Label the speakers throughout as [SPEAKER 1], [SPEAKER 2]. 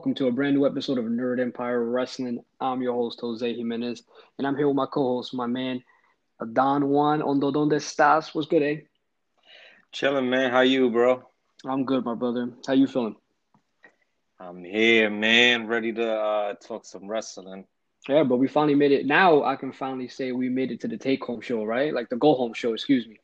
[SPEAKER 1] Welcome to a brand new episode of Nerd Empire Wrestling. I'm your host, Jose Jimenez, and I'm here with my co host, my man, Don Juan. Ondo, donde estás? What's good, eh?
[SPEAKER 2] Chilling, man. How you, bro?
[SPEAKER 1] I'm good, my brother. How you feeling?
[SPEAKER 2] I'm here, man. Ready to uh, talk some wrestling.
[SPEAKER 1] Yeah, but we finally made it. Now I can finally say we made it to the take home show, right? Like the go home show, excuse me.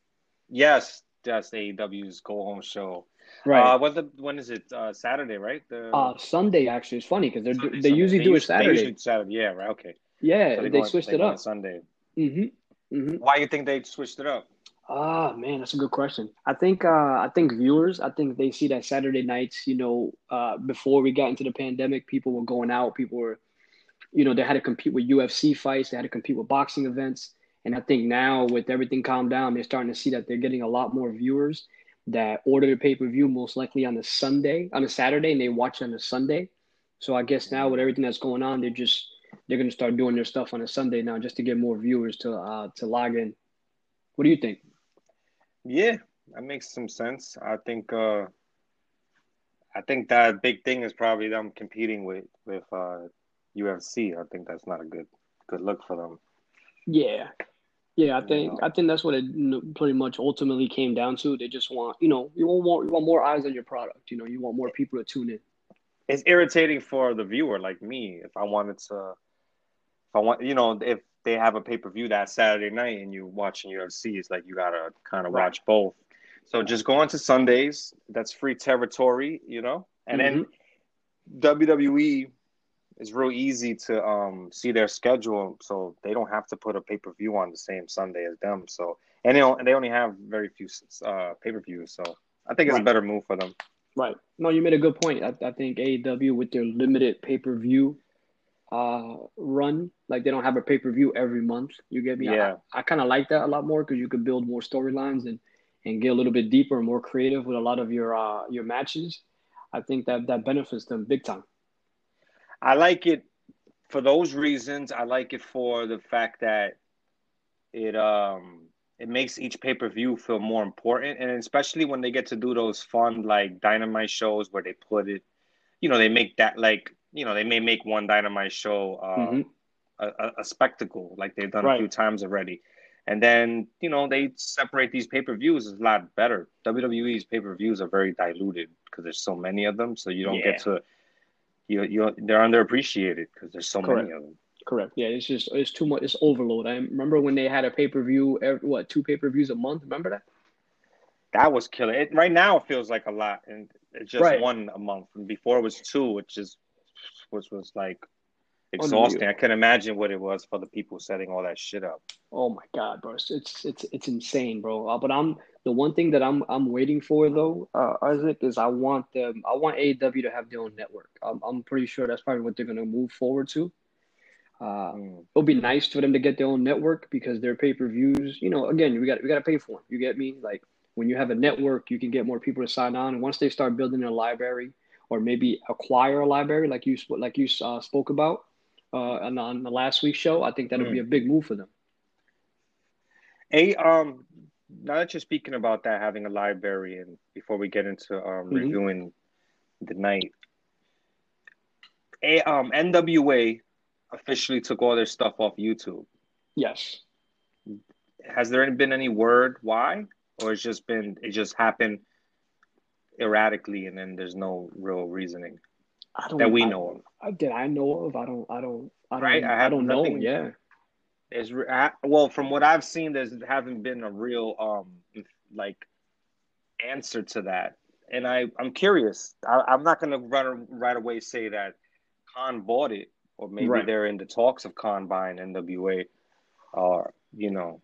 [SPEAKER 2] Yes, that's AEW's go home show.
[SPEAKER 1] Right.
[SPEAKER 2] Uh, what the when is it? Uh, Saturday, right? The
[SPEAKER 1] Uh, Sunday actually it's funny because they
[SPEAKER 2] Sunday,
[SPEAKER 1] they
[SPEAKER 2] Sunday.
[SPEAKER 1] usually do it
[SPEAKER 2] They
[SPEAKER 1] Saturday.
[SPEAKER 2] usually Saturday. Yeah, right. Okay.
[SPEAKER 1] Yeah,
[SPEAKER 2] So
[SPEAKER 1] they,
[SPEAKER 2] go on-
[SPEAKER 1] switched
[SPEAKER 2] they
[SPEAKER 1] it up.
[SPEAKER 2] Sunday.
[SPEAKER 1] Mm-hmm. Mm-hmm.
[SPEAKER 2] Why do you think they switched it up?
[SPEAKER 1] Ah, man, that's a good question. I think uh I think viewers, I think they see that Saturday nights, you know, uh before we got into the pandemic, people were going out, people were you know, they had to compete with UFC fights, they had to compete with boxing events. And I think now with everything calmed down, they're starting to see that they're getting a lot more viewers that order the pay-per-view most likely on a Sunday, on a Saturday, and they watch on a Sunday. So I guess now with everything that's going on, they're just they're gonna start doing their stuff on a Sunday now just to get more viewers to uh to log in. What do you think?
[SPEAKER 2] Yeah, that makes some sense. I think. uh I think that big thing is probably them competing with with uh, UFC. I think that's not a good good look for them.
[SPEAKER 1] Yeah, yeah. I think. I think that's what it pretty much ultimately came down to. They just want you know you want more you want more eyes on your product. You know you want more people to tune in.
[SPEAKER 2] it's irritating for the viewer like me if I wanted to if I want you know if they have a pay per view that Saturday night and you're watching UFC it's like you gotta kind of
[SPEAKER 1] Right.
[SPEAKER 2] watch both. So just go on to Sundays. That's free territory, you know. And then mm-hmm. WWE is real easy to um see their schedule, so they don't have to put a pay per view on the same Sunday as them. So and they and they only have very few uh pay per views. So I think it's
[SPEAKER 1] Right.
[SPEAKER 2] a better move for them.
[SPEAKER 1] Right. No, you made a good point. I, I think AEW with their limited pay per view uh run, like they don't have a pay per view every month. You get me?
[SPEAKER 2] Yeah.
[SPEAKER 1] I, I kind of like that a lot more because you could build more storylines and and get a little bit deeper and more creative with a lot of your uh your matches. I think that that benefits them big time.
[SPEAKER 2] I like it for those reasons. I like it for the fact that it um it makes each pay per view feel more important, and especially when they get to do those fun like dynamite shows where they put it, you know, they make that like you know they may make one dynamite show
[SPEAKER 1] Mhm.
[SPEAKER 2] a, a, a spectacle like they've done
[SPEAKER 1] Right.
[SPEAKER 2] a few times already. And then you know they separate these pay per views is a lot better. WWE's pay per views are very diluted because there's so many of them, so you don't
[SPEAKER 1] Yeah.
[SPEAKER 2] get to you you they're underappreciated because there's so
[SPEAKER 1] Correct.
[SPEAKER 2] many of them.
[SPEAKER 1] Correct. Yeah, it's just it's too much. It's overload. I remember when they had a pay per view. What two pay per views a month? Remember that?
[SPEAKER 2] That was killer. It, right now it feels like a lot, and it's just
[SPEAKER 1] Right.
[SPEAKER 2] one a month. And before it was two, which is which was like exhausting. I can imagine what it was for the people setting all that shit up.
[SPEAKER 1] Oh my god, bro! It's it's it's, insane, bro. Uh, but I'm the one thing that I'm I'm waiting for though, uh, Isaac, is I want them. I want AEW to have their own network. I'm I'm pretty sure that's probably what they're gonna move forward to. Uh,
[SPEAKER 2] Mm.
[SPEAKER 1] it'll be nice for them to get their own network because their pay per views, you know, again, we got we got to pay for them. You get me? Like when you have a network, you can get more people to sign on. And once they start building a library or maybe acquire a library, like you like you uh, spoke about uh, on, on the last week's show, I think that'll be a big move for them.
[SPEAKER 2] A um now that you're speaking about that having a library and before we get into um
[SPEAKER 1] Mhm.
[SPEAKER 2] reviewing the night a um NWA officially took all their stuff off YouTube.
[SPEAKER 1] Yes.
[SPEAKER 2] Has there been any word why or it's just been it just happened erratically and then there's no real reasoning
[SPEAKER 1] I don't
[SPEAKER 2] that we
[SPEAKER 1] I-
[SPEAKER 2] know of.
[SPEAKER 1] I, that I know of. I don't. I don't. I don't.
[SPEAKER 2] Right, I
[SPEAKER 1] I, don't know. Yeah.
[SPEAKER 2] There's re- I- well from what I've seen there's haven't been a real um like answer to that. And I I'm curious. I, I'm not gonna run right away say that Khan bought it or maybe
[SPEAKER 1] Right.
[SPEAKER 2] they're in the talks of Khan buying NWA or you know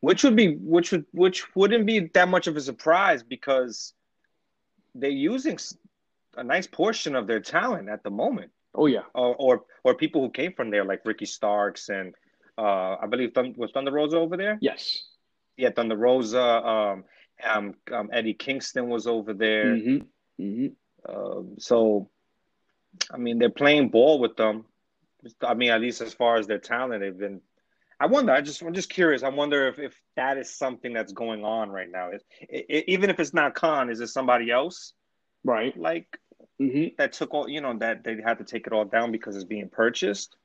[SPEAKER 2] which would be which would which wouldn't be that much of a surprise because they're using a nice portion of their talent at the moment
[SPEAKER 1] Oh yeah.
[SPEAKER 2] or or, or people who came from there like Ricky Starks and uh, I believe Thund- was Thunder Rosa over there.
[SPEAKER 1] Yes.
[SPEAKER 2] Yeah, Thunder Rosa. Um, um, um, Eddie Kingston was over there.
[SPEAKER 1] Mm-hmm. Mm-hmm.
[SPEAKER 2] Um, so, I mean, they're playing ball with them. I mean, at least as far as their talent, they've been. I wonder. I just, I'm just curious. I wonder if, if that is something that's going on right now. It, it, even if it's not Khan, is it somebody else?
[SPEAKER 1] Right.
[SPEAKER 2] Like,
[SPEAKER 1] Mhm.
[SPEAKER 2] that took all you know that they had to take it all down because it's being purchased.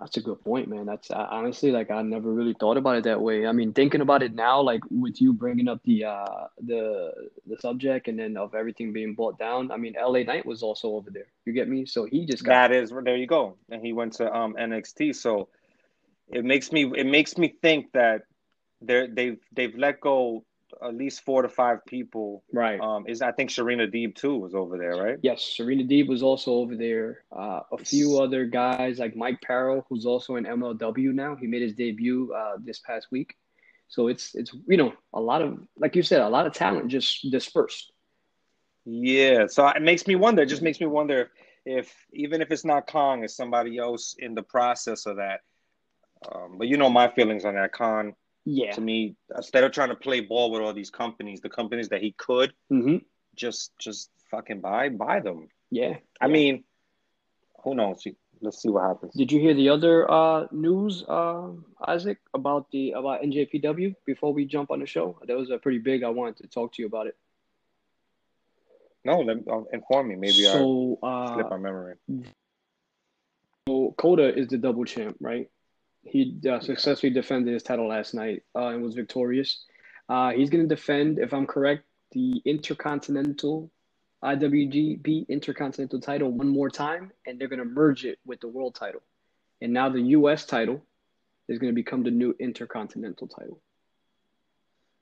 [SPEAKER 1] That's a good point, man. That's honestly like I never really thought about it that way. I mean, thinking about it now, like with you bringing up the uh the the subject and then of everything being bought down. I mean, LA Knight was also over there. You get me? So he just got
[SPEAKER 2] That is there you go, and he went to um NXT. So it makes me it makes me think that they're they've they've let go at least four to five people.
[SPEAKER 1] right.
[SPEAKER 2] Um, is I think Serena Deeb too was over there, right?
[SPEAKER 1] Yes, Serena Deeb was also over there. Uh, a few other guys like Mike Farrell, who's also in MLW now. He made his debut uh, this past week. So it's it's you know a lot of like you said a lot of talent just dispersed.
[SPEAKER 2] Yeah, so it makes me wonder. It just makes me wonder if even if it's not Khan, is somebody else in the process of that. Um, but you know my feelings on that. Khan
[SPEAKER 1] Yeah.
[SPEAKER 2] to me, instead of trying to play ball with all these companies, the companies that he could
[SPEAKER 1] hmm
[SPEAKER 2] just just fucking buy buy them.
[SPEAKER 1] Yeah.
[SPEAKER 2] I
[SPEAKER 1] Yeah.
[SPEAKER 2] mean, who knows? Let's see what happens.
[SPEAKER 1] Did you hear the other uh, news, uh, Isaac, about the about NJPW before we jump on the show? That was a pretty big. I wanted to talk to you about it.
[SPEAKER 2] No, let uh, inform me. Maybe
[SPEAKER 1] so,
[SPEAKER 2] I slip
[SPEAKER 1] uh,
[SPEAKER 2] my memory.
[SPEAKER 1] so Kota is the double champ, right? He uh, successfully defended his title last night uh, and was victorious. Uh, he's going to defend, if I'm correct, the Intercontinental IWGP Intercontinental title one more time, and they're going to merge it with the world title. And now the U.S. title is going to become the new Intercontinental title.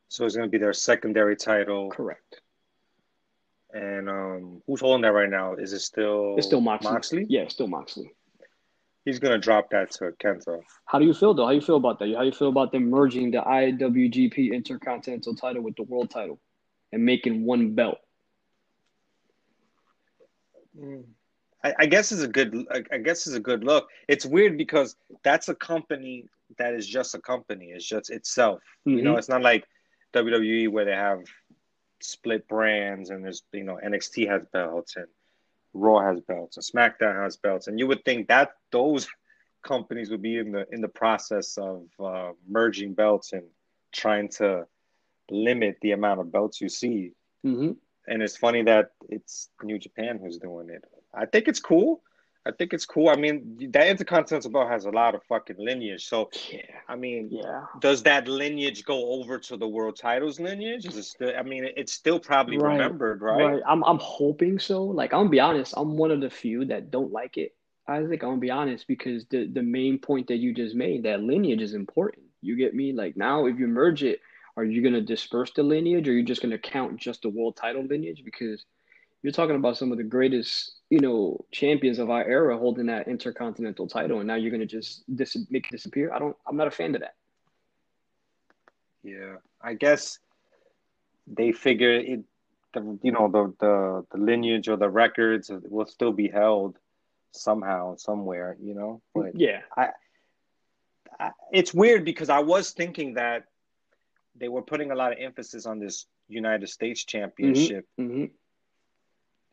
[SPEAKER 2] So it's going to be their secondary title.
[SPEAKER 1] Correct.
[SPEAKER 2] And um, who's holding that right now? Is it still
[SPEAKER 1] It's still Moxley.
[SPEAKER 2] Moxley?
[SPEAKER 1] Yeah, it's still Moxley.
[SPEAKER 2] He's going to drop that to Kenta.
[SPEAKER 1] How do you feel though? How do you feel about that? How do you feel about them merging the IWGP Intercontinental title with the world title and making one belt?
[SPEAKER 2] I, I guess it's a good. I, I guess is a good look. It's weird because that's a company that is just a company. It's just itself. You know,
[SPEAKER 1] Mhm.
[SPEAKER 2] it's not like WWE where they have split brands and there's you know NXT has belts and Raw has belts and SmackDown has belts, and you would think that those companies would be in the in the process of uh, merging belts and trying to limit the amount of belts you see.
[SPEAKER 1] Mm-hmm.
[SPEAKER 2] And it's funny that it's New Japan who's doing it. I think it's cool. I think it's cool. I mean, that Intercontinental belt has a lot of fucking lineage. So,
[SPEAKER 1] Yeah.
[SPEAKER 2] I mean,
[SPEAKER 1] Yeah.
[SPEAKER 2] does that lineage go over to the world titles lineage? Is it still? I mean, it's still probably
[SPEAKER 1] Right.
[SPEAKER 2] remembered, right?
[SPEAKER 1] Right. I'm I'm hoping so. Like I'm gonna be honest, I'm one of the few that don't like it. Isaac, I'm gonna be honest because the the main point that you just made, that lineage is important. You get me? Like now if you merge it, are you gonna disperse the lineage or are you just gonna count just the world title lineage? Because you're talking about some of the greatest, you know, champions of our era holding that intercontinental title, and now you're gonna just dis- make it disappear. I don't I'm not a fan of that.
[SPEAKER 2] Yeah, I guess they figure it. The, you know the, the the lineage or the records will still be held somehow somewhere. You know, but
[SPEAKER 1] Yeah.
[SPEAKER 2] I, it's weird because I was thinking that they were putting a lot of emphasis on this United States Championship,
[SPEAKER 1] hmm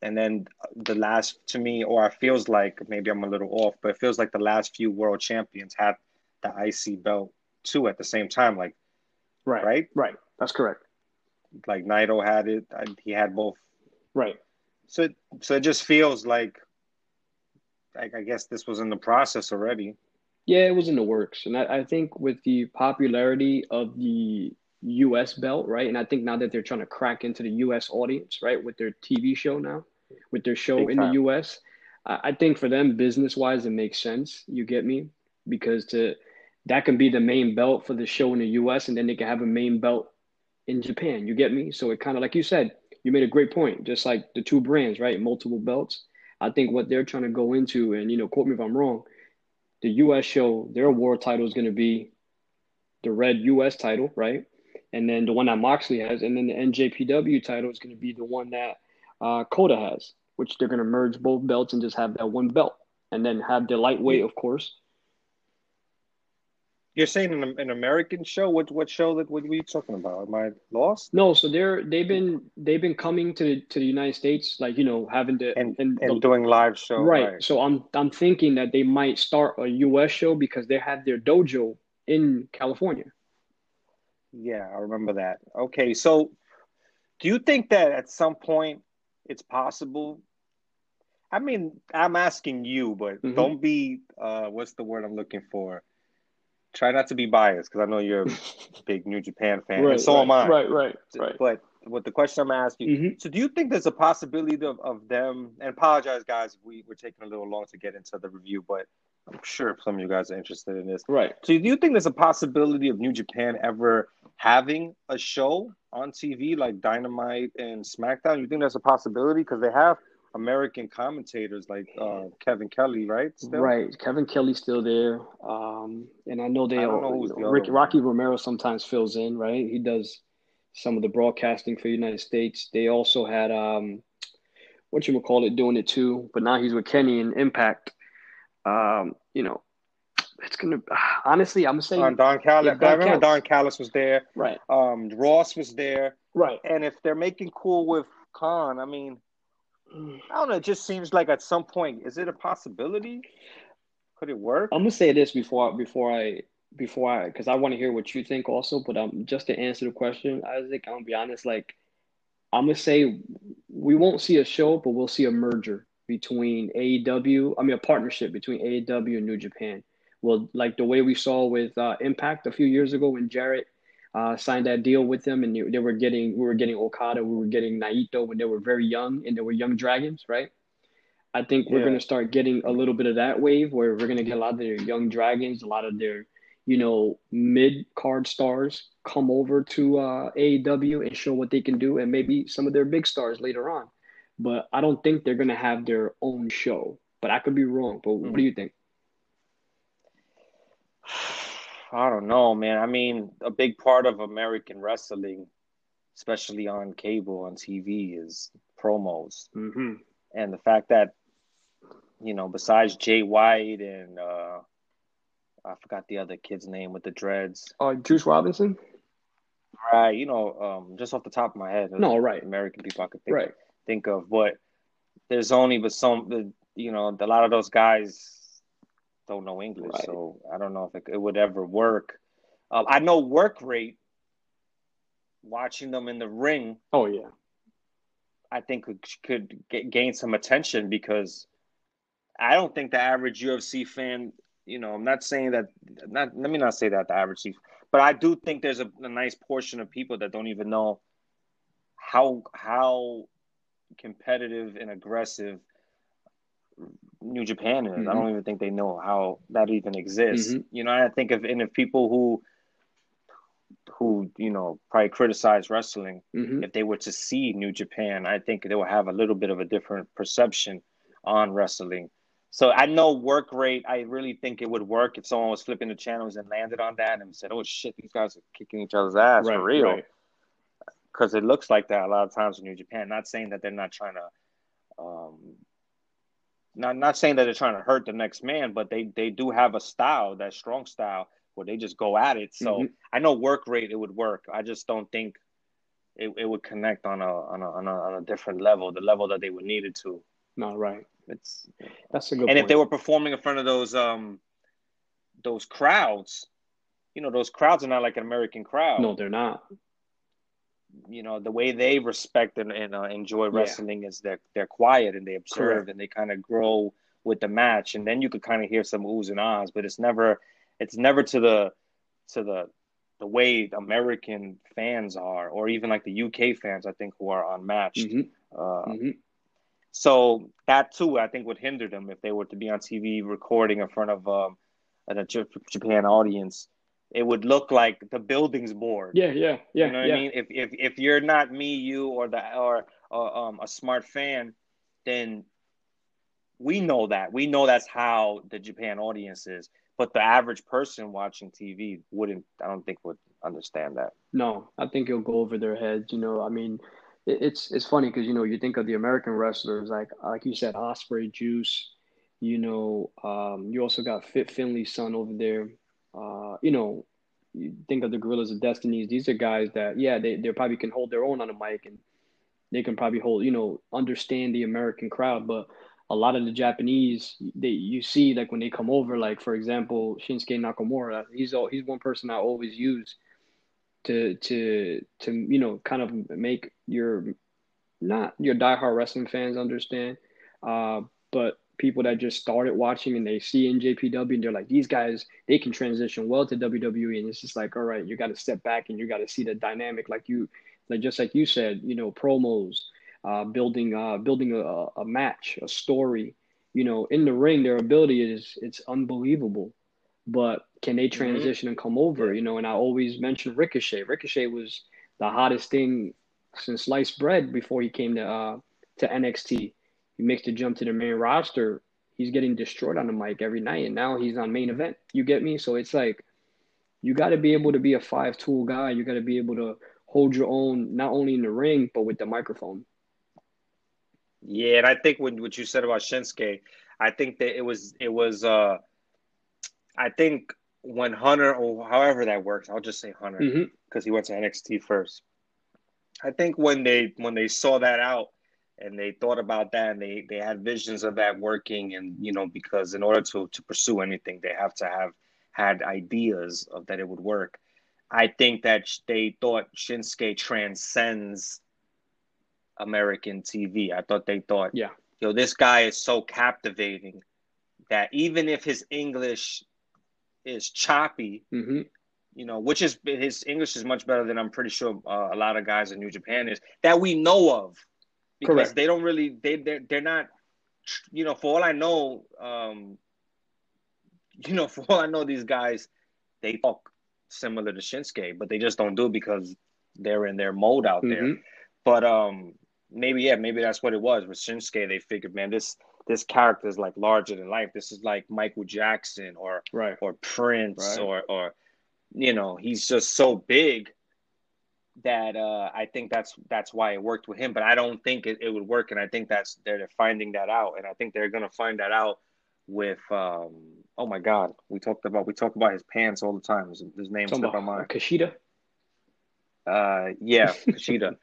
[SPEAKER 2] and then the last to me, or it feels like maybe I'm a little off, but it feels like the last few world champions had the IC belt too at the same time. Like
[SPEAKER 1] Right.
[SPEAKER 2] right,
[SPEAKER 1] Right. That's correct.
[SPEAKER 2] like Naito had it, he had both.
[SPEAKER 1] Right.
[SPEAKER 2] So so it just feels like, like I guess this was in the process already.
[SPEAKER 1] Yeah, it was in the works. And I, I think with the popularity of the US belt, right? And I think now that they're trying to crack into the US audience, right, with their TV show now, with their show
[SPEAKER 2] Big
[SPEAKER 1] in
[SPEAKER 2] time.
[SPEAKER 1] the US, I, I think for them, business wise, it makes sense. You get me? Because to that can be the main belt for the show in the US, and then they can have a main belt in Japan. You get me? So it kind of like you said, you made a great point. Just like the two brands, right? Multiple belts. I think what they're trying to go into, and you know, quote me if I'm wrong, the US show, their world title is going to be the red US title, right? And then the one that Moxley has, and then the NJPW title is going to be the one that uh, Kota has, which they're going to merge both belts and just have that one belt, and then have the lightweight, of course.
[SPEAKER 2] You're saying an, an American show? What what show that what were you talking about? Am I lost?
[SPEAKER 1] No, so they're they've been they've been coming to the, to the United States, like you know, having the
[SPEAKER 2] And
[SPEAKER 1] and
[SPEAKER 2] and
[SPEAKER 1] the-
[SPEAKER 2] doing live show,
[SPEAKER 1] right. So I'm I'm thinking that they might start a US show because they have their dojo in California.
[SPEAKER 2] Yeah, I remember that. Okay, so do you think that at some point it's possible I mean, I'm asking you, but mm-hmm. don't be uh, what's the word I'm looking for? Try not to be biased because I know you're a big New Japan fan,
[SPEAKER 1] right,
[SPEAKER 2] and so
[SPEAKER 1] right,
[SPEAKER 2] am I.
[SPEAKER 1] Right, right, right.
[SPEAKER 2] But what the question I'm asking you, mm-hmm. so do you think there's a possibility of, of them? And apologize, guys, we we're taking a little long to get into the review, but I'm sure some of you guys are interested in this.
[SPEAKER 1] Right.
[SPEAKER 2] So do you think there's a possibility of New Japan ever having a show on TV like Dynamite and SmackDown? You think that's a possibility because they have American commentators like uh, Kevin Kelly, right?
[SPEAKER 1] Still? Right, Kevin Kelly's still there, um, and I know they. I know you know, Rick, Rocky Romero sometimes fills in, right? He does some of the broadcasting for the United States. They also had um, what you would call it doing it too, but now he's with Kenny and Impact. Um, you know, it's gonna honestly, I'm gonna say
[SPEAKER 2] on Don Callis. Yeah, Don I remember Callis. Don Callis was there.
[SPEAKER 1] Right.
[SPEAKER 2] Um, Ross was there.
[SPEAKER 1] Right.
[SPEAKER 2] And if they're making cool with Khan, I mean, I don't know. It just seems like at some point, is it a possibility? Could it work?
[SPEAKER 1] I'm gonna say this before before I before I because I want to hear what you think also. But um, just to answer the question, Isaac, I'm gonna be honest. Like, I'm gonna say we won't see a show, but we'll see a merger between AEW. I mean, a partnership between AEW and New Japan. Well, like the way we saw with uh, Impact a few years ago when Jarrett uh, signed that deal with them, and they were getting we were getting Okada, we were getting Naito when they were very young and they were young dragons, right? I think we're yeah. going to start getting a little bit of that wave where we're going to get a lot of their young dragons, a lot of their you know mid card stars come over to uh, AEW and show what they can do, and maybe some of their big stars later on. But I don't think they're going to have their own show. But I could be wrong. But mm-hmm. what do you think?
[SPEAKER 2] I don't know, man. I mean, a big part of American wrestling, especially on cable, on TV, is promos.
[SPEAKER 1] Mm-hmm.
[SPEAKER 2] And the fact that, you know, besides Jay White and uh, I forgot the other kid's name with the dreads.
[SPEAKER 1] Oh, Juice Robinson?
[SPEAKER 2] Right. You know, um, just off the top of my head.
[SPEAKER 1] No, right.
[SPEAKER 2] American people I could think,
[SPEAKER 1] right.
[SPEAKER 2] of, think of. But there's only but some, you know, a lot of those guys don't know English, right. so I don't know if it, it would ever work. Um, I know work rate. Watching them in the ring.
[SPEAKER 1] Oh yeah.
[SPEAKER 2] I think could, could get, gain some attention because I don't think the average UFC fan. You know, I'm not saying that. Not let me not say that the average, but I do think there's a, a nice portion of people that don't even know how how competitive and aggressive New Japan is. Mm-hmm. I don't even think they know how that even exists. Mm-hmm. You know, I think if and if people who who you know probably criticize wrestling, mm-hmm. if they were to see New Japan, I think they will have a little bit of a different perception on wrestling. So I know work rate. I really think it would work if someone was flipping the channels and landed on that and said, "Oh shit, these guys are kicking each other's ass right, for real." Because right. it looks like that a lot of times in New Japan. Not saying that they're not trying to um, not not saying that they're trying to hurt the next man, but they they do have a style, that strong style, where they just go at it. So mm-hmm. I know work rate it would work. I just don't think it, it would connect on a, on a on a on a different level, the level that they would need it to.
[SPEAKER 1] No, right.
[SPEAKER 2] It's
[SPEAKER 1] that's a good.
[SPEAKER 2] And
[SPEAKER 1] point.
[SPEAKER 2] if they were performing in front of those um those crowds, you know, those crowds are not like an American crowd.
[SPEAKER 1] No, they're not
[SPEAKER 2] you know the way they respect and, and uh, enjoy wrestling yeah. is they're they're quiet and they observe Correct. and they kind of grow with the match and then you could kind of hear some oohs and ahs but it's never it's never to the to the the way American fans are or even like the UK fans I think who are unmatched mm-hmm. Uh, mm-hmm. so that too I think would hinder them if they were to be on TV recording in front of um, a Japan audience it would look like the building's bored.
[SPEAKER 1] Yeah, yeah, yeah.
[SPEAKER 2] You know what
[SPEAKER 1] yeah.
[SPEAKER 2] I mean? If if if you're not me, you or the or uh, um a smart fan, then we know that. We know that's how the Japan audience is. But the average person watching TV wouldn't. I don't think would understand that.
[SPEAKER 1] No, I think it'll go over their heads. You know, I mean, it's it's funny because you know you think of the American wrestlers like like you said, Ospreay, Juice. You know, um, you also got Fit Finlay's son over there. Uh, you know, you think of the Guerrillas of Destinies. These are guys that, yeah, they, they probably can hold their own on a mic and they can probably hold, you know, understand the American crowd. But a lot of the Japanese, they you see like when they come over, like for example, Shinsuke Nakamura, he's all, he's one person I always use to to to you know kind of make your not your diehard wrestling fans understand, uh, but people that just started watching and they see NJPW and they're like, these guys, they can transition well to WWE. And it's just like, all right, you got to step back and you got to see the dynamic, like you, like just like you said, you know, promos, uh, building, uh, building a, a match, a story, you know, in the ring, their ability is it's unbelievable. But can they mm-hmm. transition mm-hmm. and come over? You know, and I always mention Ricochet. Ricochet was the hottest thing since sliced bread before he came to uh, to NXT. He makes the jump to the main roster. He's getting destroyed on the mic every night, and now he's on main event. You get me? So it's like you got to be able to be a five tool guy. You got to be able to hold your own, not only in the ring but with the microphone.
[SPEAKER 2] Yeah, and I think when what you said about Shinsuke, I think that it was it was uh I think when Hunter or however that works, I'll just say Hunter because mm-hmm. he went to NXT first. I think when they when they saw that out and they thought about that and they they had visions of that working and you know because in order to to pursue anything they have to have had ideas of that it would work. I think that they thought Shinsuke transcends American TV. I thought they thought,
[SPEAKER 1] yeah,
[SPEAKER 2] yo, this guy is so captivating that even if his English is choppy,
[SPEAKER 1] mm-hmm.
[SPEAKER 2] you know, which is his English is much better than I'm pretty sure uh, a lot of guys in New Japan is that we know of, because Correct. they don't really they they're, they're not, you know, for all I know, um, you know, for all I know, these guys they talk similar to Shinsuke, but they just don't do because they're in their mode out there. Mm-hmm. But um, maybe yeah, maybe that's what it was with Shinsuke. They figured, man, this this character is like larger than life. This is like Michael Jackson or
[SPEAKER 1] right.
[SPEAKER 2] or Prince right. or or you know, he's just so big that uh, I think that's that's why it worked with him. But I don't think it, it would work, and I think that's they're finding that out, and I think they're gonna find that out with um, oh my god, we talked about we talk about his pants all the time. His, his name slipped my mind.
[SPEAKER 1] Kushida.
[SPEAKER 2] Uh, yeah, Kushida.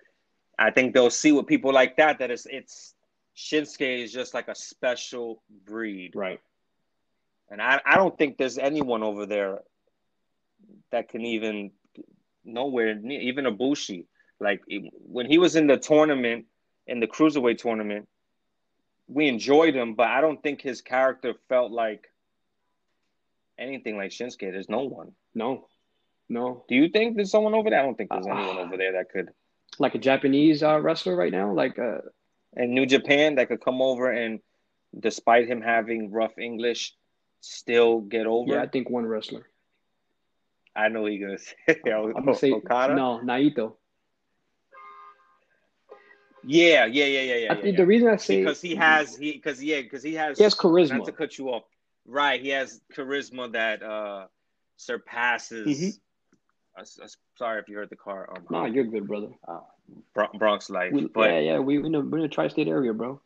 [SPEAKER 2] I think they'll see with people like that that it's it's Shinsuke is just like a special breed.
[SPEAKER 1] Right.
[SPEAKER 2] And I, I don't think there's anyone over there that can even nowhere near even Ibushi. Like when he was in the tournament, in the cruiserweight tournament, we enjoyed him, but I don't think his character felt like anything like Shinsuke. There's no one.
[SPEAKER 1] No. No.
[SPEAKER 2] Do you think there's someone over there? I don't think there's uh, anyone over there that could
[SPEAKER 1] like a Japanese uh, wrestler right now, like uh,
[SPEAKER 2] in New Japan that could come over and, despite him having rough English, still get over.
[SPEAKER 1] Yeah, I think one wrestler.
[SPEAKER 2] I know he's gonna say.
[SPEAKER 1] I'm gonna say Okada. No, Naito.
[SPEAKER 2] Yeah, yeah, yeah, yeah, yeah.
[SPEAKER 1] I think
[SPEAKER 2] yeah.
[SPEAKER 1] the reason I say
[SPEAKER 2] because he has he because yeah because he has
[SPEAKER 1] he has charisma.
[SPEAKER 2] Not to cut you off, right? He has charisma that uh surpasses mm-hmm. I, am sorry if you heard the car. Um,
[SPEAKER 1] nah, you're good, brother.
[SPEAKER 2] Uh, Bronx life.
[SPEAKER 1] We,
[SPEAKER 2] but,
[SPEAKER 1] yeah, yeah, we in the, we're in the tri-state area, bro.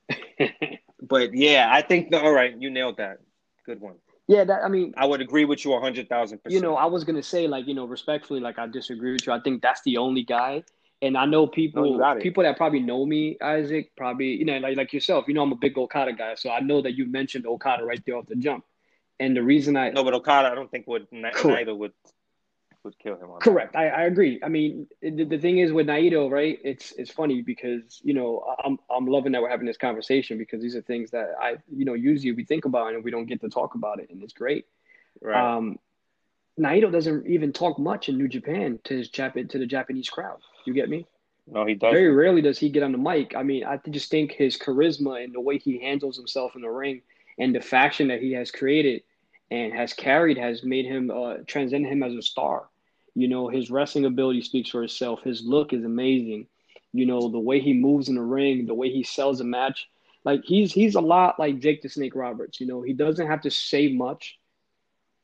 [SPEAKER 2] but yeah, I think the, all right, you nailed that. Good one.
[SPEAKER 1] Yeah, that I mean,
[SPEAKER 2] I would agree with you a hundred thousand percent.
[SPEAKER 1] You know, I was gonna say like you know respectfully, like I disagree with you. I think that's the only guy, and I know people no, people that probably know me, Isaac, probably you know like like yourself. You know, I'm a big Okada guy, so I know that you mentioned Okada right there off the jump. And the reason I
[SPEAKER 2] no, but Okada, I don't think would neither would would kill him.
[SPEAKER 1] Correct. I, I agree. I mean, the, the thing is with Naito, right? It's it's funny because you know I'm I'm loving that we're having this conversation because these are things that I you know usually we think about and we don't get to talk about it, and it's great.
[SPEAKER 2] Right.
[SPEAKER 1] Um, Naito doesn't even talk much in New Japan to his Jap- to the Japanese crowd. You get me?
[SPEAKER 2] No, he does.
[SPEAKER 1] Very rarely does he get on the mic. I mean, I just think his charisma and the way he handles himself in the ring and the faction that he has created and has carried has made him uh, transcend him as a star. You know, his wrestling ability speaks for itself. His look is amazing. You know, the way he moves in the ring, the way he sells a match. Like he's he's a lot like Jake the Snake Roberts. You know, he doesn't have to say much,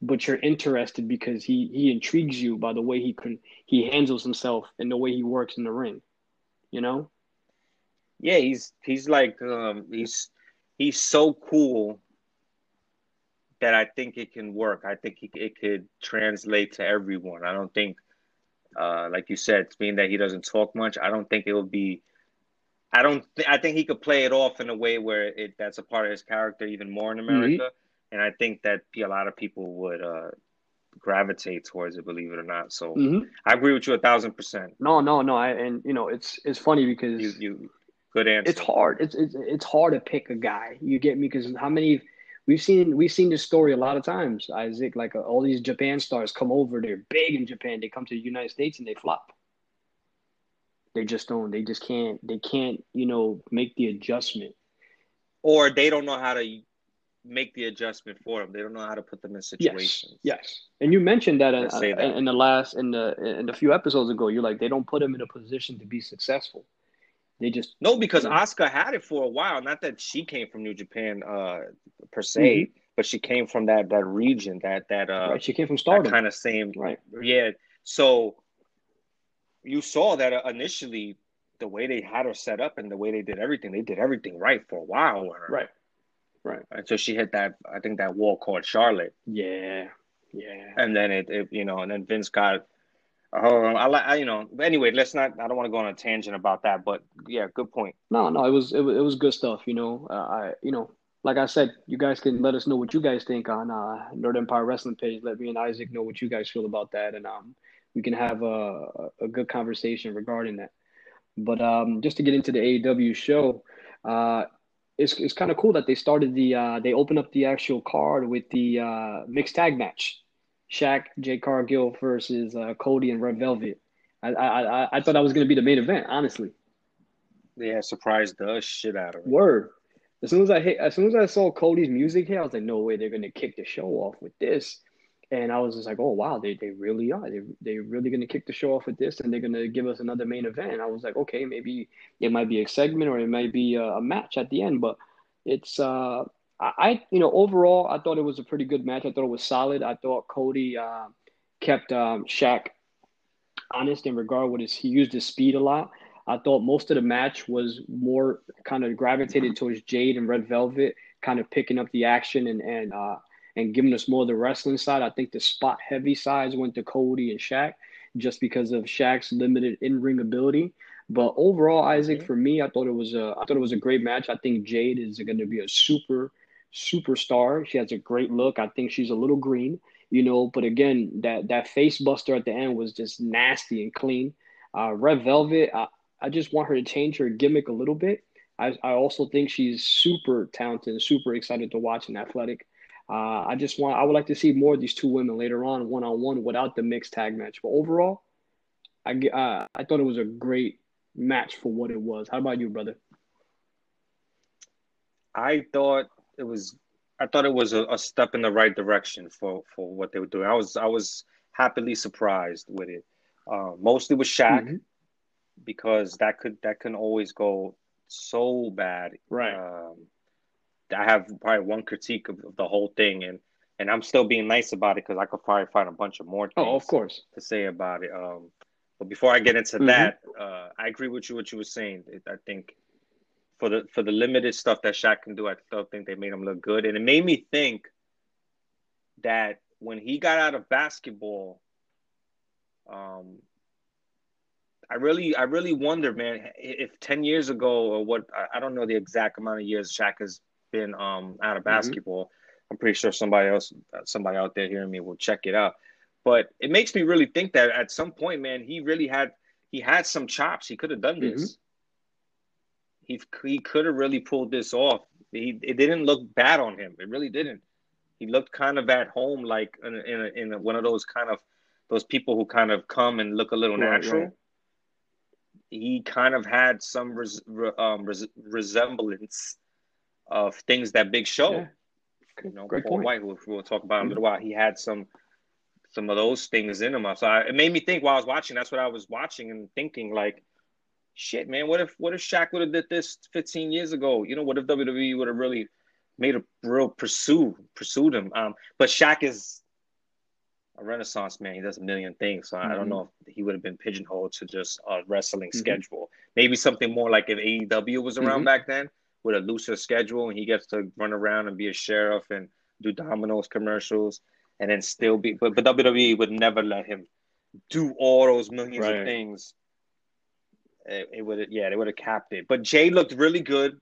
[SPEAKER 1] but you're interested because he he intrigues you by the way he can he handles himself and the way he works in the ring. You know?
[SPEAKER 2] Yeah, he's he's like um he's he's so cool that I think it can work. I think it could translate to everyone. I don't think, uh, like you said, being that he doesn't talk much, I don't think it will be. I don't. Th- I think he could play it off in a way where it that's a part of his character even more in mm-hmm. America, mm-hmm. and I think that a lot of people would uh, gravitate towards it, believe it or not. So
[SPEAKER 1] mm-hmm.
[SPEAKER 2] I agree with you a thousand percent.
[SPEAKER 1] No, no, no. I and you know it's it's funny because
[SPEAKER 2] you you Good answer.
[SPEAKER 1] It's hard. It's it's it's hard to pick a guy. You get me? Because how many we've seen we've seen this story a lot of times. Isaac, like uh, all these Japan stars come over. They're big in Japan. They come to the United States and they flop. They just don't. They just can't. They can't. You know, make the adjustment.
[SPEAKER 2] Or they don't know how to make the adjustment for them. They don't know how to put them in situations.
[SPEAKER 1] Yes. yes. And you mentioned that, uh, that. in the last in the in the few episodes ago. You're like they don't put them in a position to be successful. They just
[SPEAKER 2] no because. Asuka had it for a while. Not that she came from New Japan uh, per se, mm-hmm. but she came from that that region. That that uh,
[SPEAKER 1] right. She came from Stardom.
[SPEAKER 2] Kind of same.
[SPEAKER 1] Right.
[SPEAKER 2] Yeah. So you saw that uh, initially the way they had her set up and the way they did everything, they did everything right for a while.
[SPEAKER 1] Right. Right.
[SPEAKER 2] so she hit that, I think that wall called Charlotte.
[SPEAKER 1] Yeah. Yeah.
[SPEAKER 2] And then it, it you know, and then Vince got Oh, I like you know. Anyway, let's not. I don't want to go on a tangent about that, but yeah, good point.
[SPEAKER 1] No, no, it was it was, it was good stuff. You know, uh, I you know, like I said, you guys can let us know what you guys think on uh, Nerd Empire Wrestling page. Let me and Isaac know what you guys feel about that, and um, we can have a a good conversation regarding that. But um, just to get into the AEW show, uh, it's it's kind of cool that they started the uh, they opened up the actual card with the uh, mixed tag match Shaq, Jade Cargill versus uh, Cody and Red Velvet. I I I thought that was going to be the main event, honestly.
[SPEAKER 2] Yeah, surprised the shit out of it.
[SPEAKER 1] Word. As soon as I hit, as soon as I saw Cody's music here, I was like, no way, they're going to kick the show off with this. And I was just like, oh wow, they they really are. They they're really going to kick the show off with this, and they're going to give us another main event. And I was like, okay, maybe it might be a segment or it might be a, a match at the end, but it's uh I, you know, overall, I thought it was a pretty good match. I thought it was solid. I thought Cody uh, kept um, Shaq honest in regard with his. He used his speed a lot. I thought most of the match was more kind of gravitated towards Jade and Red Velvet, kind of picking up the action and and uh, and giving us more of the wrestling side. I think the spot heavy sides went to Cody and Shaq just because of Shaq's limited in ring ability. But overall, Isaac, for me, I thought it was a I thought it was a great match. I think Jade is going to be a super superstar. She has a great look. I think she's a little green, you know, but again, that that face buster at the end was just nasty and clean. Uh, Red Velvet, I, I just want her to change her gimmick a little bit. I, I also think she's super talented and super excited to watch and athletic. Uh, I just want I would like to see more of these two women later on one on one without the mixed tag match. But overall, I uh, I thought it was a great match for what it was. How about you, brother?
[SPEAKER 2] I thought it was I thought it was a, a, step in the right direction for for what they were doing. I was I was happily surprised with it. Uh, mostly with Shaq mm-hmm. because that could that can always go so bad.
[SPEAKER 1] Right.
[SPEAKER 2] Um, I have probably one critique of, of, the whole thing, and and I'm still being nice about it because I could probably find a bunch of more things.
[SPEAKER 1] Oh, of course.
[SPEAKER 2] To say about it. Um, but before I get into mm-hmm. that, uh, I agree with you what you were saying. I think for the for the limited stuff that Shaq can do, I still think they made him look good, and it made me think that when he got out of basketball, um, I really I really wonder, man, if ten years ago or what I, don't know the exact amount of years Shaq has been um out of mm-hmm. basketball. Mm-hmm. I'm pretty sure somebody else, somebody out there hearing me will check it out. But it makes me really think that at some point, man, he really had he had some chops. He could have done this. Mm-hmm he he could have really pulled this off. He it didn't look bad on him. It really didn't. He looked kind of at home, like in in, a, in a, one of those kind of those people who kind of come and look a little right, natural. Right. He kind of had some res, um, res, resemblance of things that Big Show, yeah. you know, Great Paul point. White, who we'll talk about in a little while. He had some some of those things in him. So I, it made me think while I was watching. That's what I was watching and thinking, like shit, man, what if what if Shaq would have did this 15 years ago? You know, what if WWE would have really made a real pursue pursued him? Um, but Shaq is a renaissance man. He does a million things. So mm-hmm. I don't mm-hmm. know if he would have been pigeonholed to just a wrestling mm-hmm. schedule. Maybe something more like if AEW was around mm-hmm. back then with a looser schedule and he gets to run around and be a sheriff and do Domino's commercials and then still be but, but WWE would never let him do all those millions right. of things it, it would yeah they would have capped it. But Jade looked really good.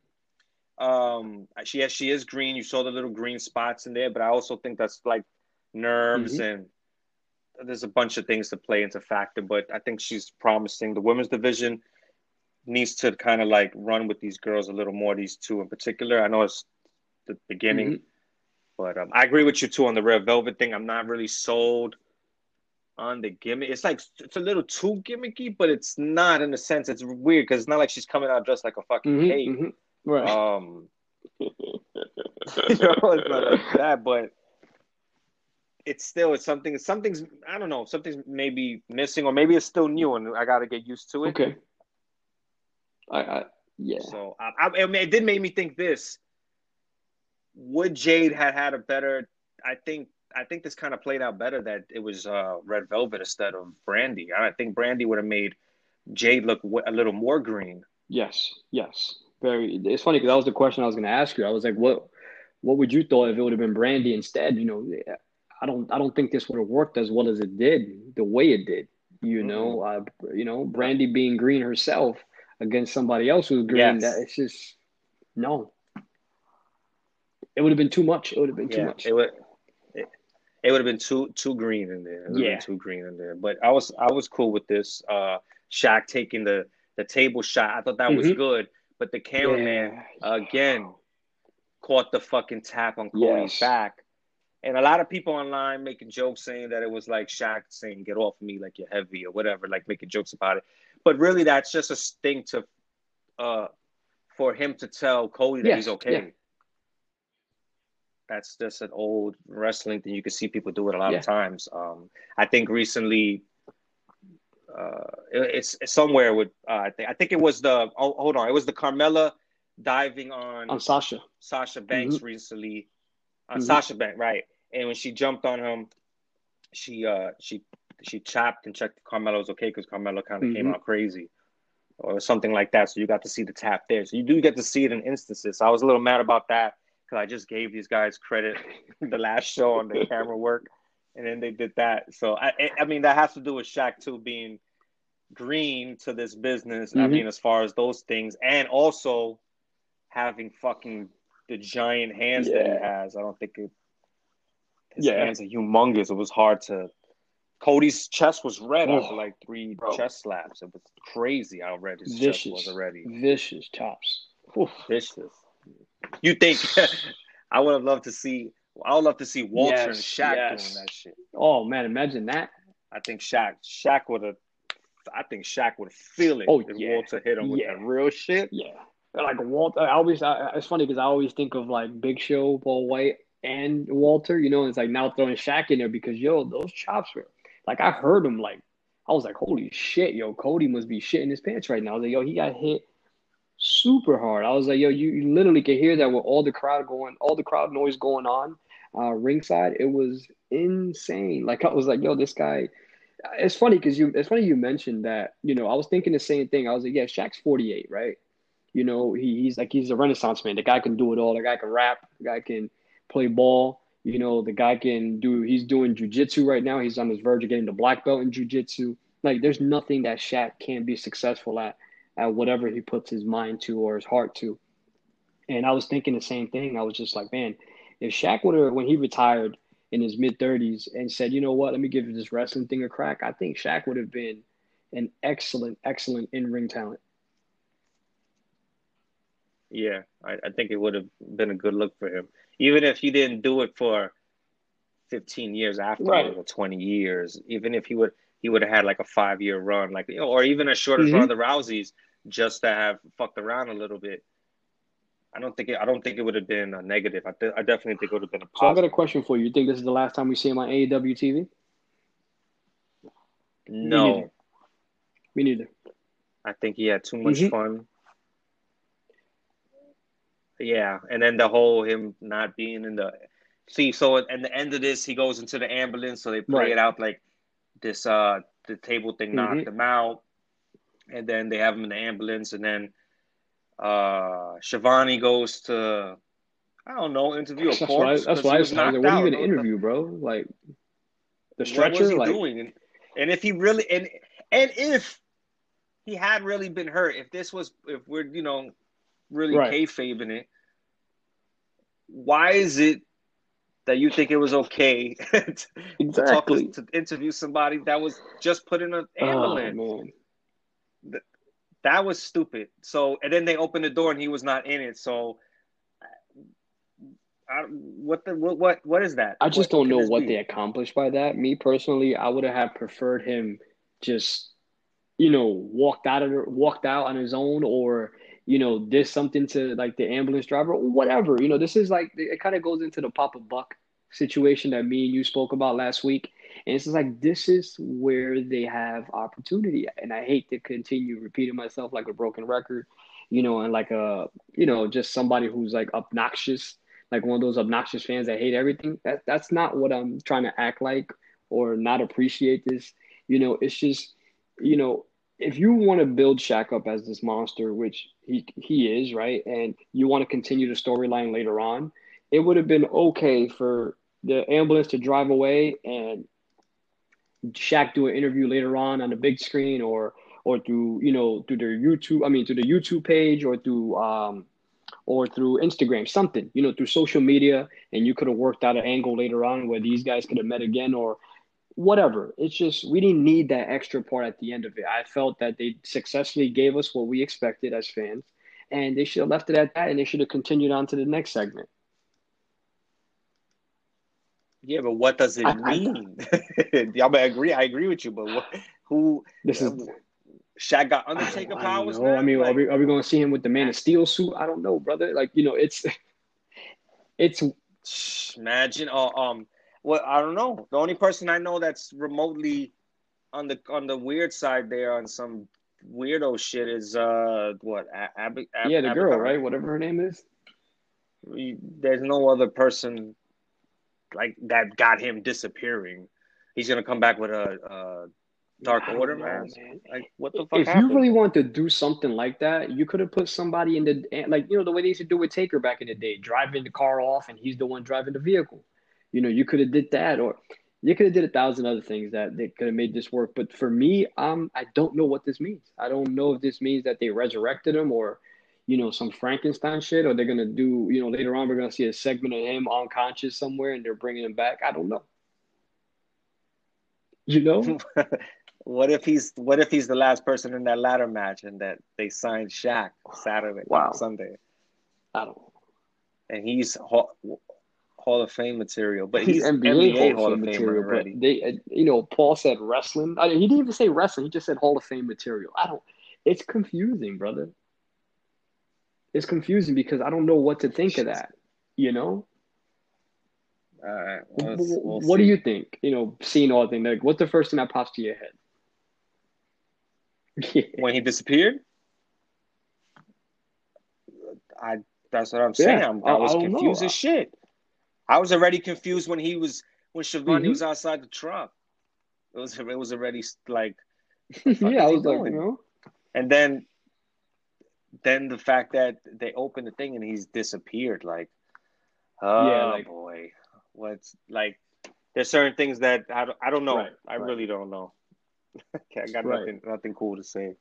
[SPEAKER 2] Um, she has she is green. You saw the little green spots in there, but I also think that's like nerves mm-hmm. and there's a bunch of things to play into factor. But I think she's promising. The women's division, needs to kind of like run with these girls a little more. These two in particular. I know it's the beginning, mm-hmm. but um, I agree with you too on the red velvet thing. I'm not really sold on the gimmick. It's like it's a little too gimmicky, but it's not in a sense. It's weird because it's not like she's coming out dressed like a fucking mm-hmm, cake. Mm-hmm. Right. Um, you know, it's not like that, but it's still it's something. Something's I don't know. Something's maybe missing, or maybe it's still new, and I got to get used to it.
[SPEAKER 1] Okay. I, I yeah.
[SPEAKER 2] So I, I, it did make me think this. Would Jade had had a better? I think I think this kind of played out better that it was uh, Red Velvet instead of Brandy. I think Brandy would have made Jade look a little more green.
[SPEAKER 1] Yes, yes, very. It's funny because that was the question I was going to ask you. I was like, what, what would you thought if it would have been Brandy instead? You know, I don't, I don't think this would have worked as well as it did, the way it did. You mm-hmm. know, uh, you know, Brandy being green herself against somebody else who's green. Yes. That it's just no. It would have been too much. It would have been too much.
[SPEAKER 2] It would it would have been too too green in there. yeah, too green in there. But I was I was cool with this. Uh, Shaq taking the the table shot. I thought that mm-hmm. was good. But the cameraman yeah. again caught the fucking tap on Cody's yes. back. And a lot of people online making jokes saying that it was like Shaq saying, "Get off me, like you're heavy" or whatever, like making jokes about it. But really, that's just a thing to, uh, for him to tell Cody that yes. he's okay. That's just an old wrestling thing. You can see people do it a lot yeah. of times. Um, I think recently, uh, it, it's, it's, somewhere with uh, I think I think it was the oh, hold on, it was the Carmella diving on
[SPEAKER 1] on Sasha
[SPEAKER 2] Sasha Banks mm-hmm. recently on mm-hmm. Sasha Banks right, and when she jumped on him, she uh she she chopped and checked Carmella was okay because Carmella kind of mm-hmm. came out crazy or something like that. So you got to see the tap there. So you do get to see it in instances. So I was a little mad about that because I just gave these guys credit the last show on the camera work, and then they did that. So I, I mean, that has to do with Shaq too being green to this business. Mm-hmm. I mean, as far as those things, and also having fucking the giant hands yeah. that he has. I don't think it. His yeah. hands are humongous. It was hard to. Cody's chest was red oh, after like three bro. chest slaps. It was crazy how red his vicious, chest was already.
[SPEAKER 1] Vicious chops.
[SPEAKER 2] Oof. Vicious. You think I would have loved to see? I would love to see Walter yes, and Shaq yes. doing that shit.
[SPEAKER 1] Oh man, imagine that.
[SPEAKER 2] I think Shaq Shaq would have. I think Shaq would feel it. Oh if yeah. Walter hit him with yeah. that real shit.
[SPEAKER 1] Yeah, like Walter. I always. I, it's funny because I always think of like Big Show, Paul White, and Walter. You know, it's like now throwing Shaq in there because yo, those chops were like I heard him like I was like, holy shit, yo, Cody must be shitting his pants right now. I was like, yo, he got hit super hard. I was like, yo, you, you literally could hear that with all the crowd going, all the crowd noise going on uh, ringside. It was insane. Like I was like, yo, this guy. It's funny because you. It's funny you mentioned that. You know, I was thinking the same thing. I was like, yeah, Shaq's forty eight, right? You know, he, he's like he's a renaissance man. The guy can do it all. The guy can rap. The guy can play ball. You know, the guy can do. He's doing jujitsu right now. He's on his verge of getting the black belt in jujitsu. Like, there's nothing that Shaq can't be successful at at whatever he puts his mind to or his heart to. And I was thinking the same thing. I was just like, man, if Shaq would have, when he retired in his mid 30s and said, you know what, let me give this wrestling thing a crack, I think Shaq would have been an excellent, excellent in ring talent.
[SPEAKER 2] Yeah, I, I, think it would have been a good look for him. Even if he didn't do it for 15 years after right. or 20 years, even if he would he would have had like a five year run, like you know, or even a shorter mm-hmm. the Rouseys, just to have fucked around a little bit. I don't think it, I don't think it would have been a negative. I, th- I definitely think it would have been a positive.
[SPEAKER 1] So I got a question for you. You think this is the last time we see him on AEW TV?
[SPEAKER 2] No.
[SPEAKER 1] Me neither. Me neither.
[SPEAKER 2] I think he had too much mm-hmm. fun. Yeah, and then the whole him not being in the see. So at the end of this, he goes into the ambulance. So they play right. it out like this uh the table thing knocked mm-hmm. him out, and then they have him in the ambulance, and then uh Schiavone goes to I don't know interview a
[SPEAKER 1] that's corpse. Why, that's why I was like, what are you gonna interview, bro? Like the stretcher, what was he like... doing?
[SPEAKER 2] And, and if he really and and if he had really been hurt, if this was if we're you know really right. kayfabing it, why is it that you think it was okay to, exactly. to, to, interview somebody that was just put in an oh, ambulance. Oh, that, was stupid. So and then they opened the door and he was not in it. So I, what the what what what is that?
[SPEAKER 1] I just
[SPEAKER 2] what
[SPEAKER 1] don't know what be? they accomplished by that. Me personally, I would have preferred him just you know walked out of walked out on his own or you know did something to like the ambulance driver or whatever. You know, this is like it kind of goes into the Papa Buck situation that me and you spoke about last week. And it's just like this is where they have opportunity. And I hate to continue repeating myself like a broken record, you know, and like a you know, just somebody who's like obnoxious, like one of those obnoxious fans that hate everything. That that's not what I'm trying to act like or not appreciate this. You know, it's just, you know, if you want to build Shaq up as this monster, which he he is, right, and you want to continue the storyline later on, it would have been okay for the ambulance to drive away and Shaq do an interview later on on the big screen or or through you know through their YouTube I mean through the YouTube page or through um or through Instagram something you know through social media. And you could have worked out an angle later on where these guys could have met again or whatever. It's just we didn't need that extra part at the end of it. I felt that they successfully gave us what we expected as fans. And they should have left it at that and they should have continued on to the next segment
[SPEAKER 2] yeah, but what does it I, mean? I, I, I agree. I agree with you, but what, who? This is. Shaq got Undertaker I, powers.
[SPEAKER 1] I, I mean, like, are we are we going to see him with the Man of Steel suit? I don't know, brother. Like you know, it's it's.
[SPEAKER 2] Imagine, uh, um, well, I don't know. The only person I know that's remotely on the on the weird side there on some weirdo shit is uh what Ab-
[SPEAKER 1] Ab- yeah the girl right whatever her name is.
[SPEAKER 2] There's no other person like that got him disappearing. He's gonna come back with a, a Dark yeah, Order man. Like what the fuck?
[SPEAKER 1] If happened? you really want to do something like that, you could have put somebody in the like you know the way they used to do with Taker back in the day, driving the car off and he's the one driving the vehicle. You know, you could have did that, or you could have did a thousand other things that they could have made this work. But for me, um, I don't know what this means. I don't know if this means that they resurrected him or you know, some Frankenstein shit, or they're gonna do, you know, later on we're gonna see a segment of him unconscious somewhere, and they're bringing him back. I don't know. You know,
[SPEAKER 2] what if he's what if he's the last person in that ladder match, and that they signed Shaq Saturday, wow. Sunday?
[SPEAKER 1] I don't. know.
[SPEAKER 2] And he's Hall, Hall of Fame material, but he's, he's NBA, NBA, Hall, Hall of, Fame material already.
[SPEAKER 1] They, uh, you know, Paul said wrestling. I mean, he didn't even say wrestling. He just said Hall of Fame material. I don't. It's confusing, brother it's confusing because I don't know what to think of that. You know.
[SPEAKER 2] All right.
[SPEAKER 1] we'll what see. do you think? You know, seeing all the things, like, what's the first thing that pops to your head?
[SPEAKER 2] When he disappeared, I. That's what I'm saying. Yeah, i was confused know. as shit. I was already confused when he was when Schiavone mm-hmm. was outside the truck. It was it was already like.
[SPEAKER 1] yeah, I was like, you know.
[SPEAKER 2] And then then the fact that they opened the thing and he's disappeared, like, oh yeah, like, boy, what's like? There's certain things that I don't, I don't know. Right, I right. really don't know. okay, I got right. nothing nothing cool to say.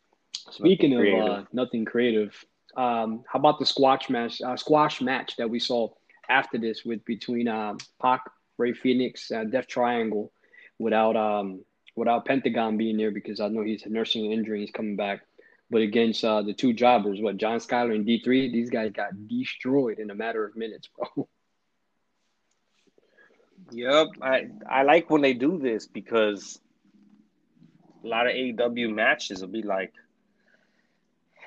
[SPEAKER 1] Speaking nothing of uh, nothing creative, um, how about the squash match? Uh, squash match that we saw after this with between um, Pac, Rey Fenix, uh, Death Triangle, without um without Pentagon being there because I know he's nursing an injury. He's coming back. But against uh, the two jobbers, what John Skyler and D three, these guys got destroyed in a matter of minutes, bro.
[SPEAKER 2] Yep, I I like when they do this because a lot of AEW matches will be like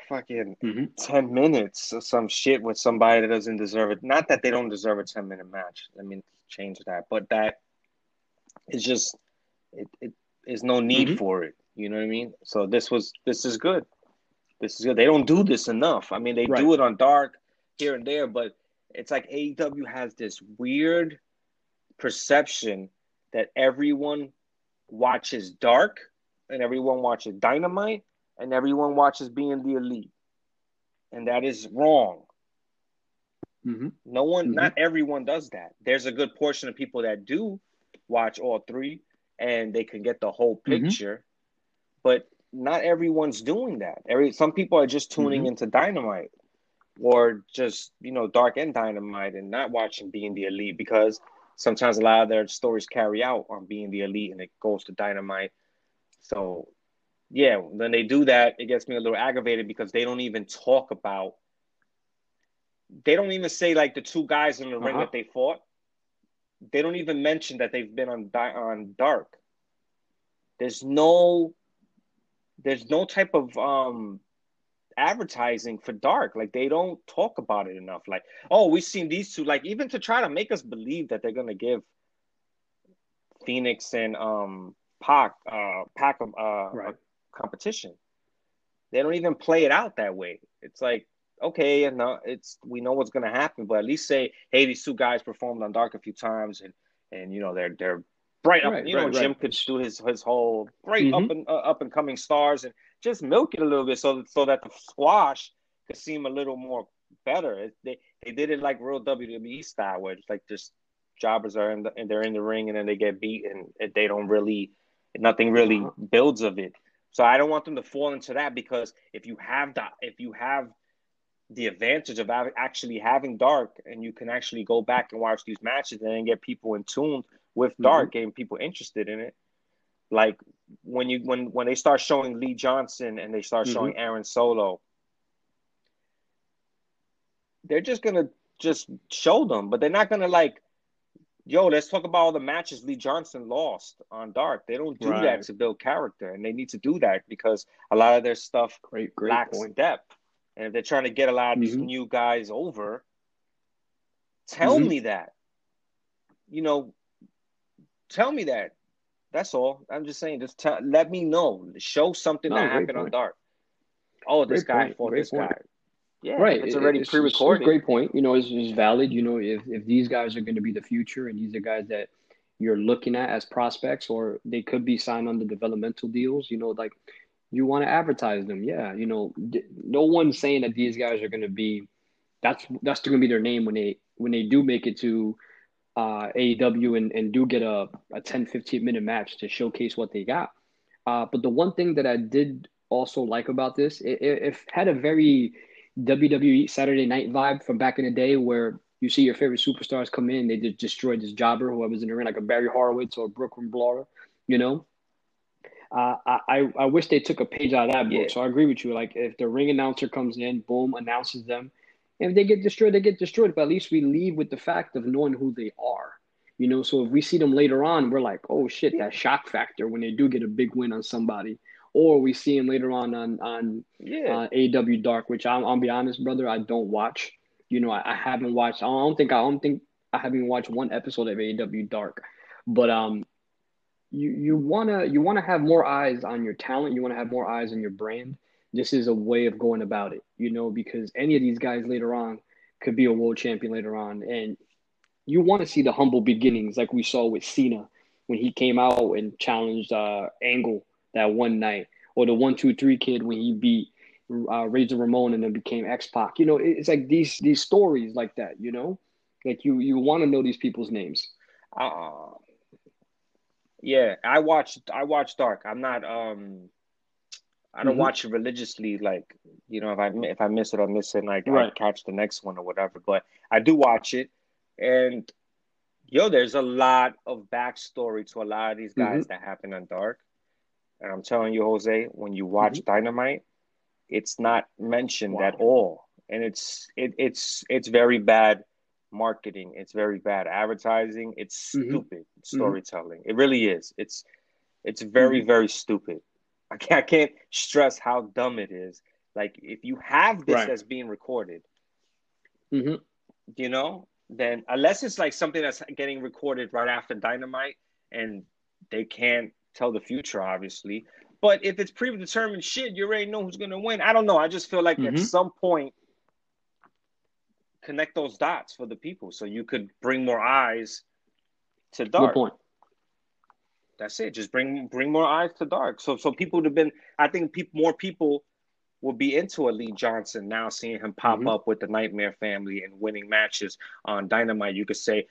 [SPEAKER 2] fucking mm-hmm. 10 minutes or some shit with somebody that doesn't deserve it. Not that they don't deserve a 10 minute match. I mean, change that, but that is just it, it is no need mm-hmm. for it. You know what I mean? So this was this is good. This is good. They don't do this enough. I mean, they right. do it on dark here and there, but it's like AEW has this weird perception that everyone watches dark and everyone watches dynamite and everyone watches being the elite. And that is wrong. Mm-hmm. No one, mm-hmm. not everyone does that. There's a good portion of people that do watch all three and they can get the whole mm-hmm. picture. Mm-hmm. But not everyone's doing that. Every some people are just tuning mm-hmm. into Dynamite or just you know Dark and Dynamite and not watching Being the Elite because sometimes a lot of their stories carry out on Being the Elite and it goes to Dynamite. So yeah, when they do that, it gets me a little aggravated because they don't even talk about. They don't even say like the two guys in the uh-huh. ring that they fought. They don't even mention that they've been on on Dark. There's no. There's no type of um advertising for dark like they don't talk about it enough like oh we've seen these two like even to try to make us believe that they're gonna give Fenix and um pac uh pac uh right competition. They don't even play it out that way. It's like, okay, and no, it's we know what's gonna happen, but at least say, hey, these two guys performed on Dark a few times, and and you know they're they're bright up. Right, you know, right, Jim right. could do his his whole bright mm-hmm. up and uh, up and coming stars, and just milk it a little bit so so that the squash could seem a little more better. They they did it like real WWE style, where it's like just jobbers are in the, and they're in the ring and then they get beat and they don't really nothing really uh-huh. builds of it. So I don't want them to fall into that because if you have that, if you have the advantage of actually having dark and you can actually go back and watch these matches and then get people in tune with dark, mm-hmm. getting people interested in it. Like when you when when they start showing Lee Johnson and they start mm-hmm. showing Aaron Solo, they're just gonna just show them, but they're not gonna like yo, let's talk about all the matches Lee Johnson lost on Dark. They don't do right. that to build character, and they need to do that because a lot of their stuff great, great lacks point. depth. And if they're trying to get a lot of these mm-hmm. new guys over, tell mm-hmm. me that. You know, tell me that. That's all. I'm just saying. Just tell, let me know. Show something no, that happened point. on Dark. Oh, this great guy point. fought great this point. guy.
[SPEAKER 1] Yeah, right. It's already it's, pre-recorded. It's great point. You know, it's, it's valid. You know, if, if these guys are going to be the future and these are guys that you're looking at as prospects or they could be signed on the developmental deals, you know, like you want to advertise them. Yeah, you know, no one's saying that these guys are going to be that's that's going to be their name when they when they do make it to uh, AEW and, and do get a, a 10, 15 minute match to showcase what they got. Uh, but the one thing that I did also like about this, it, it, had a very WWE Saturday Night vibe from back in the day, where you see your favorite superstars come in, they just destroy this jobber, whoever's in the ring, like a Barry Horowitz or Brooklyn Brawler, you know. Uh, I I wish they took a page out of that book. Yeah. So I agree with you. Like if the ring announcer comes in, boom, announces them, if they get destroyed, they get destroyed. But at least we leave with the fact of knowing who they are. You know, so if we see them later on, we're like, oh shit, that shock factor when they do get a big win on somebody or we see him later on on on yeah. uh, AW Dark, which I'm, I'll be honest, brother, I don't watch. You know, I, I, haven't watched. I don't think I don't think I haven't watched one episode of AW Dark, but um, you you wanna you wanna have more eyes on your talent. You wanna have more eyes on your brand. This is a way of going about it, you know, because any of these guys later on could be a world champion later on, and you want to see the humble beginnings, like we saw with Cena when he came out and challenged uh, Angle that one night, or the one two three kid when he beat uh, Razor Ramon and then became X Pac. You know, it's like these these stories like that. You know, like you you want to know these people's names.
[SPEAKER 2] Uh, yeah, I watched I watched Dark. I'm not um I don't mm-hmm. watch it religiously. Like you know, if I if I miss it, I miss it. Like right. I catch the next one or whatever. But I do watch it, and yo, there's a lot of backstory to a lot of these guys mm-hmm. that happen on Dark. And I'm telling you, Jose, when you watch mm-hmm. Dynamite, it's not mentioned wow. at all, and it's it, it's it's very bad marketing. It's very bad advertising. It's mm-hmm. stupid mm-hmm. storytelling. Mm-hmm. It really is. It's it's very mm-hmm. very stupid. I can't, I can't stress how dumb it is. Like if you have this right. as being recorded,
[SPEAKER 1] mm-hmm.
[SPEAKER 2] you know, then unless it's like something that's getting recorded right after Dynamite and they can't tell the future, obviously. But if it's predetermined shit, you already know who's gonna win. I don't know. I just feel like mm-hmm. at some point connect those dots for the people so you could bring more eyes to dark. Good point. That's it. Just bring bring more eyes to dark. So so people would have been I think people more people will be into a Lee Johnson now seeing him pop mm-hmm. up with the Nightmare family and winning matches on Dynamite. You could say,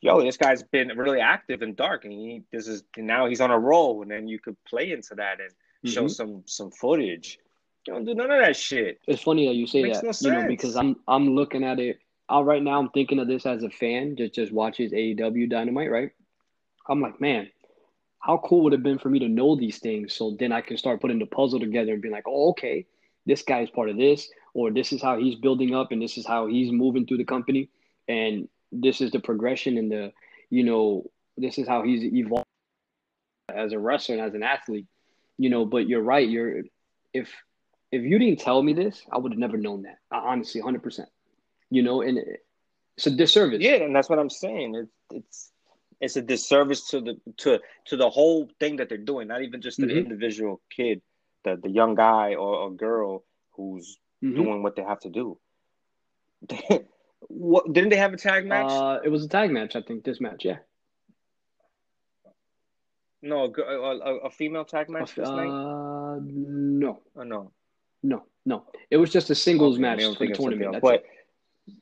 [SPEAKER 2] yo, this guy's been really active and dark, and he this is now he's on a roll, and then you could play into that and mm-hmm. show some some footage. You don't do none of that shit.
[SPEAKER 1] It's funny that you say that, no you know, because I'm I'm looking at it. I, right now, I'm thinking of this as a fan, just just watches AEW Dynamite, right? I'm like, man, how cool would it have been for me to know these things so then I can start putting the puzzle together and be like, oh, okay, this guy is part of this, or this is how he's building up and this is how he's moving through the company. And this is the progression and the, you know, this is how he's evolved as a wrestler and as an athlete, you know, but you're right. You're, if, if you didn't tell me this, I would have never known that. Honestly, hundred percent. You know, and it's a disservice.
[SPEAKER 2] Yeah, and that's what I'm saying. It's it's it's a disservice to the to to the whole thing that they're doing. Not even just to mm-hmm. the individual kid, the the young guy or, or girl who's mm-hmm. doing what they have to do. what didn't they have a tag match?
[SPEAKER 1] Uh, it was a tag match, I think. This match, yeah.
[SPEAKER 2] No, a, a, a female tag match this uh.
[SPEAKER 1] No.
[SPEAKER 2] Oh, no.
[SPEAKER 1] No, no. It was just a singles okay, match for the tournament.
[SPEAKER 2] but it.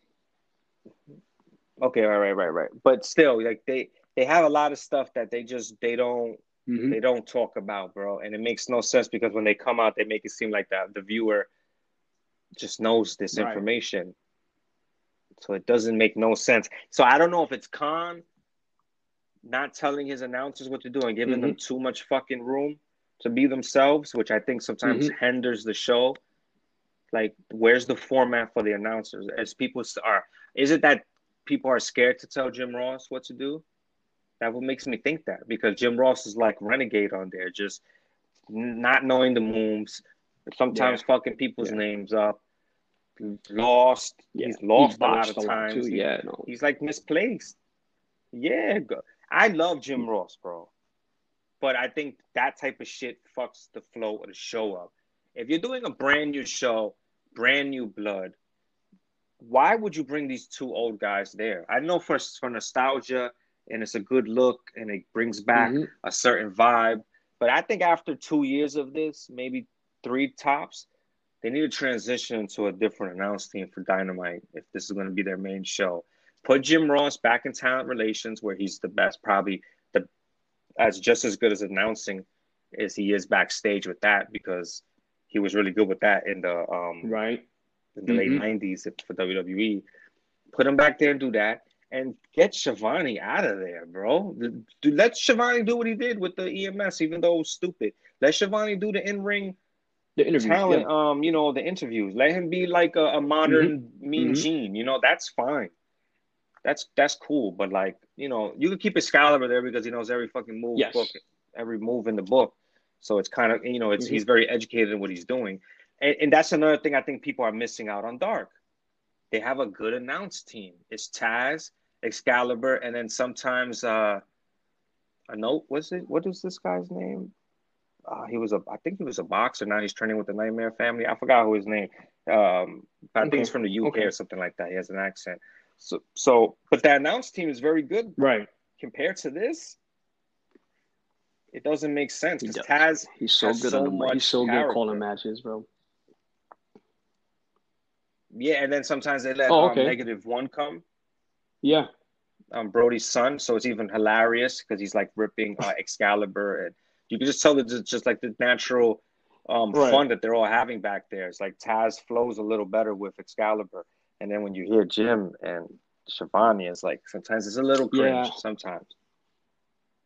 [SPEAKER 2] okay, right, right, right, right. But still, like they they have a lot of stuff that they just they don't mm-hmm. they don't talk about, bro. And it makes no sense because when they come out, they make it seem like that the viewer just knows this right. information. So it doesn't make no sense. So I don't know if it's Khan not telling his announcers what to do and giving mm-hmm. them too much fucking room to be themselves, which I think sometimes mm-hmm. hinders the show. Like, where's the format for the announcers? As people are, is it that people are scared to tell Jim Ross what to do? That what makes me think that because Jim Ross is like renegade on there, just not knowing the moves, sometimes yeah. fucking people's yeah. names up. Lost. Yeah. He's lost he's a lot of times.
[SPEAKER 1] Yeah, no.
[SPEAKER 2] He's like misplaced. Yeah, I love Jim Ross, bro. But I think that type of shit fucks the flow of the show up. If you're doing a brand new show, brand new blood, why would you bring these two old guys there? I know for for nostalgia and it's a good look and it brings back mm-hmm. a certain vibe. But I think after two years of this, maybe three tops, they need to transition to a different announce team for Dynamite if this is going to be their main show. Put Jim Ross back in talent relations where he's the best, probably the as just as good as announcing as he is backstage with that because he was really good with that in the um
[SPEAKER 1] right
[SPEAKER 2] in the mm-hmm. late nineties for WWE. Put him back there and do that, and get Schiavone out of there, bro. Let Schiavone do what he did with the EMS, even though it was stupid. Let Schiavone do the in ring
[SPEAKER 1] the interviews,
[SPEAKER 2] talent, yeah. um, you know, the interviews. Let him be like a, a modern mm-hmm. Mean mm-hmm. Gene. You know, that's fine that's that's cool. But like, you know, you can keep Excalibur there because he knows every fucking move yes. book, every move in the book. So it's kind of you know, it's mm-hmm. he's very educated in what he's doing. And, and that's another thing I think people are missing out on Dark. They have a good announce team. It's Taz, Excalibur, and then sometimes uh a note was it what is this guy's name? Uh, he was a I think he was a boxer. Now he's training with the Nightmare Family. I forgot who his name. Um, but I okay. think he's from the UK okay. or something like that. He has an accent. So, so, but the announce team is very good,
[SPEAKER 1] right?
[SPEAKER 2] Compared to this, it doesn't make sense because Taz
[SPEAKER 1] he's so good. So much he's so character. good calling matches, bro.
[SPEAKER 2] Yeah, and then sometimes they let oh, okay. um, negative one come.
[SPEAKER 1] Yeah,
[SPEAKER 2] um, Brodie's son, so it's even hilarious because he's like ripping uh, Excalibur, and you can just tell that it's just like the natural um, right. fun that they're all having back there. It's like Taz flows a little better with Excalibur. And then when you hear Jim and Schiavone, it's like sometimes it's a little cringe. Yeah. Sometimes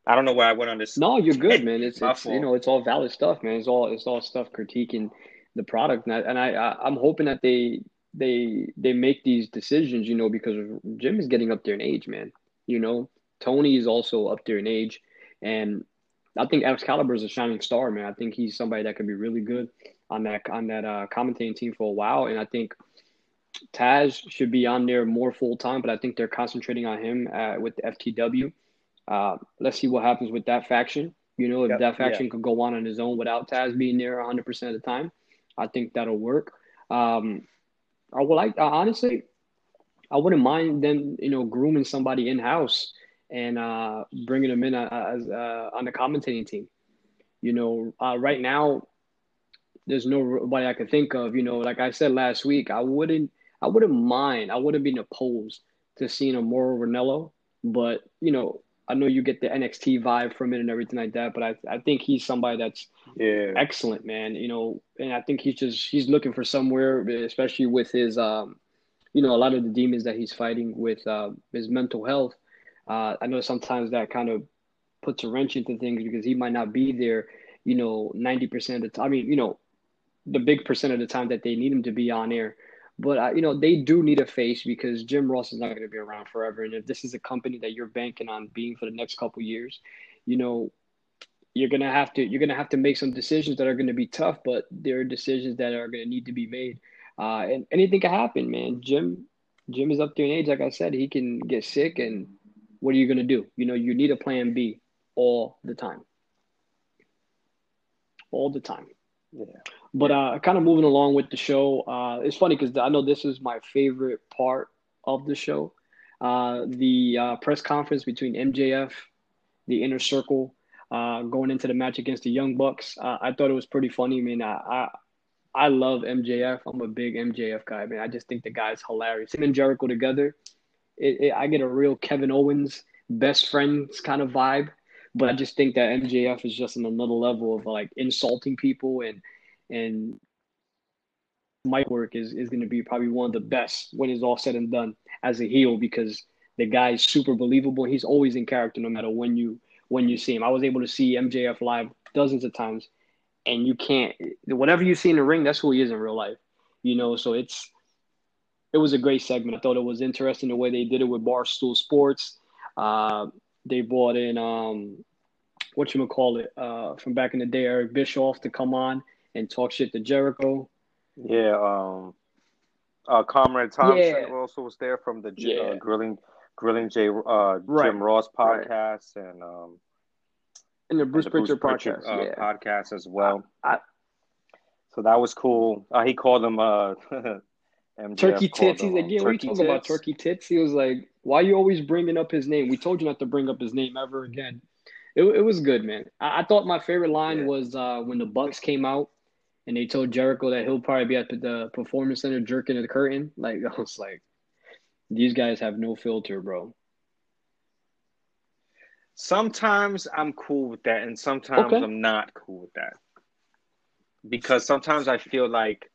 [SPEAKER 2] I don't know where I went on this.
[SPEAKER 1] No, you're good, man. It's, it's you know it's all valid stuff, man. It's all it's all stuff critiquing the product, and I, and I, I I'm hoping that they they they make these decisions, you know, because Jim is getting up there in age, man. You know, Tony is also up there in age, and I think Excalibur is a shining star, man. I think he's somebody that could be really good on that on that uh, commentating team for a while, and I think Taz should be on there more full time, but I think they're concentrating on him uh, with the FTW. Uh, let's see what happens with that faction. You know, if yep, that faction yeah. could go on on his own without Taz being there 100% of the time, I think that'll work. Um, I would like, honestly, I wouldn't mind them, you know, grooming somebody in house and uh, bringing them in uh, as uh, on the commentating team. You know, uh, right now, there's nobody I could think of. You know, like I said last week, I wouldn't I wouldn't mind. I wouldn't be opposed to seeing a Mauro Ranallo, but you know, I know you get the NXT vibe from it and everything like that. But I, I think he's somebody that's
[SPEAKER 2] yeah
[SPEAKER 1] excellent, man. You know, and I think he's just he's looking for somewhere, especially with his um, you know, a lot of the demons that he's fighting with uh, his mental health. Uh, I know sometimes that kind of puts a wrench into things because he might not be there, you know, 90% of the time. I mean, you know, the big percent of the time that they need him to be on air. But you know they do need a face because Jim Ross is not going to be around forever. And if this is a company that you're banking on being for the next couple years, you know you're gonna have to you're gonna have to make some decisions that are going to be tough. But there are decisions that are going to need to be made. Uh, and anything can happen, man. Jim Jim is up there in age. Like I said, he can get sick, and what are you going to do? You know, you need a plan B all the time. All the time. But uh, kind of moving along with the show, uh, it's funny because I know this is my favorite part of the show. Uh, the uh, press conference between MJF, the inner circle, uh, going into the match against the Young Bucks. Uh, I thought it was pretty funny. I mean, I, I, I love MJF. I'm a big MJF guy, man. I just think the guy's hilarious. Him and Jericho together, it, it, I get a real Kevin Owens best friends kind of vibe. But I just think that MJF is just on another level of like insulting people and – and mic work is, is going to be probably one of the best when it's all said and done as a heel because the guy is super believable. He's always in character no matter when you when you see him. I was able to see MJF live dozens of times, and you can't whatever you see in the ring, that's who he is in real life. You know, so it's it was a great segment. I thought it was interesting the way they did it with Barstool Sports. Uh, they brought in um, what you call it uh, from back in the day, Eric Bischoff to come on and talk shit to Jericho.
[SPEAKER 2] Yeah, um, uh, Conrad Thompson yeah. also was there from the uh, yeah. uh, Grilling Grilling J uh, right. Jim Ross podcast right. and um,
[SPEAKER 1] and the Bruce, and the Bruce Pritchard,
[SPEAKER 2] podcast, uh,
[SPEAKER 1] yeah.
[SPEAKER 2] podcast as well.
[SPEAKER 1] I, I,
[SPEAKER 2] so that was cool. Uh, he called them uh,
[SPEAKER 1] turkey tits. He's like, yeah, we talking about turkey tits. He was like, why are you always bringing up his name? We told you not to bring up his name ever again. It, it was good, man. I, I thought my favorite line yeah. was uh, when the Bucks came out and they told Jericho that he'll probably be at the performance center jerking the curtain. Like I was like, these guys have no filter, bro.
[SPEAKER 2] Sometimes I'm cool with that, and sometimes okay. I'm not cool with that. Because sometimes I feel like,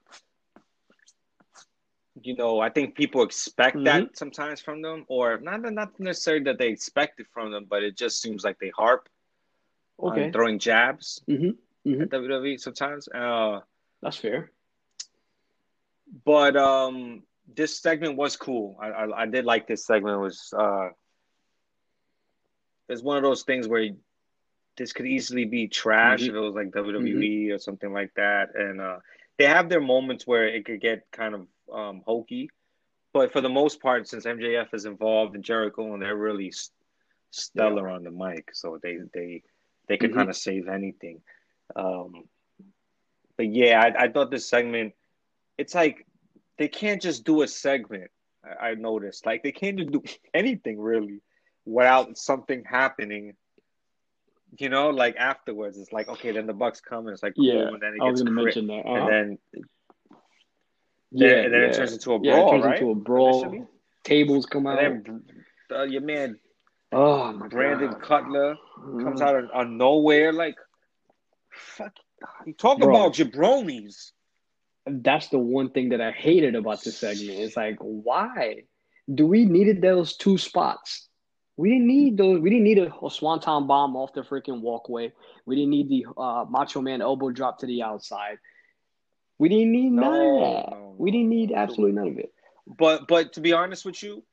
[SPEAKER 2] you know, I think people expect mm-hmm. that sometimes from them, or not not necessarily that they expect it from them, but it just seems like they harp okay. on throwing jabs.
[SPEAKER 1] Mm-hmm mm-hmm.
[SPEAKER 2] at WWE sometimes. Uh,
[SPEAKER 1] That's fair.
[SPEAKER 2] But um, this segment was cool. I, I, I did like this segment. It was uh, it's one of those things where you, this could easily be trash mm-hmm. if it was like WWE mm-hmm. or something like that. And uh, they have their moments where it could get kind of um, hokey. But for the most part, since MJF is involved in Jericho and they're really stellar yeah. on the mic, so they they they could mm-hmm. kind of save anything. Um, but yeah, I, I thought this segment, it's like they can't just do a segment. I, I noticed like they can't just do anything really without something happening. You know, like afterwards, it's like okay, then the Bucks come and it's like cool,
[SPEAKER 1] yeah,
[SPEAKER 2] and then it
[SPEAKER 1] I was gonna mention that, uh-huh.
[SPEAKER 2] and then yeah, and then
[SPEAKER 1] yeah.
[SPEAKER 2] it turns into a
[SPEAKER 1] yeah,
[SPEAKER 2] brawl,
[SPEAKER 1] it turns
[SPEAKER 2] right?
[SPEAKER 1] into a brawl. Tables come out.
[SPEAKER 2] And then uh, your man,
[SPEAKER 1] oh my
[SPEAKER 2] Brandon
[SPEAKER 1] God.
[SPEAKER 2] Cutler, comes
[SPEAKER 1] Mhm.
[SPEAKER 2] out of, of nowhere. Like, fuck, you talk
[SPEAKER 1] Bro.
[SPEAKER 2] about jabronis.
[SPEAKER 1] That's the one thing that I hated about this segment. It's like, why do we needed those two spots? We didn't need those. We didn't need a, a swanton bomb off the freaking walkway. We didn't need the uh, Macho Man elbow drop to the outside. We didn't need none of that.
[SPEAKER 2] no,
[SPEAKER 1] we didn't need absolutely none of it.
[SPEAKER 2] But but to be honest with you,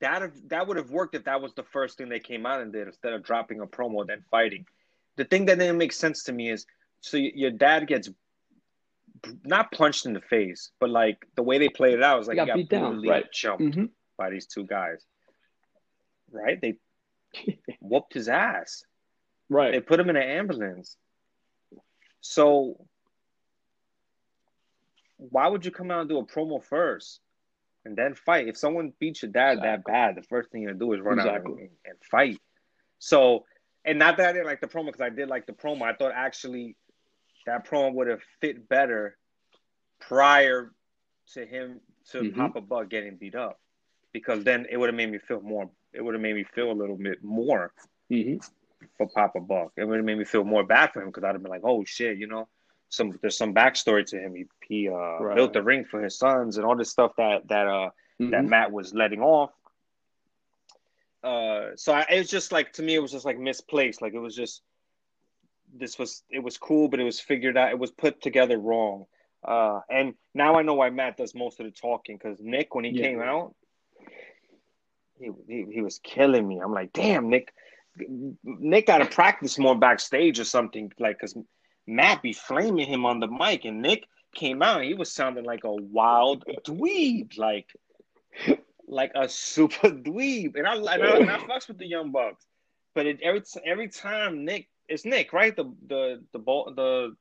[SPEAKER 2] that have, that would have worked if that was the first thing they came out and did instead of dropping a promo then fighting. The thing that didn't make sense to me is so your dad gets not punched in the face, but like the way they played it out was like
[SPEAKER 1] He
[SPEAKER 2] he
[SPEAKER 1] got
[SPEAKER 2] got
[SPEAKER 1] beat down, right.
[SPEAKER 2] jumped
[SPEAKER 1] Mhm.
[SPEAKER 2] by these two guys. Right? They whooped his ass.
[SPEAKER 1] Right?
[SPEAKER 2] They put him in an ambulance. So why would you come out and do a promo first and then fight? If someone beats your dad that bad, the first thing you do is run out and, and fight. So, and not that I didn't like the promo because I did like the promo. I thought actually that promo would have fit better prior to him to
[SPEAKER 1] Mhm.
[SPEAKER 2] Papa Buck getting beat up because then it would have made me feel more. It would have made me feel a little bit more
[SPEAKER 1] hmm
[SPEAKER 2] for Papa Buck. It would have made me feel more bad for him because I'd have been like, oh shit, you know, some there's some backstory to him. He he uh,
[SPEAKER 1] Right.
[SPEAKER 2] built the ring for his sons and all this stuff that that uh that
[SPEAKER 1] Mhm.
[SPEAKER 2] Matt was letting off. uh, so I, it was just like to me, it was just like misplaced. Like it was just this was it was cool, but it was figured out. It was put together wrong. Uh, and now I know why Matt does most of the talking because Nick, when he yeah. came out, he, he, he was killing me. I'm like, damn, Nick, Nick got to practice more backstage or something, like because Matt be flaming him on the mic, and Nick came out, he was sounding like a wild dweeb, like like a super dweeb, and I and I, and I fucks with the young bucks, but it, every every time Nick, it's Nick, right? The the the ball the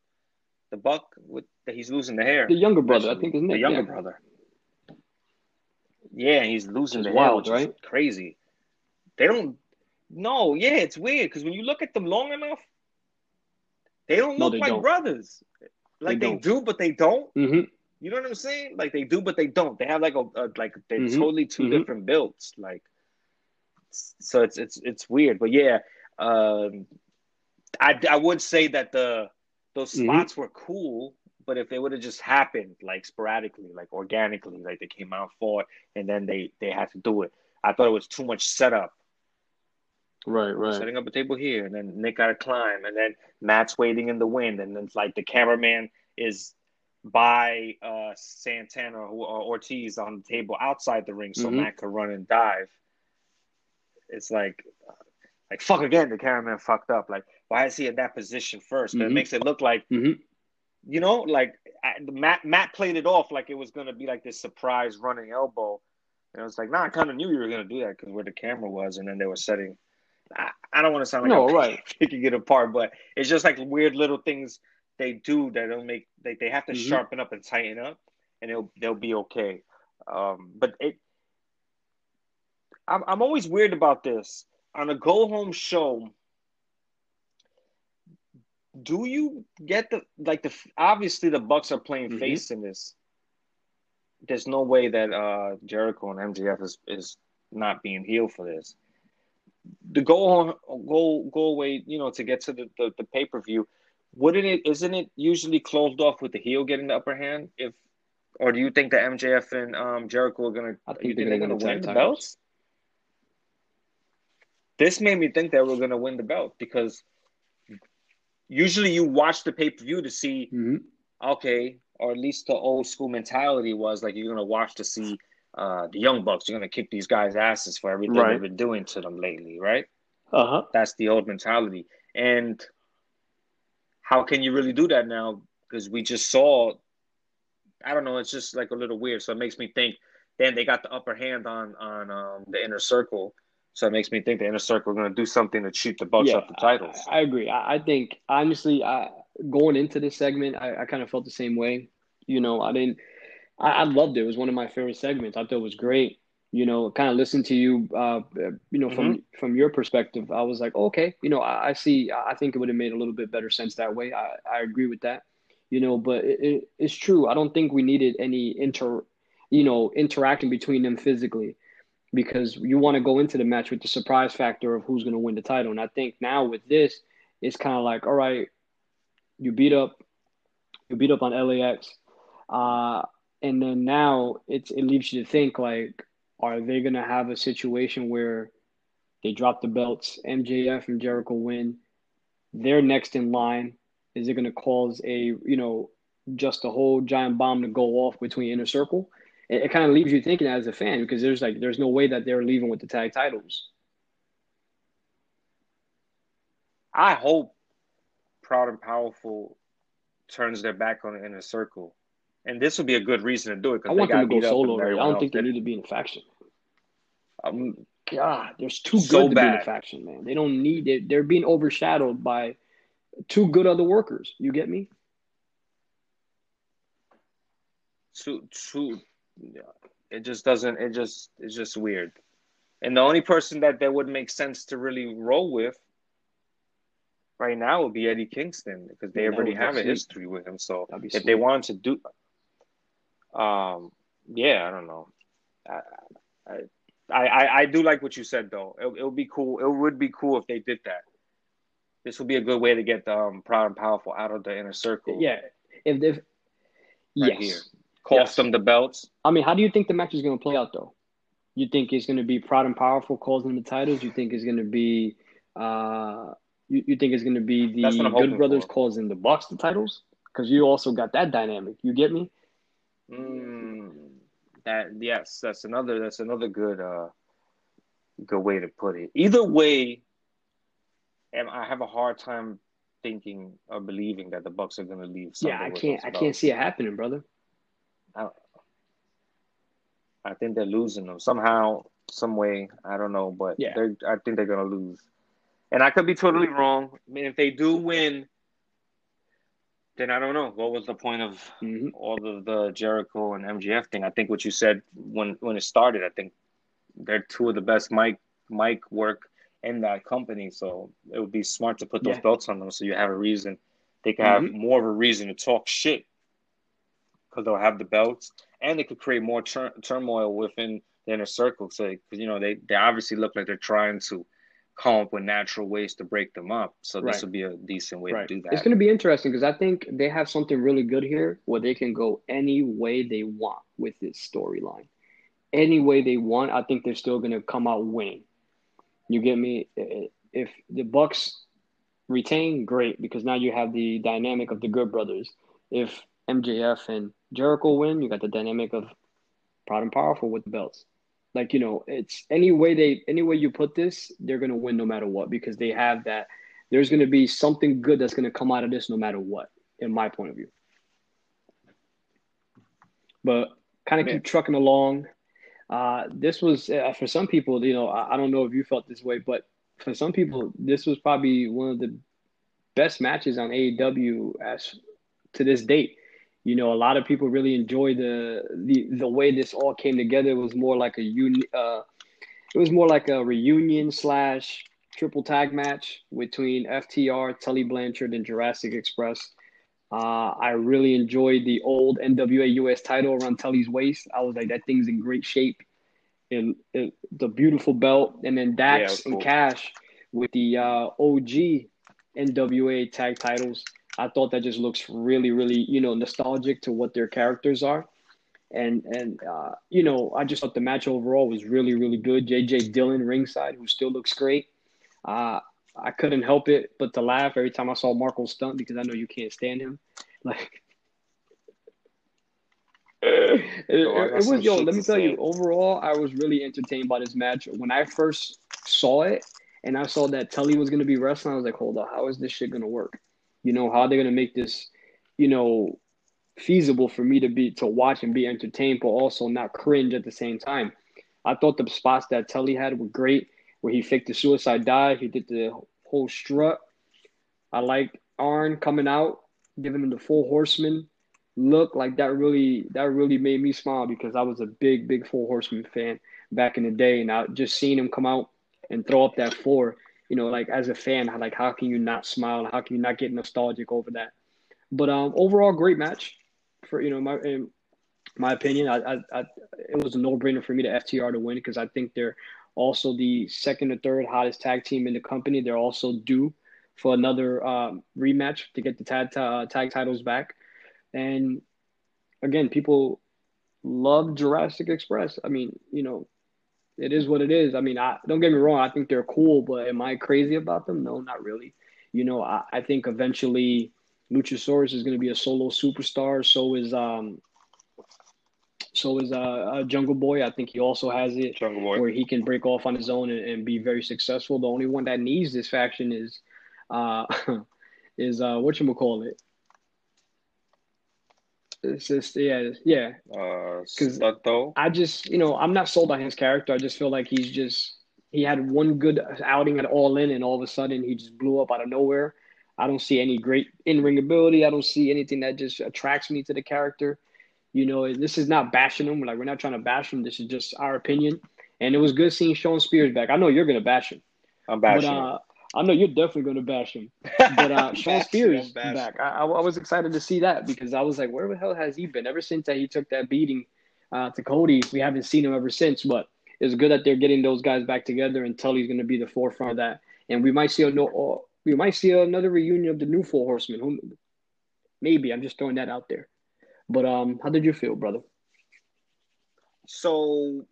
[SPEAKER 2] the buck with that he's losing the hair.
[SPEAKER 1] The younger brother, I think, is Nick.
[SPEAKER 2] The younger yeah. brother. Yeah, he's losing it's the wild, hair, right? crazy. They don't. No, yeah, it's weird because when you look at them long enough, they don't look no, they like don't. brothers. Like they, they, do, but they don't.
[SPEAKER 1] Mm-hmm.
[SPEAKER 2] You know what I'm saying? Like they do, but they don't. They have like a, a like they're mm-hmm. totally 2 mm-hmm. different builds. Like, so it's it's it's weird. But yeah, um, I I would say that the those mm-hmm. spots were cool, but if they would have just happened like sporadically, like organically, like they came out for it and then they they had to do it, I thought it was too much setup
[SPEAKER 1] Right, right.
[SPEAKER 2] Setting up a table here, and then Nick got to climb, and then Matt's waiting in the wind, and then it's like the cameraman is by uh, Santana or Ortiz on the table outside the ring, so mm-hmm. Matt could run and dive. It's like, like fuck again. The cameraman fucked up. Like, why is he in that position 1st But mm-hmm. it makes it look like,
[SPEAKER 1] mm-hmm.
[SPEAKER 2] you know, like Matt Matt played it off like it was gonna be like this surprise running elbow, and it was like, nah, I kind of knew you were gonna do that because where the camera was, and then they were setting I, I don't want to sound like no, I'm right. picking it apart, but it's just like weird little things they do that don't make they, they have to mm-hmm. sharpen up and tighten up, and they'll they'll be okay. Um, but it, I'm I'm always weird about this on a go home show. Do you get the like the obviously the Bucks are playing mm-hmm. face in this. There's no way that uh, Jericho and MJF is is not being healed for this the go on go go away, you know, to get to the, the, the pay per view, wouldn't it isn't it usually closed off with the heel getting the upper hand? If or do you think that MJF and um, Jericho are gonna I think, they're, gonna, win the belts? This made me think that we're gonna win the belt because usually you watch the pay per view to see
[SPEAKER 1] mm-hmm.
[SPEAKER 2] okay, or at least the old school mentality was like you're gonna watch to see uh, the Young Bucks are going to kick these guys' asses for everything right. they've been doing to them lately, right?
[SPEAKER 1] Uh huh.
[SPEAKER 2] That's the old mentality. And how can you really do that now? Because we just saw, I don't know, it's just like a little weird. So it makes me think. Then they got the upper hand on on um, the inner circle. So it makes me think the inner circle are going to do something to cheat the Bucks yeah, up the titles.
[SPEAKER 1] I, I agree. I, I, think honestly, I, going into this segment, I, I kind of felt the same way. You know, I didn't. I, I, loved it. It was one of my favorite segments. I thought it was great. You know, kind of listen to you. Uh, you know, from mm-hmm. from your perspective, I was like, okay, you know, I, I see. I think it would have made a little bit better sense that way. I, I agree with that. You know, but it, it, it's true. I don't think we needed any inter, you know, interacting between them physically, because you want to go into the match with the surprise factor of who's going to win the title. And I think now with this, it's kind of like, all right, you beat up, you beat up on LAX. Uh, and then now it's it leaves you to think like, are they gonna have a situation where they drop the belts, MJF and Jericho win, they're next in line. Is it gonna cause a you know just a whole giant bomb to go off between Inner Circle? It, it kind of leaves you thinking as a fan because there's like there's no way that they're leaving with the tag titles.
[SPEAKER 2] I hope Proud and Powerful turns their back on the Inner Circle and this would be a good reason to do it
[SPEAKER 1] because they them to go solo. I don't think they need to be in a faction.
[SPEAKER 2] Um,
[SPEAKER 1] God, there's too so good to bad. be in a faction, man. They don't need it. They're being overshadowed by two good other workers. You get me?
[SPEAKER 2] Too, too. It just doesn't. It just. It's just weird. And the only person that that would make sense to really roll with right now would be Eddie Kingston because they already have a history with him. So if sweet. they wanted to do, um, yeah, I don't know. I, I, I, I do like what you said though. It, it would be cool. It would be cool if they did that. This would be a good way to get the um, proud and powerful out of the inner circle.
[SPEAKER 1] Yeah, if if
[SPEAKER 2] right yes, here. cost yes. them the belts.
[SPEAKER 1] I mean, how do you think the match is going to play out though? You think it's going to be proud and powerful causing the titles? You think it's going to be uh, you, you think it's going to be the Good Brothers for. causing the Bucks the titles? Because you also got that dynamic. You get me?
[SPEAKER 2] Mm, that yes, that's another that's another good uh good way to put it. Either way, and I have a hard time thinking or believing that the Bucks are going to leave.
[SPEAKER 1] yeah, I can't. I can't see it happening, brother.
[SPEAKER 2] I, I think they're losing them somehow, some way. I don't know, but yeah. they're. I think they're going to lose, and I could be totally wrong. I mean, if they do win, then I don't know what was the point of mm-hmm. all of the Jericho and MJF thing. I think what you said when when it started. I think they're two of the best mic mic work in that company. So it would be smart to put those yeah. belts on them so you have a reason. They can mm-hmm. have more of a reason to talk shit because they'll have the belts, and they could create more tur- turmoil within the inner circle. So, because you know they they obviously look like they're trying to come up with natural ways to break them up. So this right. would be a decent way right. to do that.
[SPEAKER 1] It's going to be interesting because I think they have something really good here where they can go any way they want with this storyline. Any way they want, I think they're still going to come out winning. You get me? If the Bucks retain, great, because now you have the dynamic of the Good Brothers. If MJF and Jericho win, you got the dynamic of Proud and Powerful with the belts. Like you know, it's any way they any way you put this, they're gonna win no matter what because they have that. There's gonna be something good that's gonna come out of this no matter what, in my point of view. But kind of keep trucking along. Uh, this was uh, for some people, you know, I, I, don't know if you felt this way, but for some people, this was probably one of the best matches on AEW as to this date. You know, a lot of people really enjoyed the the the way this all came together. It was more like a uni, uh, it was more like a reunion slash triple tag match between FTR, Tully Blanchard, and Jurassic Express. Uh, I really enjoyed the old NWA US title around Tully's waist. I was like, that thing's in great shape. And, and the beautiful belt. And then Dax yeah, cool. and Cash with the uh, OG NWA tag titles. I thought that just looks really, really, you know, nostalgic to what their characters are. And, and uh, you know, I just thought the match overall was really, really good. JJ Dillon ringside, who still looks great. Uh, I couldn't help it but to laugh every time I saw Marko Stunt because I know you can't stand him. Like it, it, it was yo. Let me tell you. Overall, I was really entertained by this match. When I first saw it and I saw that Tully was gonna be wrestling, I was like, hold on, how is this shit gonna work? You know, how they're gonna make this, you know, feasible for me to be to watch and be entertained, but also not cringe at the same time. I thought the spots that Tully had were great where he faked the suicide dive. He did the whole strut. I like Arn coming out, giving him the Four Horseman look. Like that really that really made me smile because I was a big, big Four Horseman fan back in the day. And I just seeing him come out and throw up that four, you know, like as a fan, like how can you not smile? How can you not get nostalgic over that? But um overall great match for you know my in my opinion. I, I, I it was a no brainer for me to FTR to win because I think they're also the second or third hottest tag team in the company. They're also due for another um, rematch to get the tag, uh, tag titles back. And again, people love Jurassic Express. I mean, you know, it is what it is. I mean, I don't get me wrong. I think they're cool, but am I crazy about them? No, not really. You know, I, I think eventually Luchasaurus is going to be a solo superstar. So is um, so is uh, uh, Jungle Boy. I think he also has it where he can break off on his own and, and, be very successful. The only one that needs this faction is uh, is uh, what you call it. It's just yeah, yeah.
[SPEAKER 2] Because
[SPEAKER 1] uh, I just you know I'm not sold on his character. I just feel like he's just he had one good outing at All In, and all of a sudden he just blew up out of nowhere. I don't see any great in ring ability. I don't see anything that just attracts me to the character. You know, this is not bashing him. Like we're not trying to bash him. This is just our opinion. And it was good seeing Shawn Spears back. I know you're gonna bash him.
[SPEAKER 2] I'm bashing. But, uh,
[SPEAKER 1] I know you're definitely gonna bash him. But uh, Shawn Spears back. I, I, was excited to see that because I was like, where the hell has he been ever since that he took that beating uh, to Cody? We haven't seen him ever since. But it's good that they're getting those guys back together, and Tully's gonna be the forefront of that. And we might see a no, uh, we might see another reunion of the new Four Horsemen. Who, maybe I'm just throwing that out there. But um, how did you feel, brother?
[SPEAKER 2] So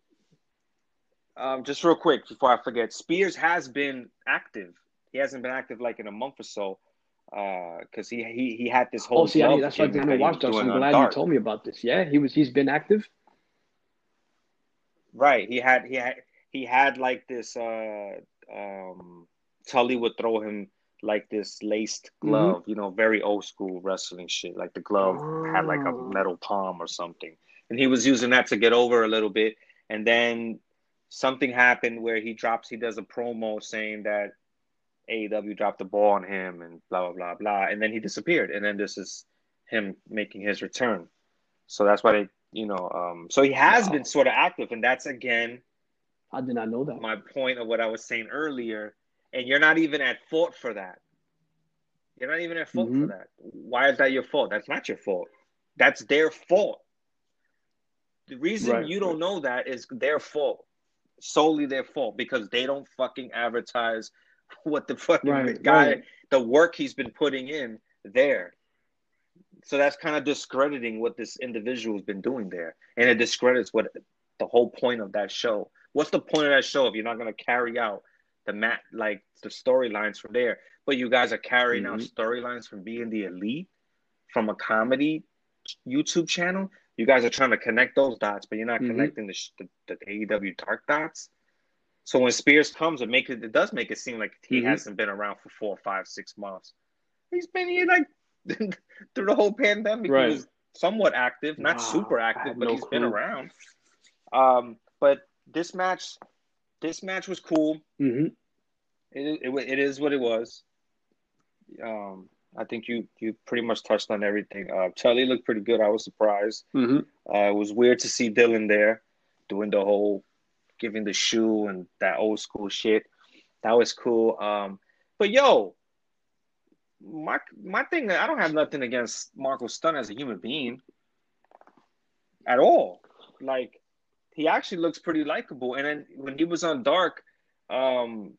[SPEAKER 2] Um, just real quick before I forget, Spears has been active. He hasn't been active like in a month or so, because uh, he he he had this whole.
[SPEAKER 1] Oh, see, I, that's why I didn't watch that. I'm glad you told me about this. Yeah, he was. He's been active.
[SPEAKER 2] Right. He had he had he had like this. Uh, um, Tully would throw him like this laced mm-hmm. glove, mm-hmm. you know, very old school wrestling shit. Like the glove oh. had like a oh. metal palm or something, and he was using that to get over a little bit. And then something happened where he drops. He does a promo saying that AEW dropped the ball on him and blah blah blah blah, and then he disappeared. And then this is him making his return. So that's why they, you know, um, so he has wow. been sort of active, and that's again.
[SPEAKER 1] I did not know that.
[SPEAKER 2] My point of what I was saying earlier and you're not even at fault for that. You're not even at fault mm-hmm. for that. Why is that your fault? That's not your fault. That's their fault. The reason right. you don't know that is their fault, solely their fault, because they don't fucking advertise what the fucking right, guy, right. the work he's been putting in there. So that's kind of discrediting what this individual's been doing there, and it discredits what the whole point of that show. What's the point of that show if you're not going to carry out the mat like the storylines from there. But you guys are carrying mm-hmm. out storylines from being the elite from a comedy YouTube channel. You guys are trying to connect those dots, but you're not mm-hmm. connecting the, the, the AEW dark dots. So when Spears comes, it make it, it does make it seem like he mm-hmm. hasn't been around for four, five, six months. He's been here like through the whole pandemic. Right. He was somewhat active, not wow, super active, but no he's clue. been around. Um, but this match this match was cool.
[SPEAKER 1] Mm-hmm.
[SPEAKER 2] It, it, it is what it was. Um, I think you you pretty much touched on everything. Uh, Tully looked pretty good. I was surprised.
[SPEAKER 1] Mm-hmm.
[SPEAKER 2] Uh, it was weird to see Dillon there doing the whole giving the shoe and that old school shit. That was cool. Um, but yo, my my thing, I don't have nothing against Marko Stunt as a human being at all. Like he actually looks pretty likable. And then when he was on Dark, um,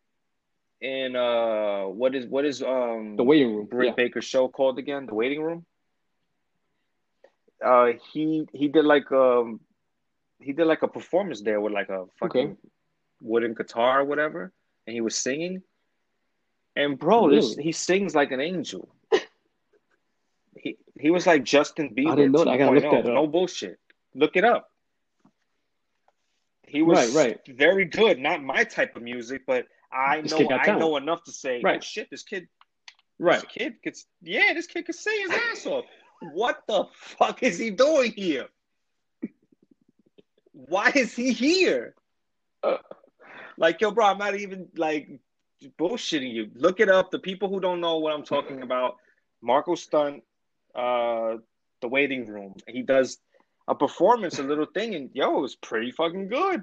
[SPEAKER 2] in uh, what is what is um
[SPEAKER 1] the waiting room?
[SPEAKER 2] Britt yeah. Baker's show called again? The waiting room. Uh, he he did like um he did like a performance there with like a fucking okay. wooden guitar or whatever, and he was singing. And bro, really? this he sings like an angel. he he was like Justin Bieber. I didn't know that. I gotta look that oh. up. No bullshit. Look it up. He was right, right. very good. Not my type of music, but I this know I know enough to say, right. oh shit, this kid,
[SPEAKER 1] right?
[SPEAKER 2] This kid could, yeah, this kid could sing his ass off. What the fuck is he doing here? Why is he here? Uh, like, yo, bro, I'm not even like bullshitting you. Look it up. The people who don't know what I'm talking about, Marko Stunt, uh, the waiting room. He does a performance, a little thing, and yo, it was pretty fucking good.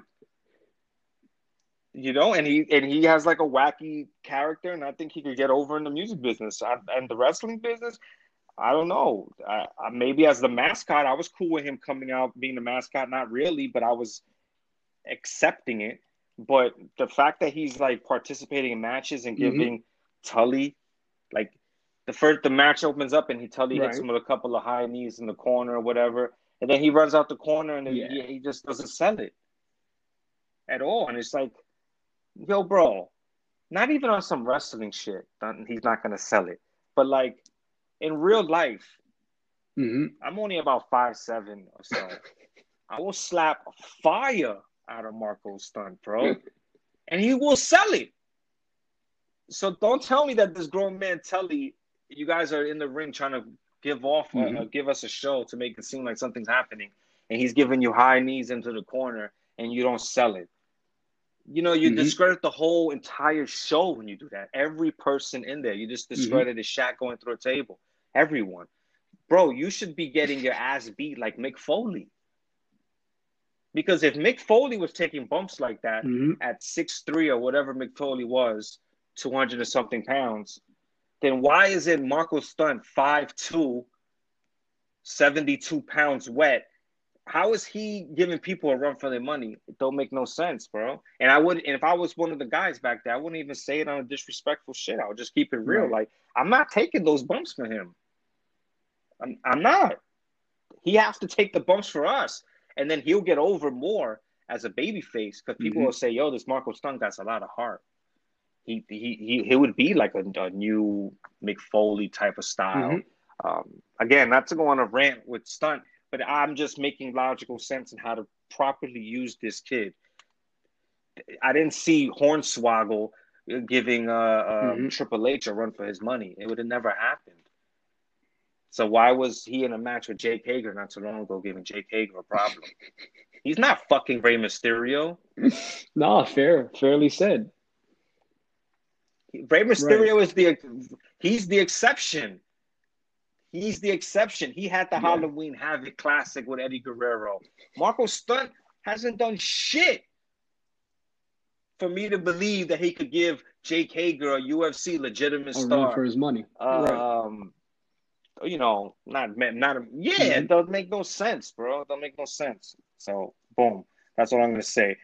[SPEAKER 2] You know, and he and he has like a wacky character, and I think he could get over in the music business I, and the wrestling business. I don't know. I, I, maybe as the mascot, I was cool with him coming out being the mascot. Not really, but I was accepting it. But the fact that he's like participating in matches and mm-hmm. giving mm-hmm. Tully, like the first the match opens up and he Tully right. hits him with a couple of high knees in the corner or whatever, and then he runs out the corner and yeah. he, he just doesn't sell it at all. And it's like, yo, bro, not even on some wrestling shit, he's not gonna sell it. But like in real life,
[SPEAKER 1] mm-hmm.
[SPEAKER 2] I'm only about five seven or so. I will slap fire out of Marko's stunt, bro, and he will sell it. So don't tell me that this grown man Tully, you guys are in the ring trying to give off, mm-hmm. give us a show to make it seem like something's happening, and he's giving you high knees into the corner, and you don't sell it. You know, you mm-hmm. discredit the whole entire show when you do that. Every person in there, you just mm-hmm. discredited mm-hmm. Shaq going through a table. Everyone, bro, you should be getting your ass beat like Mick Foley. Because if Mick Foley was taking bumps like that
[SPEAKER 1] mm-hmm.
[SPEAKER 2] at six three or whatever Mick Foley was, two hundred or something pounds, then why is it Marko Stunt 5'2, 72 pounds wet? How is he giving people a run for their money? It don't make no sense, bro. And I would, and if I was one of the guys back there, I wouldn't even say it on a disrespectful shit. I would just keep it real. Right. Like I'm not taking those bumps for him. I'm, I'm not. He has to take the bumps for us, and then he'll get over more as a baby face because people
[SPEAKER 1] Mhm.
[SPEAKER 2] will say, "Yo, this Marko Stunt got a lot of heart." He he he, he would be like a, a new Mick Foley type of style.
[SPEAKER 1] Mhm.
[SPEAKER 2] Um, again, not to go on a rant with Stunt, but I'm just making logical sense in how to properly use this kid. I didn't see Hornswoggle giving uh, um,
[SPEAKER 1] Mhm.
[SPEAKER 2] Triple H a run for his money. It would have never happened. So why was he in a match with Jake Hager not too long ago, giving Jake Hager a problem? He's not fucking Rey Mysterio.
[SPEAKER 1] No, fair, fairly said.
[SPEAKER 2] Rey Mysterio is the he's the exception. He's the exception. He had the
[SPEAKER 1] Yeah.
[SPEAKER 2] Halloween Havoc Classic with Eddie Guerrero. Marko Stunt hasn't done shit for me to believe that he could give Jake Hager a UFC legitimate
[SPEAKER 1] A
[SPEAKER 2] star.
[SPEAKER 1] for his money. right.
[SPEAKER 2] Um, you know, not not yeah, it
[SPEAKER 1] Mhm.
[SPEAKER 2] doesn't make no sense, bro. It don't make no sense. So, boom, that's what I'm gonna say.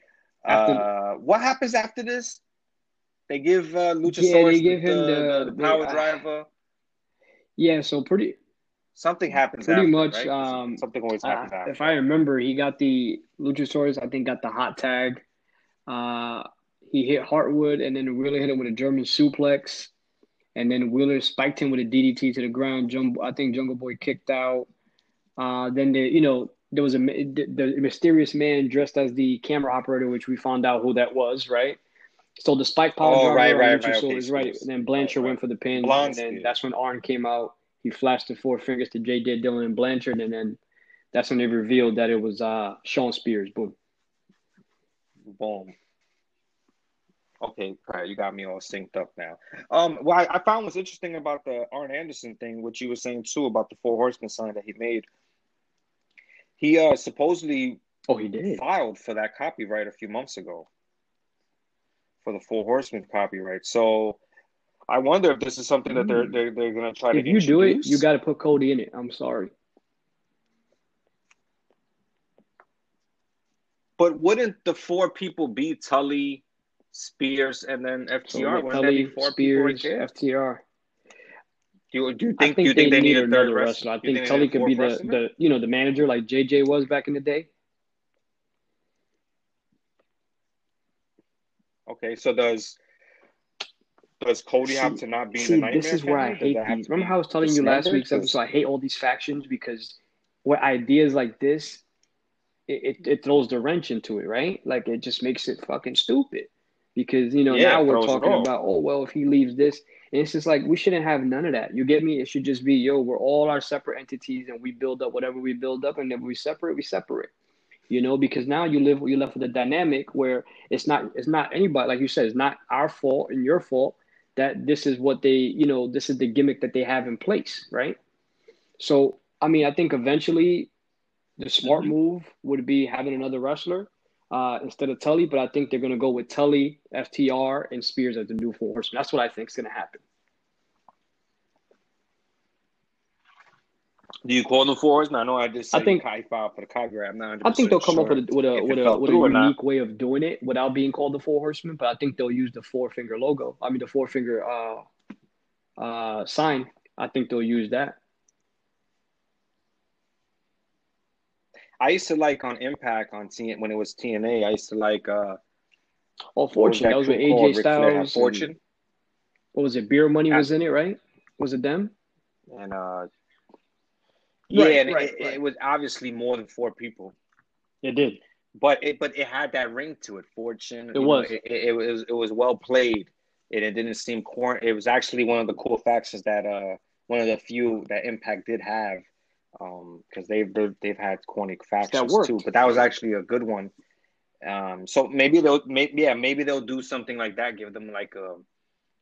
[SPEAKER 1] After-
[SPEAKER 2] uh, what happens after this? They give uh, Luchasaurus
[SPEAKER 1] Yeah, they give
[SPEAKER 2] the,
[SPEAKER 1] him
[SPEAKER 2] the,
[SPEAKER 1] the-
[SPEAKER 2] the power
[SPEAKER 1] uh,
[SPEAKER 2] driver.
[SPEAKER 1] Yeah, so pretty
[SPEAKER 2] Something happens.
[SPEAKER 1] pretty
[SPEAKER 2] after,
[SPEAKER 1] much,
[SPEAKER 2] right?
[SPEAKER 1] um,
[SPEAKER 2] something always happens after.
[SPEAKER 1] if I remember, he got the Luchasaurus. I think got the hot tag. Uh, he hit Harwood, and then really hit him with a German suplex, and then Wheeler spiked him with a DDT to the ground. Jumbo, I think Jungle Boy kicked out. Uh, then the you know there was a the, the mysterious man dressed as the camera operator, which we found out who that was, right? So the spike power
[SPEAKER 2] Oh, right, right, right, okay,
[SPEAKER 1] right? And then Blanchard
[SPEAKER 2] Right, right.
[SPEAKER 1] went for the pin,
[SPEAKER 2] Blonde
[SPEAKER 1] and then
[SPEAKER 2] Spears.
[SPEAKER 1] that's when Arn came out. He flashed the four fingers to J.J. Dillon and Blanchard, and then that's when they revealed that it was uh, Shawn Spears. Boom.
[SPEAKER 2] Boom. Okay, all right, you got me all synced up now. Um, what I, I found was interesting about the Arn Anderson thing, which you were saying too about the Four Horsemen sign that he made. He uh supposedly
[SPEAKER 1] Oh, he did.
[SPEAKER 2] filed for that copyright a few months ago for the Four Horsemen copyright. So I wonder if this is something that they're
[SPEAKER 1] Mm.
[SPEAKER 2] they're, they're going to try to
[SPEAKER 1] If you do it, you got to put Cody in it. I'm sorry.
[SPEAKER 2] But wouldn't the four people be Tully, Spears, and then FTR?
[SPEAKER 1] So
[SPEAKER 2] wouldn't that
[SPEAKER 1] Tully,
[SPEAKER 2] be four people right
[SPEAKER 1] Spears? FTR.
[SPEAKER 2] Do you, do you think,
[SPEAKER 1] think,
[SPEAKER 2] do you
[SPEAKER 1] they,
[SPEAKER 2] think they
[SPEAKER 1] need
[SPEAKER 2] need a third
[SPEAKER 1] another
[SPEAKER 2] wrestler?
[SPEAKER 1] wrestler. I
[SPEAKER 2] You
[SPEAKER 1] think Tully could be the,
[SPEAKER 2] wrestler?
[SPEAKER 1] the you know the manager like JJ was back in the day.
[SPEAKER 2] Okay, so does does Cody have to not be in
[SPEAKER 1] See,
[SPEAKER 2] the nightmare?
[SPEAKER 1] this is where I hate these. Remember how I was telling you last week's episode? I hate all these factions because what ideas like this, it, it, it throws the wrench into it, right? Like it just makes it fucking stupid. Because you know
[SPEAKER 2] Yeah,
[SPEAKER 1] now we're talking about oh well if he leaves this and it's just like we shouldn't have none of that. You get me? It should just be yo we're all our separate entities and we build up whatever we build up and then we separate we separate. You know because now you live you left with a dynamic where it's not it's not anybody like you said it's not our fault and your fault that this is what they you know this is the gimmick that they have in place right so i mean i think eventually the smart
[SPEAKER 2] Mhm.
[SPEAKER 1] move would be having another wrestler uh, instead of tully but i think they're going to go with tully ftr and spears as the new four horsemen that's what i think is going to happen
[SPEAKER 2] Do you call them four horsemen? I know I just said
[SPEAKER 1] I think-
[SPEAKER 2] Kai filed for the copyright. I'm not.
[SPEAKER 1] i think they'll come
[SPEAKER 2] sure
[SPEAKER 1] up with a with a with a, with a
[SPEAKER 2] not.
[SPEAKER 1] unique way of doing it without being called the four horsemen but i think they'll use the four finger logo i mean the four finger uh uh sign i think they'll use that
[SPEAKER 2] I used to like on Impact on T when it was TNA. I used to like uh,
[SPEAKER 1] oh fortune that was with aj
[SPEAKER 2] Ric Flair
[SPEAKER 1] styles and-
[SPEAKER 2] Fortune
[SPEAKER 1] what was it beer money was in it right was it them
[SPEAKER 2] and uh, yeah,
[SPEAKER 1] Right,
[SPEAKER 2] and
[SPEAKER 1] right,
[SPEAKER 2] it,
[SPEAKER 1] right.
[SPEAKER 2] it was obviously more than four people.
[SPEAKER 1] it did
[SPEAKER 2] but it but it had that ring to it. Fortune.
[SPEAKER 1] It
[SPEAKER 2] you know,
[SPEAKER 1] was.
[SPEAKER 2] it, it, it was it was well played, and it didn't seem corn. It was actually one of the cool factions that uh one of the few that Impact did have, um because they've, they've they've had corny factions too. But that was actually a good one. Um, so maybe they'll maybe yeah maybe they'll do something like that. Give them like a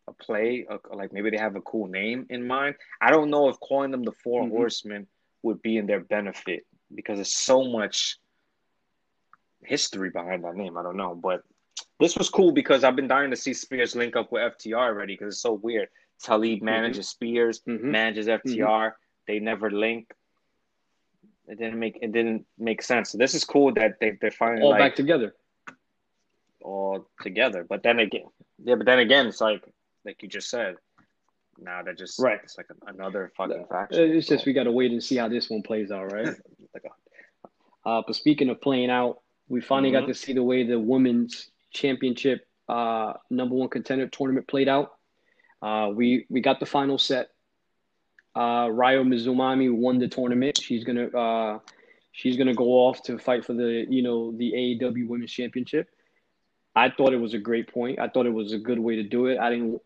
[SPEAKER 2] a play, a, like maybe they have a cool name in mind. I don't know if calling them the 4
[SPEAKER 1] Mhm.
[SPEAKER 2] Horsemen would be in their benefit because there's so much history behind that name. I don't know, but this was cool because I've been dying to see Spears link up with FTR already because it's so weird. Talib manages Spears,
[SPEAKER 1] Mhm.
[SPEAKER 2] manages FTR. They never link. It didn't make it didn't make sense. So this is cool that they they're finally
[SPEAKER 1] all
[SPEAKER 2] like
[SPEAKER 1] back together.
[SPEAKER 2] all together. But then again, yeah, but then again, it's like like you just said. Now they're just
[SPEAKER 1] Right.
[SPEAKER 2] It's like another fucking
[SPEAKER 1] Uh,
[SPEAKER 2] faction.
[SPEAKER 1] It's just we got to wait and see how this one plays out, right? Uh, but speaking of playing out, We finally
[SPEAKER 2] Mhm.
[SPEAKER 1] got to see the way the women's championship uh, number one contender tournament played out. Uh, we we got the final set. Uh, Ryo Mizunami won the tournament. She's gonna uh, she's gonna go off to fight for the you know the AEW Women's Championship. I thought it was a great point. I thought it was a good way to do it. I didn't,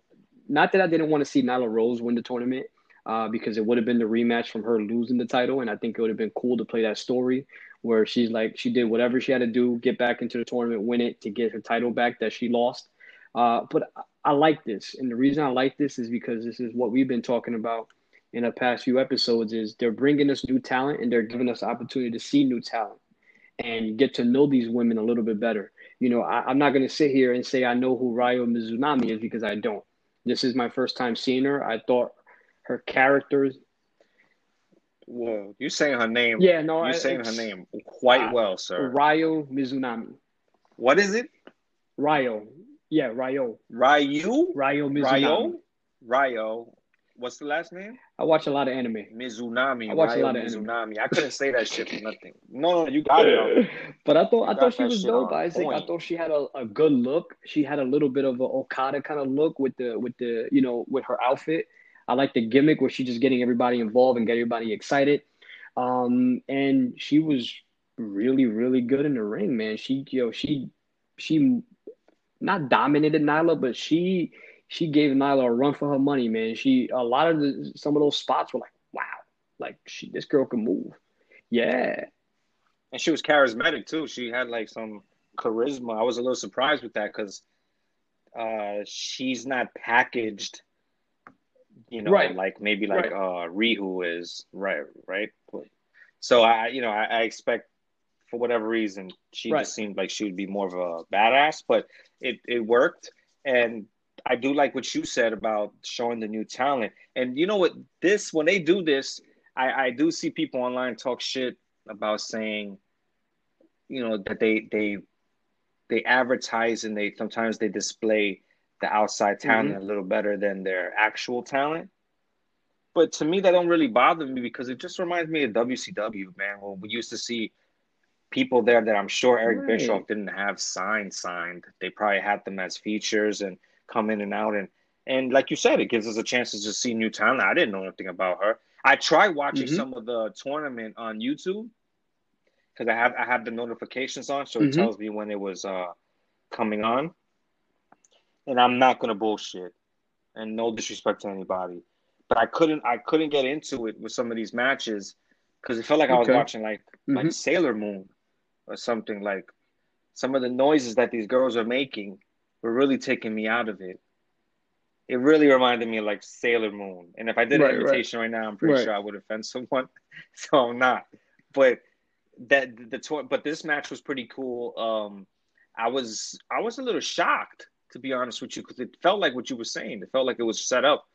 [SPEAKER 1] not that I didn't want to see Nyla Rose win the tournament, uh, because it would have been the rematch from her losing the title, and I think it would have been cool to play that story where she's like she did whatever she had to do, get back into the tournament, win it to get her title back that she lost. Uh, but I, I like this, and the reason I like this is because this is what we've been talking about in the past few episodes. Is they're bringing us new talent and they're giving us the opportunity to see new talent and get to know these women a little bit better. You know, I, I'm not going to sit here and say I know who Ryo Mizunami is because I don't. This is my first time seeing her. I thought her characters.
[SPEAKER 2] Whoa, you're saying her name.
[SPEAKER 1] Yeah, no,
[SPEAKER 2] you're saying her name quite
[SPEAKER 1] uh,
[SPEAKER 2] well, sir.
[SPEAKER 1] Ryo Mizunami.
[SPEAKER 2] What is it?
[SPEAKER 1] Ryo. Yeah, Ryo.
[SPEAKER 2] Ryu?
[SPEAKER 1] Ryo Mizunami.
[SPEAKER 2] Ryo? Ryo. What's the last name?
[SPEAKER 1] I watch a lot of anime.
[SPEAKER 2] Mizunami.
[SPEAKER 1] I watch a lot of anime.
[SPEAKER 2] I couldn't say that shit for nothing. No, no, you got it.
[SPEAKER 1] but I thought I thought she was dope, Isaac. I thought she had a, a good look. She had a little bit of a Okada kind of look with the with the you know with her outfit. I like the gimmick where she's just getting everybody involved and get everybody excited. Um, and she was really really good in the ring, man. She you know she she not dominated Nyla, but she she gave Nyla a run for her money, man. She a lot of the some of those spots were like, wow, like she this girl can move. Yeah.
[SPEAKER 2] And she was charismatic too. She had like some charisma. I was a little surprised with that because uh, she's not packaged, you know,
[SPEAKER 1] Right.
[SPEAKER 2] like maybe like
[SPEAKER 1] Right.
[SPEAKER 2] uh, Riho is, right? Right. So I, you know, I, I expect for whatever reason she
[SPEAKER 1] Right.
[SPEAKER 2] just seemed like she would be more of a badass, but it it worked. And I do like what you said about showing the new talent. And you know what? This when they do this, I, I do see people online talk shit about saying, you know, that they they they advertise and they sometimes they display the outside mm-hmm. talent a little better than their actual talent. But to me, that don't really bother me because it just reminds me of WCW, man. When we used to see people there that I'm sure Eric
[SPEAKER 1] Right.
[SPEAKER 2] Bischoff didn't have signed signed. They probably had them as features and come in and out and and like you said, it gives us a chance to just see new talent. I didn't know anything about her. I tried watching
[SPEAKER 1] Mhm.
[SPEAKER 2] some of the tournament on YouTube because I have I have the notifications on, so it tells me when it was uh coming on. And I'm not gonna bullshit, and no disrespect to anybody, but I couldn't I couldn't get into it with some of these matches because it felt like I was watching like like
[SPEAKER 1] Mhm.
[SPEAKER 2] Sailor Moon or something like some of the noises that these girls are making were really taking me out of it. It really reminded me of like Sailor Moon. And if I did
[SPEAKER 1] Right,
[SPEAKER 2] an
[SPEAKER 1] right.
[SPEAKER 2] imitation right, now, I'm pretty
[SPEAKER 1] Right.
[SPEAKER 2] sure I would offend someone. So I'm not. But that the tour but this match was pretty cool. Um I was I was a little shocked to be honest with you because it felt like what you were saying. It felt like it was set up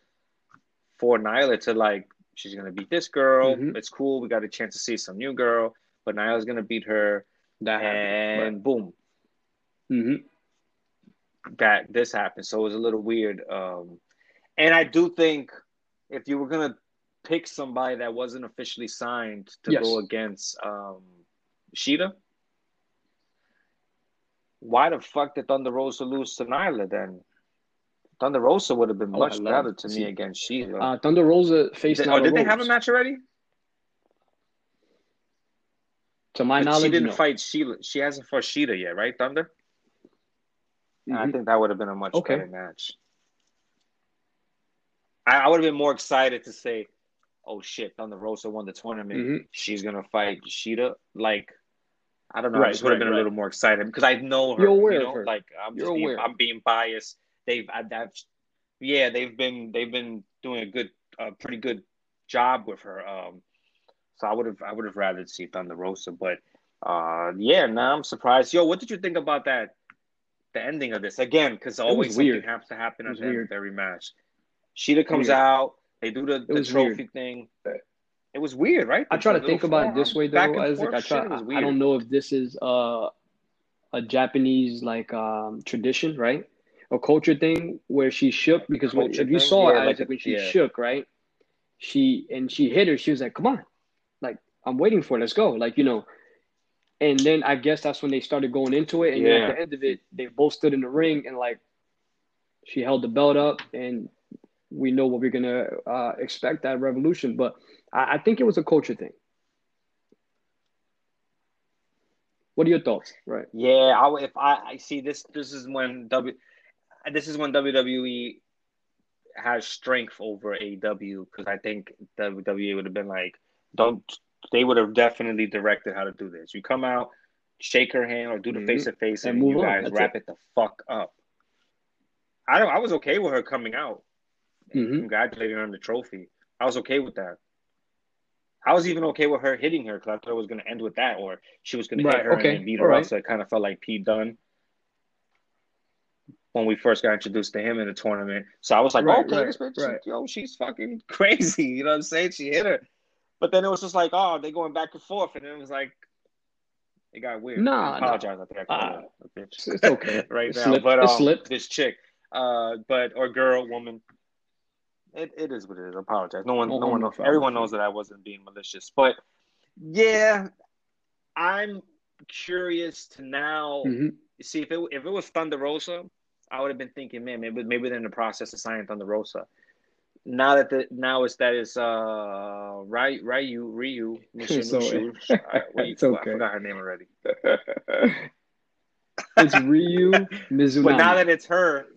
[SPEAKER 2] for Nyla to like she's gonna beat this girl.
[SPEAKER 1] Mhm.
[SPEAKER 2] It's cool. We got a chance to see some new girl, but Nyla's gonna beat her,
[SPEAKER 1] That happened.
[SPEAKER 2] and boom,
[SPEAKER 1] hmm
[SPEAKER 2] that this happened. So it was a little weird. Um, and I do think if you were gonna pick somebody that wasn't officially signed to
[SPEAKER 1] Yes.
[SPEAKER 2] go against um, Shida, why the fuck did Thunder Rosa lose to Nyla then? Thunder Rosa would have been
[SPEAKER 1] Oh,
[SPEAKER 2] much
[SPEAKER 1] love
[SPEAKER 2] better to
[SPEAKER 1] See,
[SPEAKER 2] me against Shida.
[SPEAKER 1] Uh, Thunder Rosa faced
[SPEAKER 2] did,
[SPEAKER 1] Nyla
[SPEAKER 2] oh, did they have a match already?
[SPEAKER 1] To my
[SPEAKER 2] But
[SPEAKER 1] knowledge,
[SPEAKER 2] she didn't
[SPEAKER 1] no.
[SPEAKER 2] fight Shida. She hasn't fought Shida yet, right? Thunder. I
[SPEAKER 1] Mhm.
[SPEAKER 2] think that would have been a much
[SPEAKER 1] Okay.
[SPEAKER 2] better match. I, I would have been more excited to say, "Oh shit, Thunder Rosa won the tournament.
[SPEAKER 1] Mhm.
[SPEAKER 2] She's gonna fight Shida." Like, I don't know. I
[SPEAKER 1] Right,
[SPEAKER 2] just would have
[SPEAKER 1] right,
[SPEAKER 2] been a little more excited because I know her.
[SPEAKER 1] You're aware
[SPEAKER 2] you
[SPEAKER 1] of her.
[SPEAKER 2] like I'm
[SPEAKER 1] You're
[SPEAKER 2] just being. I'm being biased. They've, I, have yeah, they've been they've been doing a good, a pretty good job with her. Um, so I would have I would have rather see Thunder Rosa, but uh, yeah, now I'm surprised. Yo, what did you think about that? The ending of this again, because always something
[SPEAKER 1] weird.
[SPEAKER 2] has to happen at the end of every match. Shida comes
[SPEAKER 1] Weird.
[SPEAKER 2] out. They do the, the trophy thing. It was weird, right?
[SPEAKER 1] I try to think about it this way though, Isaac. I try. I, don't know if this is uh, a Japanese like um, tradition, right? A culture thing where she shook because when, if you
[SPEAKER 2] thing?
[SPEAKER 1] saw
[SPEAKER 2] Yeah,
[SPEAKER 1] it,
[SPEAKER 2] like
[SPEAKER 1] when she
[SPEAKER 2] yeah.
[SPEAKER 1] shook, right? She and she hit her. She was like, "Come on, like I'm waiting for it. Let's go." Like you know, And then I guess that's when they started going into it. And yeah. at the end of it, they both stood in the ring and like she held the belt up and we know what we're gonna uh, expect that Revolution. But I, I think it was a culture thing. What are your thoughts? Right.
[SPEAKER 2] Yeah, I, if I, I see this, this is when W, this is when WWE has strength over AW because I think WWE would have been like, don't. They would have definitely directed how to do this. You come out, shake her hand, or do the face to face, and you guys wrap it. it. the fuck up. I don't. I was okay with her coming out, mm-hmm. congratulating her on the trophy. I was okay with that. I was even okay with her hitting her because I thought it was going to end with that, or she was going to hit her okay. and beat her All up. Right. So it kind of felt like Pete Dunne when we first got introduced to him in the tournament. So I was like, right, okay, right, this bitch, right. yo, she's fucking crazy. You know what I'm saying? She hit her. But then it was just like, oh, they going back and forth, and it was like, it got weird.
[SPEAKER 1] Nah,
[SPEAKER 2] I apologize. Nah. I think I called uh,
[SPEAKER 1] bitch. It's okay
[SPEAKER 2] right it now, slipped. but um, this chick, uh, but or girl, woman, it, it is what it is. I apologize. No one, no, no one knows. Everyone knows that I wasn't being malicious, but yeah, I'm curious to now mm-hmm. see if it if it was Thunder Rosa, I would have been thinking, man, maybe maybe they're in the process of signing Thunder Rosa. Now that the now it's that is uh Ryu Ryu Ryu Mishu, I, it's okay. I forgot her name already.
[SPEAKER 1] it's Ryu Mizunami.
[SPEAKER 2] But now that it's her,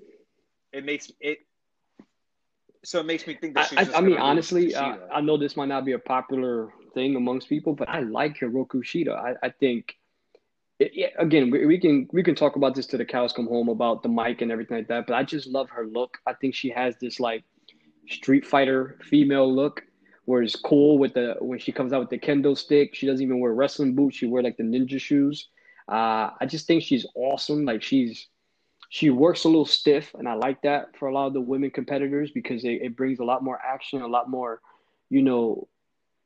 [SPEAKER 2] it makes it so it makes me think that she's. I,
[SPEAKER 1] I mean, honestly, uh, I know this might not be a popular thing amongst people, but I like Hirooki Shida. I, I think, it, yeah, again, we, we, can we can talk about this to the cows come home about the mic and everything like that. But I just love her look. I think she has this like Street Fighter female look, where it's cool with the when she comes out with the kendo stick. She doesn't even wear wrestling boots. She wear like the ninja shoes. Uh, I just think she's awesome. Like she's she works a little stiff, and I like that for a lot of the women competitors because it, it brings a lot more action, a lot more, you know,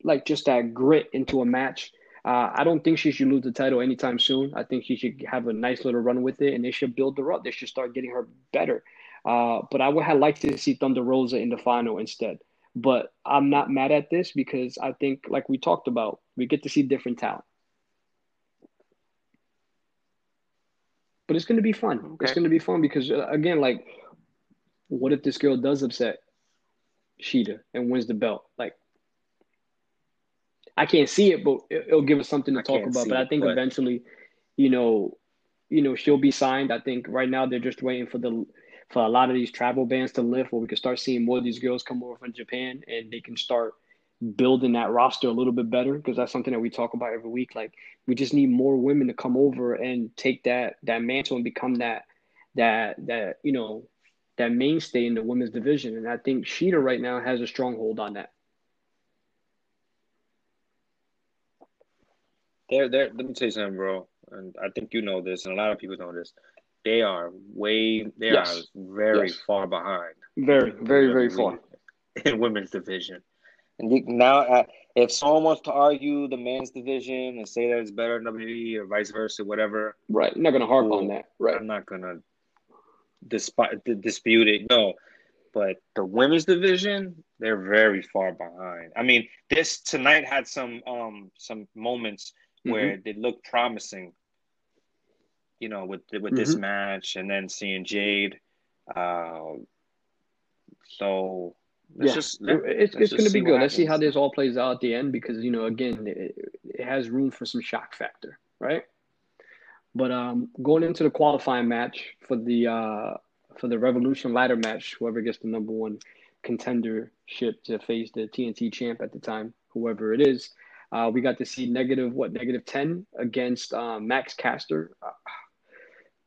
[SPEAKER 1] like just that grit into a match. Uh, I don't think she should lose the title anytime soon. I think she should have a nice little run with it, and they should build her up. They should start getting her better. Uh, but I would have liked to see Thunder Rosa in the final instead. But I'm not mad at this because I think, like we talked about, we get to see different talent. but it's going to be fun. Okay. It's going to be fun because uh, again, like, what if this girl does upset Shida and wins the belt? Like, I can't see it, but it'll give us something to I talk about. But I think but... eventually, you know, you know, she'll be signed. I think right now they're just waiting for the for a lot of these travel bans to lift, where we can start seeing more of these girls come over from Japan and they can start building that roster a little bit better because that's something that we talk about every week. Like we just need more women to come over and take that that mantle and become that that that you know that mainstay in the women's division. And I think Shida right now has a stronghold on that.
[SPEAKER 2] They're, they're, let me tell you something, bro. And I think you know this, and a lot of people know this. They are way, they yes. are very yes. far behind.
[SPEAKER 1] Very, very, very far
[SPEAKER 2] in women's division. And you, now, uh, if someone wants to argue the men's division and say that it's better than WWE or vice versa, whatever,
[SPEAKER 1] right? I'm not gonna harp on that, right?
[SPEAKER 2] I'm not gonna despite dispute it. No, but the women's division, they're very far behind. I mean, this tonight had some um some moments mm-hmm. where they looked promising. You know, with with mm-hmm. this match, and then seeing Jade. Uh, so
[SPEAKER 1] yeah, just, it's it's going to be good. Let's see how this all plays out at the end because you know again it, it has room for some shock factor, right? But um, going into the qualifying match for the uh, for the Revolution ladder match, whoever gets the number one contendership to face the TNT champ at the time, whoever it is, uh, we got to see negative what negative ten against uh, Max Caster. Uh,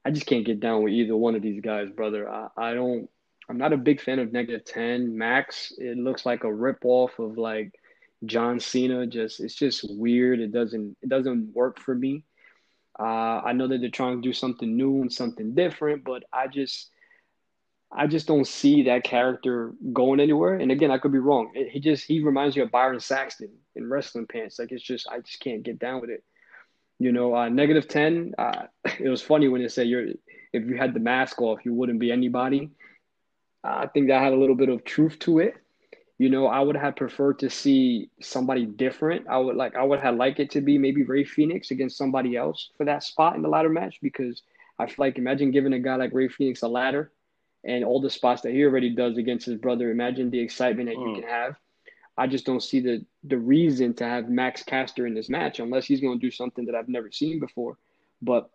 [SPEAKER 1] I just can't get down with either one of these guys, brother. I, I don't I'm not a big fan of negative 10. Max, it looks like a rip off of like John Cena. Just it's just weird. It doesn't it doesn't work for me. Uh, I know that they're trying to do something new and something different, but I just I just don't see that character going anywhere. And again, I could be wrong. He just he reminds me of Byron Saxton in wrestling pants. Like it's just I just can't get down with it. You know, uh, negative ten. Uh, it was funny when they said you're if you had the mask off, you wouldn't be anybody. I think that had a little bit of truth to it. You know, I would have preferred to see somebody different. I would like I would have liked it to be maybe Rey Fenix against somebody else for that spot in the ladder match because I feel like imagine giving a guy like Rey Fenix a ladder and all the spots that he already does against his brother. Imagine the excitement that mm. you can have. I just don't see the the reason to have Max Caster in this match unless he's going to do something that I've never seen before. But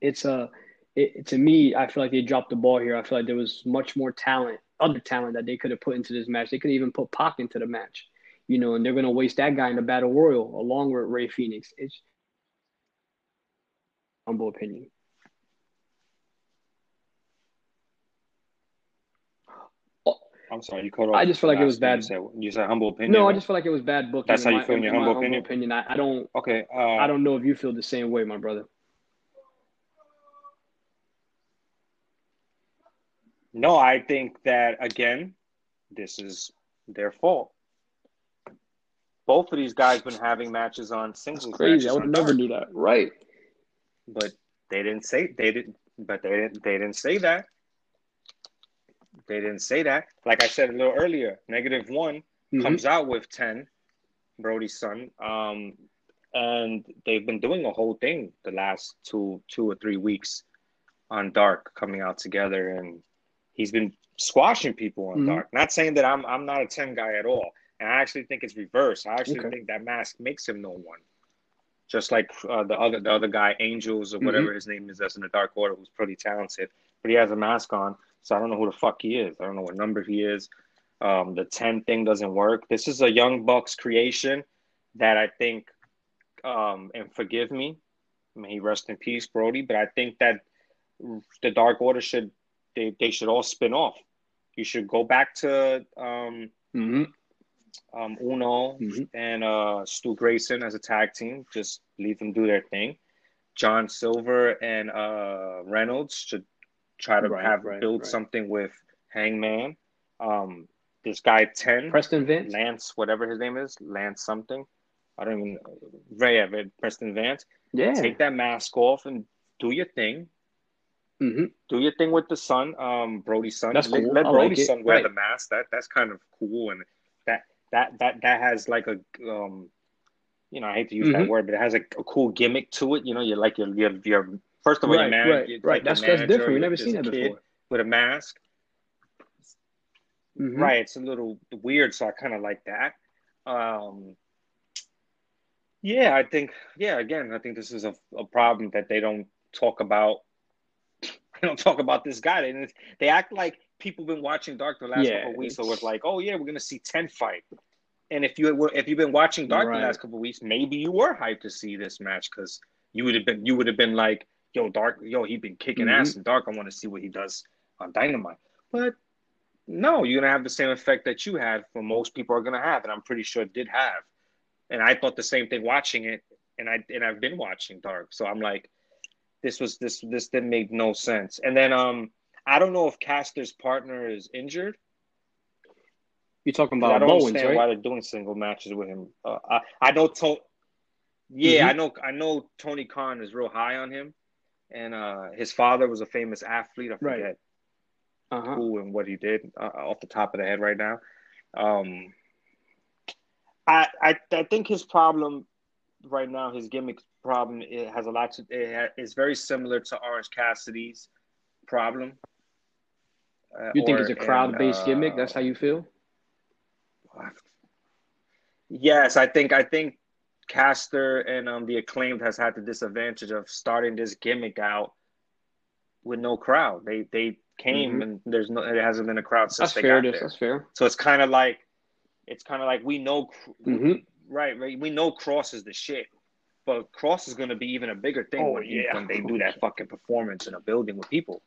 [SPEAKER 1] it's a it, to me, I feel like they dropped the ball here. I feel like there was much more talent, other talent that they could have put into this match. They could even put Pac into the match, you know, and they're going to waste that guy in the battle royal along with Rey Fenix. It's humble opinion.
[SPEAKER 2] I'm sorry, you cut off.
[SPEAKER 1] I just feel like it was bad.
[SPEAKER 2] You said, you said humble opinion.
[SPEAKER 1] No, I just feel like it was bad booking.
[SPEAKER 2] That's how you feel in your humble opinion.
[SPEAKER 1] opinion. I, I don't.
[SPEAKER 2] Okay. Uh,
[SPEAKER 1] I don't know if you feel the same way, my brother.
[SPEAKER 2] No, I think that again, this is their fault. Both of these guys been having matches on singles.
[SPEAKER 1] That's crazy. I would never do that. Right.
[SPEAKER 2] But they didn't say they didn't. But they didn't. They didn't say that. They didn't say that. Like I said a little earlier, negative one mm-hmm. comes out with ten, Brodie's son. Um, and they've been doing a whole thing the last two two or three weeks on Dark coming out together, and he's been squashing people on mm-hmm. Dark. Not saying that I'm I'm not a ten guy at all, and I actually think it's reverse. I actually okay. think that mask makes him no one. Just like uh, the other the other guy, Angels or whatever mm-hmm. his name is, that's in the Dark Order, who's pretty talented, but he has a mask on. So I don't know who the fuck he is. I don't know what number he is. Um, the 10 thing doesn't work. This is a Young Bucks creation that I think, um, and forgive me, may he rest in peace, Brodie, but I think that the Dark Order should, they, they should all spin off. You should go back to um,
[SPEAKER 1] mm-hmm.
[SPEAKER 2] um, Uno mm-hmm. and uh, Stu Grayson as a tag team. Just leave them do their thing. John Silver and uh, Reynolds should try to right, have right, build right. something with Hangman. Um, this guy ten
[SPEAKER 1] Preston Vance
[SPEAKER 2] Lance, whatever his name is, Lance something. I don't even Ray yeah, Preston Vance.
[SPEAKER 1] Yeah,
[SPEAKER 2] take that mask off and do your thing.
[SPEAKER 1] Mm-hmm.
[SPEAKER 2] Do your thing with the son, um, Brodie's son.
[SPEAKER 1] That's cool.
[SPEAKER 2] Let, let Brodie's like son wear the mask. That that's kind of cool, and that that that that has like a um, you know, I hate to use mm-hmm. that word, but it has a, a, cool gimmick to it. You know, you're like you're you're, you're First of all,
[SPEAKER 1] right,
[SPEAKER 2] man,
[SPEAKER 1] right, right. That's that's different. We've never seen that before.
[SPEAKER 2] With a mask,
[SPEAKER 1] mm-hmm.
[SPEAKER 2] right? It's a little weird, so I kind of like that. Um, yeah, I think. Yeah, again, I think this is a, a problem that they don't talk about. They don't talk about this guy. They, they act like people been watching Dark the last yeah, couple weeks, so it's like, oh yeah, we're gonna see ten fight. And if you were, if you've been watching Dark right. the last couple weeks, maybe you were hyped to see this match because you would have been, you would have been like, yo, Dark, yo, he been kicking mm-hmm. ass in Dark. I want to see what he does on Dynamite. But no, you're gonna have the same effect that you had. For most people are gonna have, and I'm pretty sure it did have. And I thought the same thing watching it, and I and I've been watching Dark, so I'm like, this was this this didn't make no sense. And then um, I don't know if Caster's partner is injured.
[SPEAKER 1] You're talking about
[SPEAKER 2] I don't
[SPEAKER 1] Bowens,
[SPEAKER 2] understand
[SPEAKER 1] right?
[SPEAKER 2] why they're doing single matches with him. Uh, I, I know to- yeah, mm-hmm. I know I know Tony Khan is real high on him and uh, his father was a famous athlete. I forget right.
[SPEAKER 1] uh-huh.
[SPEAKER 2] who and what he did uh, off the top of the head right now. Um, I, I I think his problem right now, his gimmick problem, it has a lot to. It is very similar to Orange Cassidy's problem.
[SPEAKER 1] Uh, you think or, it's a crowd-based uh, gimmick? That's how you feel?
[SPEAKER 2] Yes, I think I think Caster and um, the acclaimed has had the disadvantage of starting this gimmick out with no crowd. They they came mm-hmm. and there's no it hasn't been a crowd since
[SPEAKER 1] that's
[SPEAKER 2] they
[SPEAKER 1] fair,
[SPEAKER 2] got there.
[SPEAKER 1] That's fair.
[SPEAKER 2] So it's kind of like it's kind of like we know
[SPEAKER 1] mm-hmm.
[SPEAKER 2] right right we know Cross is the shit, but Cross is going to be even a bigger thing
[SPEAKER 1] oh,
[SPEAKER 2] when,
[SPEAKER 1] yeah.
[SPEAKER 2] when they do that fucking performance in a building with people.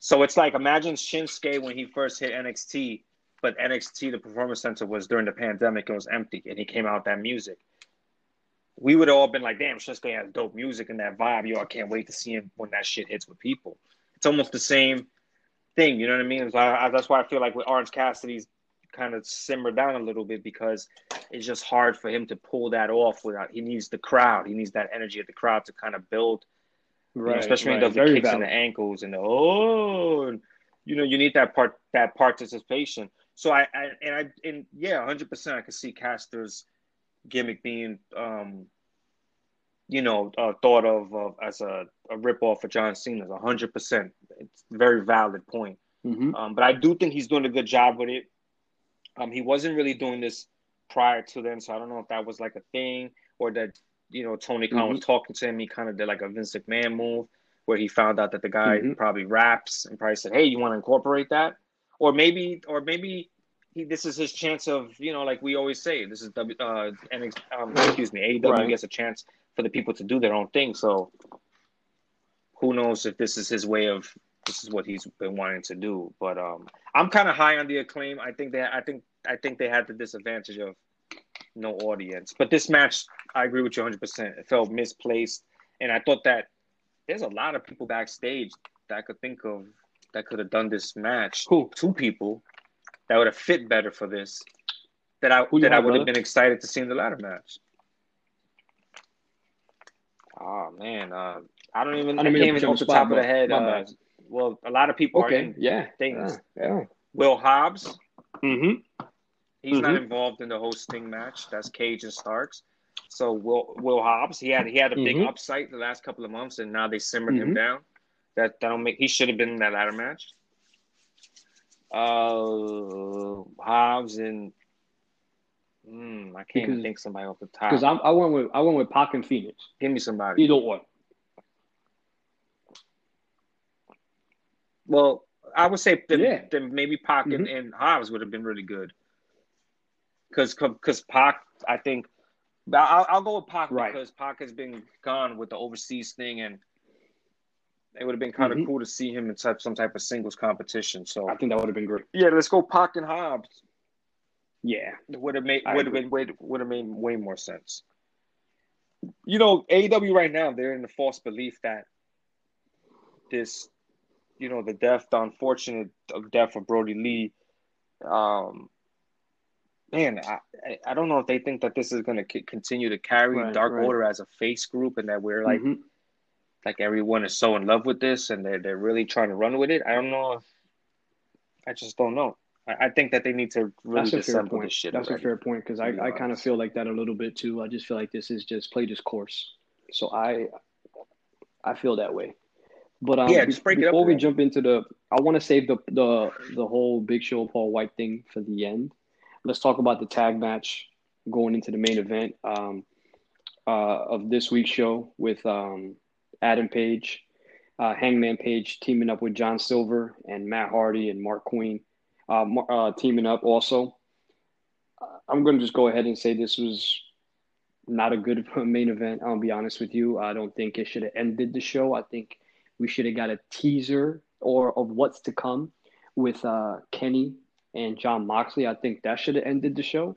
[SPEAKER 2] So it's like imagine Shinsuke when he first hit NXT but NXT, the Performance Center, was during the pandemic and was empty, and he came out that music. We would have all been like, "Damn, Shinsuke has dope music and that vibe. Yo, I can't wait to see him when that shit hits with people." It's almost the same thing, you know what I mean? I, I, that's why I feel like with Orange Cassidy's kind of simmer down a little bit because it's just hard for him to pull that off without. He needs the crowd. He needs that energy of the crowd to kind of build, right, you know, especially right. when he does the kicks valid. and the ankles and the oh, and, you know, you need that part that participation. So I, I and I and yeah, hundred percent. I could see Caster's gimmick being, um, you know, uh, thought of uh, as a, a rip off of John Cena's. hundred percent. It's a very valid point.
[SPEAKER 1] Mm-hmm.
[SPEAKER 2] Um, but I do think he's doing a good job with it. Um, he wasn't really doing this prior to then, so I don't know if that was like a thing or that you know Tony Khan mm-hmm. was talking to him. He kind of did like a Vince McMahon move where he found out that the guy mm-hmm. probably raps and probably said, "Hey, you want to incorporate that?" Or maybe, or maybe he this is his chance of you know like we always say this is W uh um, excuse me AEW right. gets a chance for the people to do their own thing. So who knows if this is his way of this is what he's been wanting to do. But um, I'm kind of high on the acclaim. I think they I think I think they had the disadvantage of no audience. But this match, I agree with you 100. percent It felt misplaced, and I thought that there's a lot of people backstage that I could think of that could have done this match.
[SPEAKER 1] Who?
[SPEAKER 2] Two people that would have fit better for this. That I Who that I would have been excited to see in the ladder match. Oh man, uh, I don't even I, don't I can't even off the top of the head. Uh, well, a lot of people okay. are in
[SPEAKER 1] yeah
[SPEAKER 2] things.
[SPEAKER 1] Yeah. yeah.
[SPEAKER 2] Will Hobbs.
[SPEAKER 1] Mm-hmm.
[SPEAKER 2] He's mm-hmm. not involved in the hosting match. That's Cage and Starks. So Will Will Hobbs, he had he had a big mm-hmm. upside the last couple of months, and now they simmered him mm-hmm. down. That that'll make he should have been in that ladder match. Uh, Hobbs and mm, I can't because, think somebody off the top.
[SPEAKER 1] Because I went with I went with Pac and Phoenix.
[SPEAKER 2] Give me somebody.
[SPEAKER 1] Either one.
[SPEAKER 2] Well, I would say then, yeah. maybe Pac mm-hmm. and, and Hobbs would have been really good. Because because Pac, I think I'll, I'll go with Pac right. because Pac has been gone with the overseas thing, and it would have been kind of mm-hmm. cool to see him in type, some type of singles competition. So
[SPEAKER 1] I think that would have been great.
[SPEAKER 2] Yeah, let's go Pac and Hobbs.
[SPEAKER 1] Yeah,
[SPEAKER 2] it would have made would have been would, would have made way more sense. You know, AEW right now they're in the false belief that this, you know, the death, the unfortunate death of Brodie Lee, um, man, I, I don't know if they think that this is going to c- continue to carry right, Dark right. Order as a face group, and that we're like, mm-hmm. Like everyone is so in love with this, and they're they're really trying to run with it. I don't know if, I just don't know. I, I think that they need to really That's a fair
[SPEAKER 1] point.
[SPEAKER 2] shit.
[SPEAKER 1] That's already, a fair point because I, I kind of feel like that a little bit too. I just feel like this is just play this course. So I, I feel that way. But um, yeah, just break before it up, we jump into the, I want to save the the the whole Big Show Paul White thing for the end let's talk about the tag match going into the main event um, uh, of this week's show with um, Adam Page, uh, Hangman Page teaming up with John Silver and Matt Hardy and Marq Quen uh, uh teaming up also. Uh, I'm going to just go ahead and say this was not a good main event. I'll be honest with you. I don't think it should have ended the show. I think we should have got a teaser or of what's to come with uh, Kenny and Jon Moxley. I think that should have ended the show.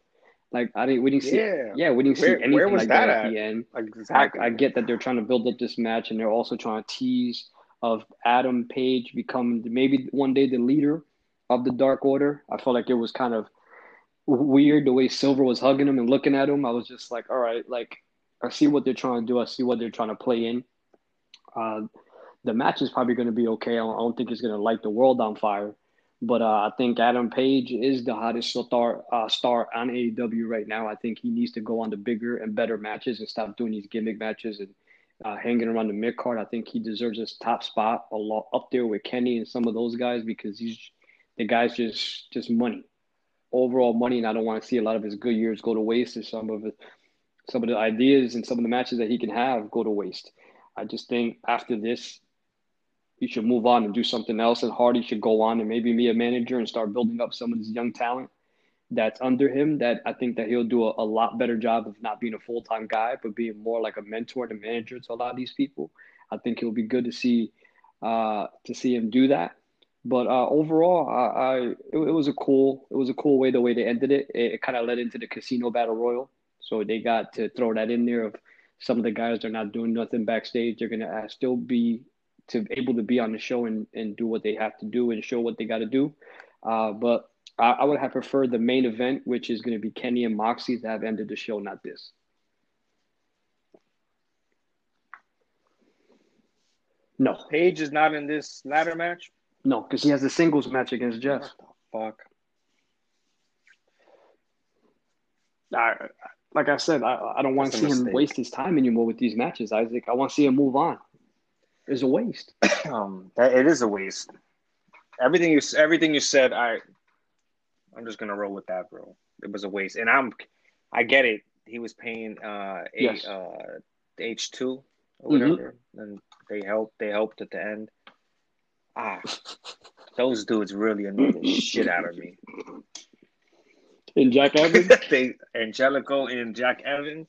[SPEAKER 1] Like I didn't, we didn't see, yeah, yeah we didn't where, see anything like that, at, at the end. Exactly. I, I, get that they're trying to build up this match, and they're also trying to tease of Adam Page becoming maybe one day the leader of the Dark Order. I felt like it was kind of weird the way Silver was hugging him and looking at him. I was just like, all right, like I see what they're trying to do. I see what they're trying to play in. Uh, the match is probably going to be okay. I don't think it's going to light the world on fire. But uh, I think Adam Page is the hottest star uh, star on AEW right now. I think he needs to go on the bigger and better matches and stop doing these gimmick matches and uh, hanging around the mid card. I think he deserves his top spot a lot up there with Kenny and some of those guys because he's the guy's just just money, overall money, and I don't want to see a lot of his good years go to waste or some of some of the ideas and some of the matches that he can have go to waste. I just think after this, he should move on and do something else. And Hardy should go on and maybe be a manager and start building up some of this young talent that's under him. That I think that he'll do a, a lot better job of not being a full time guy, but being more like a mentor and a manager to a lot of these people. I think it'll be good to see uh, to see him do that. But uh, overall, I, I it, it, was a cool it was a cool way the way they ended it. It, it kind of led into the casino battle royal, so they got to throw that in there of some of the guys are not doing nothing backstage. They're gonna uh, still be to able to be on the show and, and do what they have to do and show what they got to do. Uh, but I, I, would have preferred the main event, which is going to be Kenny and Moxie, to have ended the show, not this. No.
[SPEAKER 2] Page is not in this ladder match?
[SPEAKER 1] No, because he has a singles match against Jeff.
[SPEAKER 2] What the fuck?
[SPEAKER 1] I, like I said, I, I don't want to see him waste his time anymore with these matches, Isaac. I want to see him move on. It's a waste.
[SPEAKER 2] um, it is a waste. Everything you everything you said, I I'm just gonna roll with that, bro. It was a waste, and I'm I get it. He was paying uh, yes. uh H two or mm-hmm. whatever, mm-hmm. and they helped. They helped at the end. Ah, those dudes really annoyed the shit out of me.
[SPEAKER 1] And Jack Evans,
[SPEAKER 2] they Angelico and Jack Evans.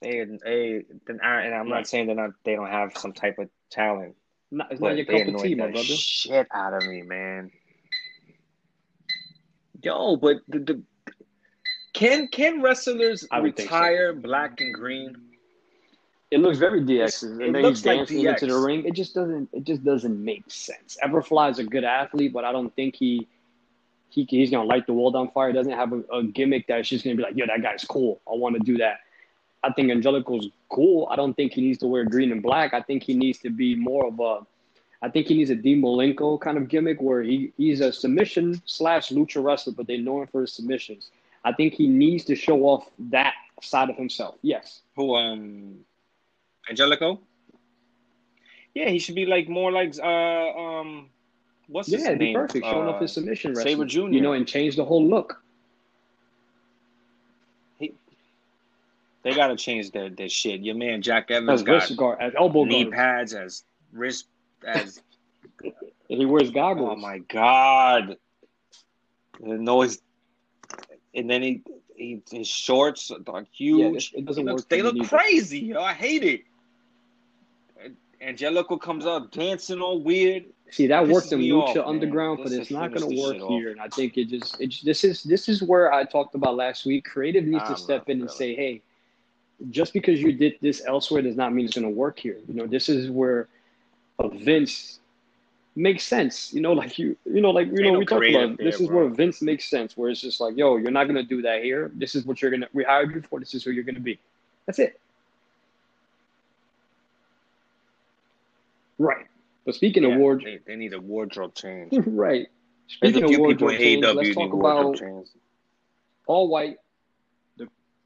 [SPEAKER 2] They, they, and I'm not saying they're not. They don't have some type of talent.
[SPEAKER 1] No, it's not your cup of tea, my brother.
[SPEAKER 2] Shit out of me, man. Yo, but the, the can can wrestlers retire so. black and green?
[SPEAKER 1] It looks very DX. And it then he's dancing like into the ring. It just doesn't. It just doesn't make sense. Everfly is a good athlete, but I don't think he he he's gonna light the world on fire. Doesn't have a, a gimmick that's just gonna be like, yo, that guy's cool. I want to do that. I think Angelico's cool. I don't think he needs to wear green and black. I think he needs to be more of a I think he needs a Dean Malenko kind of gimmick where he, he's a submission slash lucha wrestler, but they know him for his submissions. I think he needs to show off that side of himself. Yes.
[SPEAKER 2] Who um Angelico? Yeah, he should be like more like uh um what's yeah, his name?
[SPEAKER 1] Yeah, be perfect. Showing uh, off his submission wrestling.
[SPEAKER 2] Sabre Jr.
[SPEAKER 1] You know, and change the whole look.
[SPEAKER 2] They gotta change their, their shit. Your man Jack Evans as got
[SPEAKER 1] guard, as elbow
[SPEAKER 2] knee guard. pads as wrist as
[SPEAKER 1] he wears goggles.
[SPEAKER 2] Oh my god! The noise, and then he, he his shorts are huge. Yeah, it doesn't looks, work. They look either. crazy. Yo, I hate it. Angelico comes up dancing all weird.
[SPEAKER 1] See that worked in Lucha off, Underground, but it's not going to work here. Off. And I think it just it this is this is where I talked about last week. Creative needs to step in and say, hey, just because you did this elsewhere does not mean it's going to work here. You know, this is where events makes sense. You know, like you, you know, like you know, we talked about there, this is bro. where Vince makes sense. Where it's just like, yo, you're not gonna do that here. This is what you're gonna. We hired you for. This is who you're gonna be. That's it. Right. But speaking yeah, of wardrobe,
[SPEAKER 2] they, they, need a wardrobe change.
[SPEAKER 1] right. Speaking of wardrobe change, let's talk about change. all white.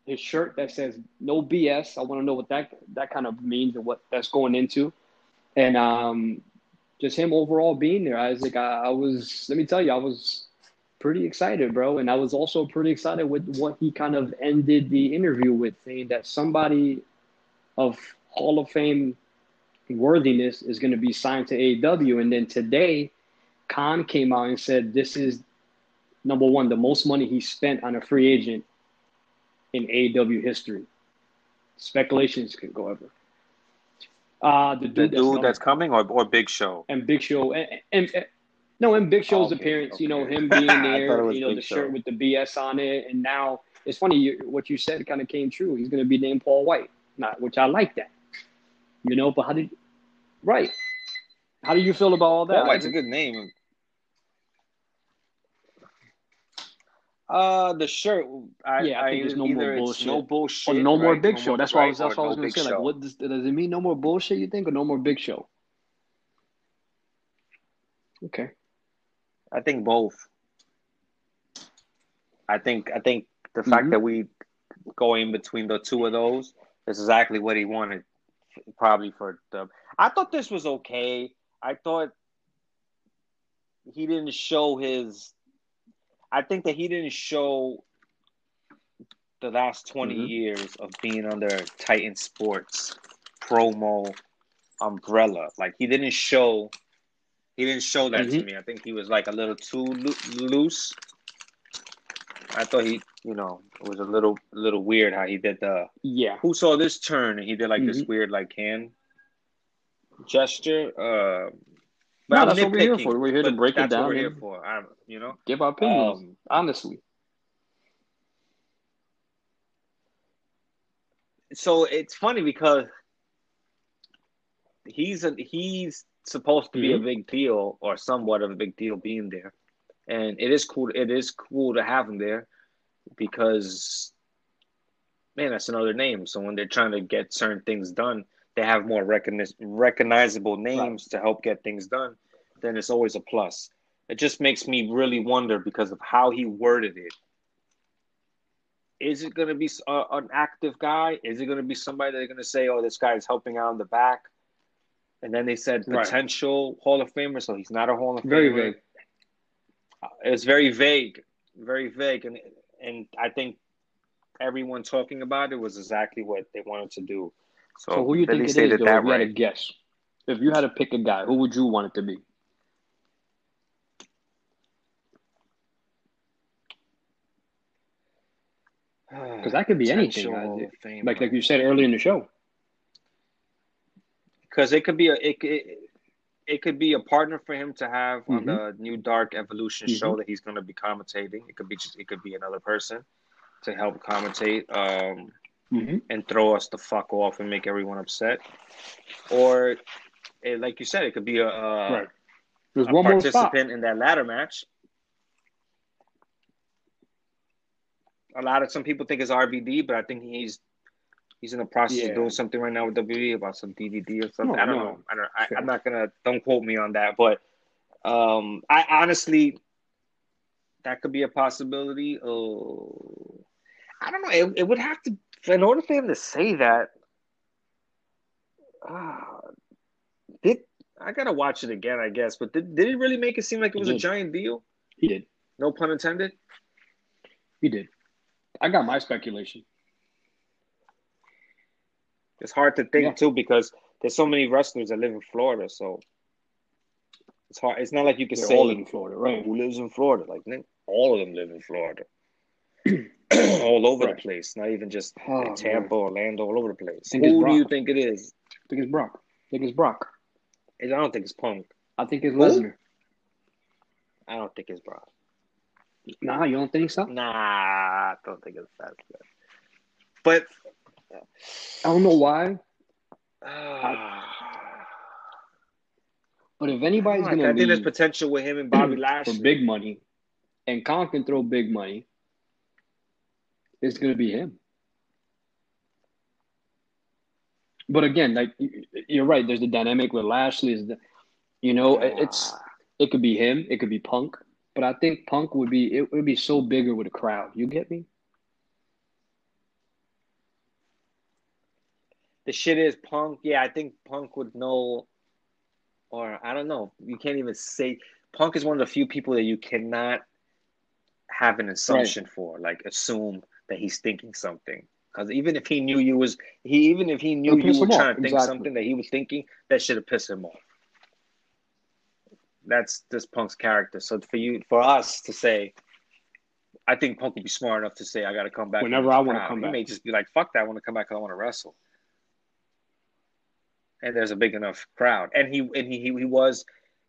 [SPEAKER 1] His shirt that says "No BS." I want to know what that that kind of means and what that's going into and um, just him overall being there, Isaac, I, I was. Let me tell you, I was pretty excited, bro, and I was also pretty excited with what he kind of ended the interview with, saying that somebody of Hall of Fame worthiness is going to be signed to AEW, and then today, Khan came out and said this is number one, the most money he spent on a free agent in AEW history. Speculations could go ever. Uh, the dude,
[SPEAKER 2] the dude that's, that's, coming, or or Big Show
[SPEAKER 1] and Big Show and, and, and no, and Big Show's okay, appearance. Okay. You know him being there. you know Big the Show. shirt with the BS on it, and now it's funny you, what you said kind of came true. He's going to be named Paul White, not which I like that. You know, but how did right? How do you feel about all that?
[SPEAKER 2] Paul White's a good name. Uh, the shirt. I,
[SPEAKER 1] yeah, I, I think there's no more bullshit.
[SPEAKER 2] No bullshit.
[SPEAKER 1] Or no more right? Big no Show. More, that's why I was. That's what I was going to say. Show. Like, what does, does it mean? No more bullshit? You think, or no more Big Show? Okay.
[SPEAKER 2] I think both. I think I think the fact mm-hmm. that we go in between the two of those is exactly what he wanted, probably for the. I thought this was okay. I thought he didn't show his I think that he didn't show the last 20 mm-hmm. years of being under Titan Sports promo umbrella. Like he didn't show he didn't show that mm-hmm. to me. I think he was like a little too lo- loose. I thought he, you know, it was a little little weird how he did the
[SPEAKER 1] yeah.
[SPEAKER 2] Who saw this turn and he did like mm-hmm. this weird like hand gesture. Uh
[SPEAKER 1] but no, that's what we're here for. We're here to break it down.
[SPEAKER 2] we're here for. I'm, you know,
[SPEAKER 1] give our opinions um, honestly.
[SPEAKER 2] So it's funny because he's a he's supposed to be mm-hmm. a big deal or somewhat of a big deal being there, and it is cool. It is cool to have him there because man, that's another name. So when they're trying to get certain things done, they have more recogniz- recognizable names right. to help get things done, then it's always a plus. It just makes me really wonder because of how he worded it. is it going to be uh, an active guy? Is it going to be somebody they're going to say, "Oh, this guy is helping out in the back"? And then they said potential right. Hall of Famer, so he's not a Hall of
[SPEAKER 1] very
[SPEAKER 2] Famer.
[SPEAKER 1] Very vague.
[SPEAKER 2] It's very vague, very vague, and and I think everyone talking about it was exactly what they wanted to do.
[SPEAKER 1] So, so who you think it is? Though, if you right. had a guess, if you had to pick a guy, who would you want it to be? Because that could be anything, like like you said earlier in the show.
[SPEAKER 2] Because it could be a it, it, it could be a partner for him to have mm-hmm. on the new Dark Elevation mm-hmm. show that he's going to be commentating. It could be just it could be another person to help commentate um, mm-hmm. and throw us the fuck off and make everyone upset, or it, like you said, it could be a, a, right. There's a one participant in that ladder match a lot of some people think it's RVD, but I think he's he's in the process yeah. of doing something right now with WWE about some DVD or something. No, I don't no. know. I don't. I, sure. I'm not gonna. Don't quote me on that, but um, I honestly that could be a possibility. Oh, I don't know. It, it would have to in order for him to say that. Uh, did I gotta watch it again? I guess, but did did it really make it seem like it was a giant deal?
[SPEAKER 1] He did.
[SPEAKER 2] No pun intended.
[SPEAKER 1] He did. I got my speculation.
[SPEAKER 2] It's hard to think yeah. too because there's so many wrestlers that live in Florida, so it's hard. It's not like you can They're say
[SPEAKER 1] all in Florida, right?
[SPEAKER 2] Who lives in Florida? Like all of them live in Florida, all over right. the place. Not even just oh, Tampa, man. Orlando, all over the place. Who do you think it is?
[SPEAKER 1] I think it's Brock. I think it's Brock.
[SPEAKER 2] I don't think it's Punk.
[SPEAKER 1] I think it's Lesnar.
[SPEAKER 2] I don't think it's Brock.
[SPEAKER 1] Nah, you don't think so?
[SPEAKER 2] Nah, I don't think it's that good. But
[SPEAKER 1] I don't know why. Uh, I, but if anybody's gonna,
[SPEAKER 2] I think there's potential with him and Bobby Lashley
[SPEAKER 1] for big money, and Khan can throw big money. It's gonna be him. But again, like you're right. There's the dynamic with Lashley. Is the, you know, it's it could be him. It could be Punk. But I think Punk would be it would be so bigger with a crowd. You get me?
[SPEAKER 2] The shit is Punk. Yeah, I think Punk would know, or I don't know. You can't even say Punk is one of the few people that you cannot have an assumption right. for, like assume that he's thinking something. Because even if he knew you was he, even if he knew you were trying to think exactly. something that he was thinking, that should have pissed him off that's this Punk's character. So for you, for us to say, I think Punk would be smart enough to say, "I got to come back."
[SPEAKER 1] Whenever I want to come
[SPEAKER 2] he
[SPEAKER 1] back,
[SPEAKER 2] he may just be like, "Fuck that! I want to come back because I want to wrestle." And there's a big enough crowd, and he and he he, he was.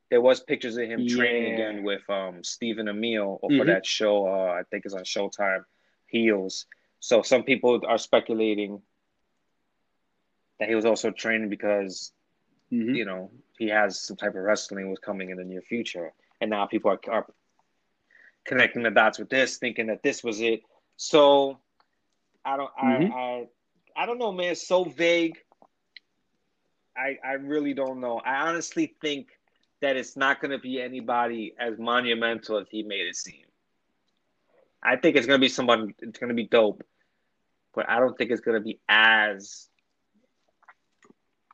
[SPEAKER 2] There was pictures of him yeah. training again with um Stephen mm-hmm. for that show. Uh, I think it's on Showtime, Heels. So some people are speculating that he was also training because, mm-hmm. you know, he has some type of wrestling was coming in the near future, and now people are, are connecting the dots with this, thinking that this was it. So I don't, mm-hmm. I, I, I don't know, man. It's so vague. I, I really don't know. I honestly think that it's not going to be anybody as monumental as he made it seem. I think it's going to be someone. It's going to be dope, but I don't think it's going to be as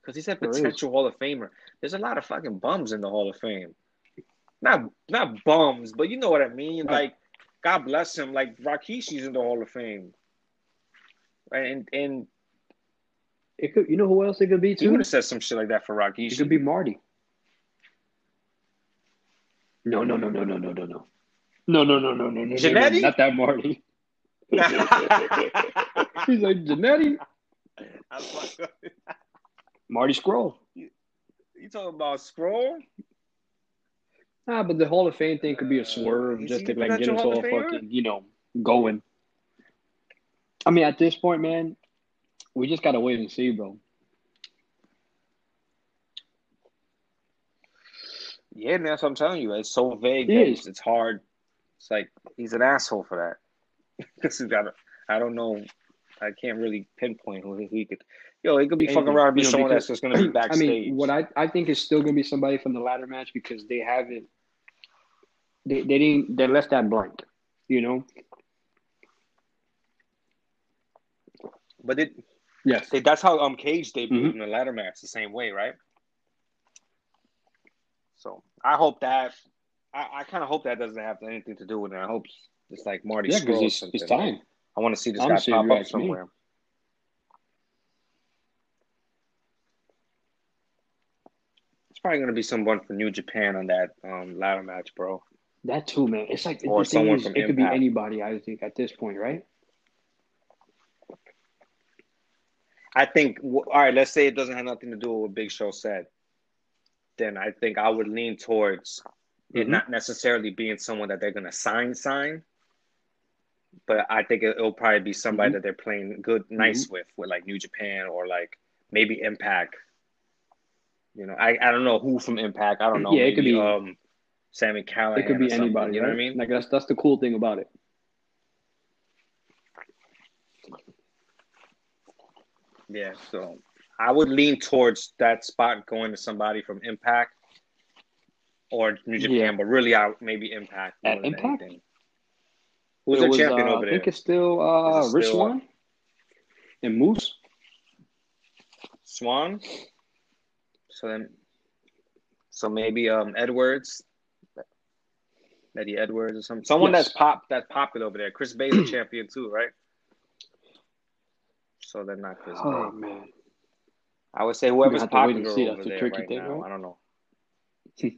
[SPEAKER 2] because he's a potential Hall of Famer. There's a lot of fucking bums in the Hall of Fame. Not not bums, but you know what I mean. Like, God bless him. Like Rikishi's in the Hall of Fame, and and
[SPEAKER 1] it could. You know who else it could be too?
[SPEAKER 2] You would have said some shit like that for Rikishi.
[SPEAKER 1] It could be Marty. No, no, no, no, no, no, no, no. No, no, no, no, no, no.
[SPEAKER 2] Jannetty?
[SPEAKER 1] Not that Marty. He's like Jannetty? Marty Scurll.
[SPEAKER 2] You talking about Scurll?
[SPEAKER 1] Ah, but the Hall of Fame thing could be a swerve uh, just to like get us all fucking, you know, going. I mean, at this point, man, we just gotta wait and see, bro.
[SPEAKER 2] Yeah, man, that's what I'm telling you. It's so vague. It it's, it's hard. It's like he's an asshole for that. Because he's got. I don't know. I can't really pinpoint who he could. Yo, it could be and, fucking around and be someone that's just gonna be backstage. I mean,
[SPEAKER 1] what I, I think is still gonna be somebody from the ladder match because they haven't they, they didn't they left that blank, you know.
[SPEAKER 2] But it
[SPEAKER 1] Yes.
[SPEAKER 2] they, that's how um Cage debuted
[SPEAKER 1] Mhm.
[SPEAKER 2] in the ladder match the same way, right? So I hope that I, I kind of hope that doesn't have anything to do with it. I hope it's like Marty
[SPEAKER 1] Yeah, because it's, it's time.
[SPEAKER 2] I want to see this
[SPEAKER 1] Honestly,
[SPEAKER 2] guy pop up
[SPEAKER 1] ask me.
[SPEAKER 2] somewhere. It's probably gonna be someone from New Japan on that um, ladder match, bro.
[SPEAKER 1] That too, man. It's like
[SPEAKER 2] Or someone
[SPEAKER 1] is,
[SPEAKER 2] from
[SPEAKER 1] it could be anybody. I think at this point, right?
[SPEAKER 2] I think. All right, let's say it doesn't have nothing to do with what Big Show said. Then I think I would lean towards it
[SPEAKER 1] Mhm.
[SPEAKER 2] not necessarily being someone that they're gonna sign sign, but I think it, will probably be somebody
[SPEAKER 1] Mhm.
[SPEAKER 2] that they're playing good, nice with, with like New Japan or like maybe Impact. You know, I, I don't know who from Impact. I don't know.
[SPEAKER 1] Yeah, it could be-
[SPEAKER 2] um Sami Callihan.
[SPEAKER 1] It could be anybody.
[SPEAKER 2] You know
[SPEAKER 1] right?
[SPEAKER 2] what I mean?
[SPEAKER 1] Like that's that's the cool thing about it.
[SPEAKER 2] Yeah, so I would lean towards that spot going to somebody from Impact or New Japan,
[SPEAKER 1] Yeah.
[SPEAKER 2] but really I maybe Impact.
[SPEAKER 1] At Impact?
[SPEAKER 2] Who's the champion
[SPEAKER 1] uh,
[SPEAKER 2] over
[SPEAKER 1] I think it's still uh,
[SPEAKER 2] it
[SPEAKER 1] Rich
[SPEAKER 2] still,
[SPEAKER 1] Swann and Moose.
[SPEAKER 2] Swann. So then, so maybe um Edwards, Eddie Edwards or something. Someone
[SPEAKER 1] Yes.
[SPEAKER 2] that's pop that's popular over there. Chris Bey's a champion too, right? So then not Chris
[SPEAKER 1] Oh
[SPEAKER 2] Bey.
[SPEAKER 1] man,
[SPEAKER 2] I would say whoever's
[SPEAKER 1] have to wait
[SPEAKER 2] popular over there right
[SPEAKER 1] thing,
[SPEAKER 2] now.
[SPEAKER 1] right?
[SPEAKER 2] I don't know.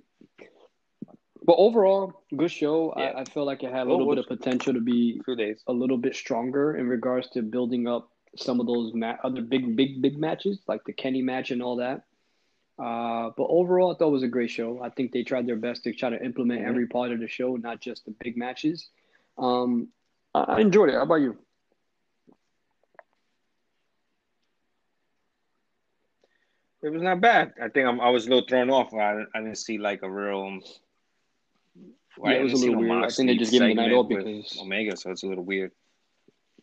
[SPEAKER 1] but overall, good show.
[SPEAKER 2] Yeah.
[SPEAKER 1] I, I feel like it had a little bit of potential to be a little bit stronger in regards to building up some of those ma- other big, big, big matches like the Kenny match and all that. Uh, but overall, I thought it was a great show. I think they tried their best to try to implement
[SPEAKER 2] Mhm.
[SPEAKER 1] every part of the show, not just the big matches. Um, I enjoyed it. How about you?
[SPEAKER 2] It was not bad. I think I'm, I was a little thrown off. I, I didn't see like a real. um,
[SPEAKER 1] Yeah, it was a little weird. I think they just gave him the night off because-
[SPEAKER 2] Omega, so it's a little weird.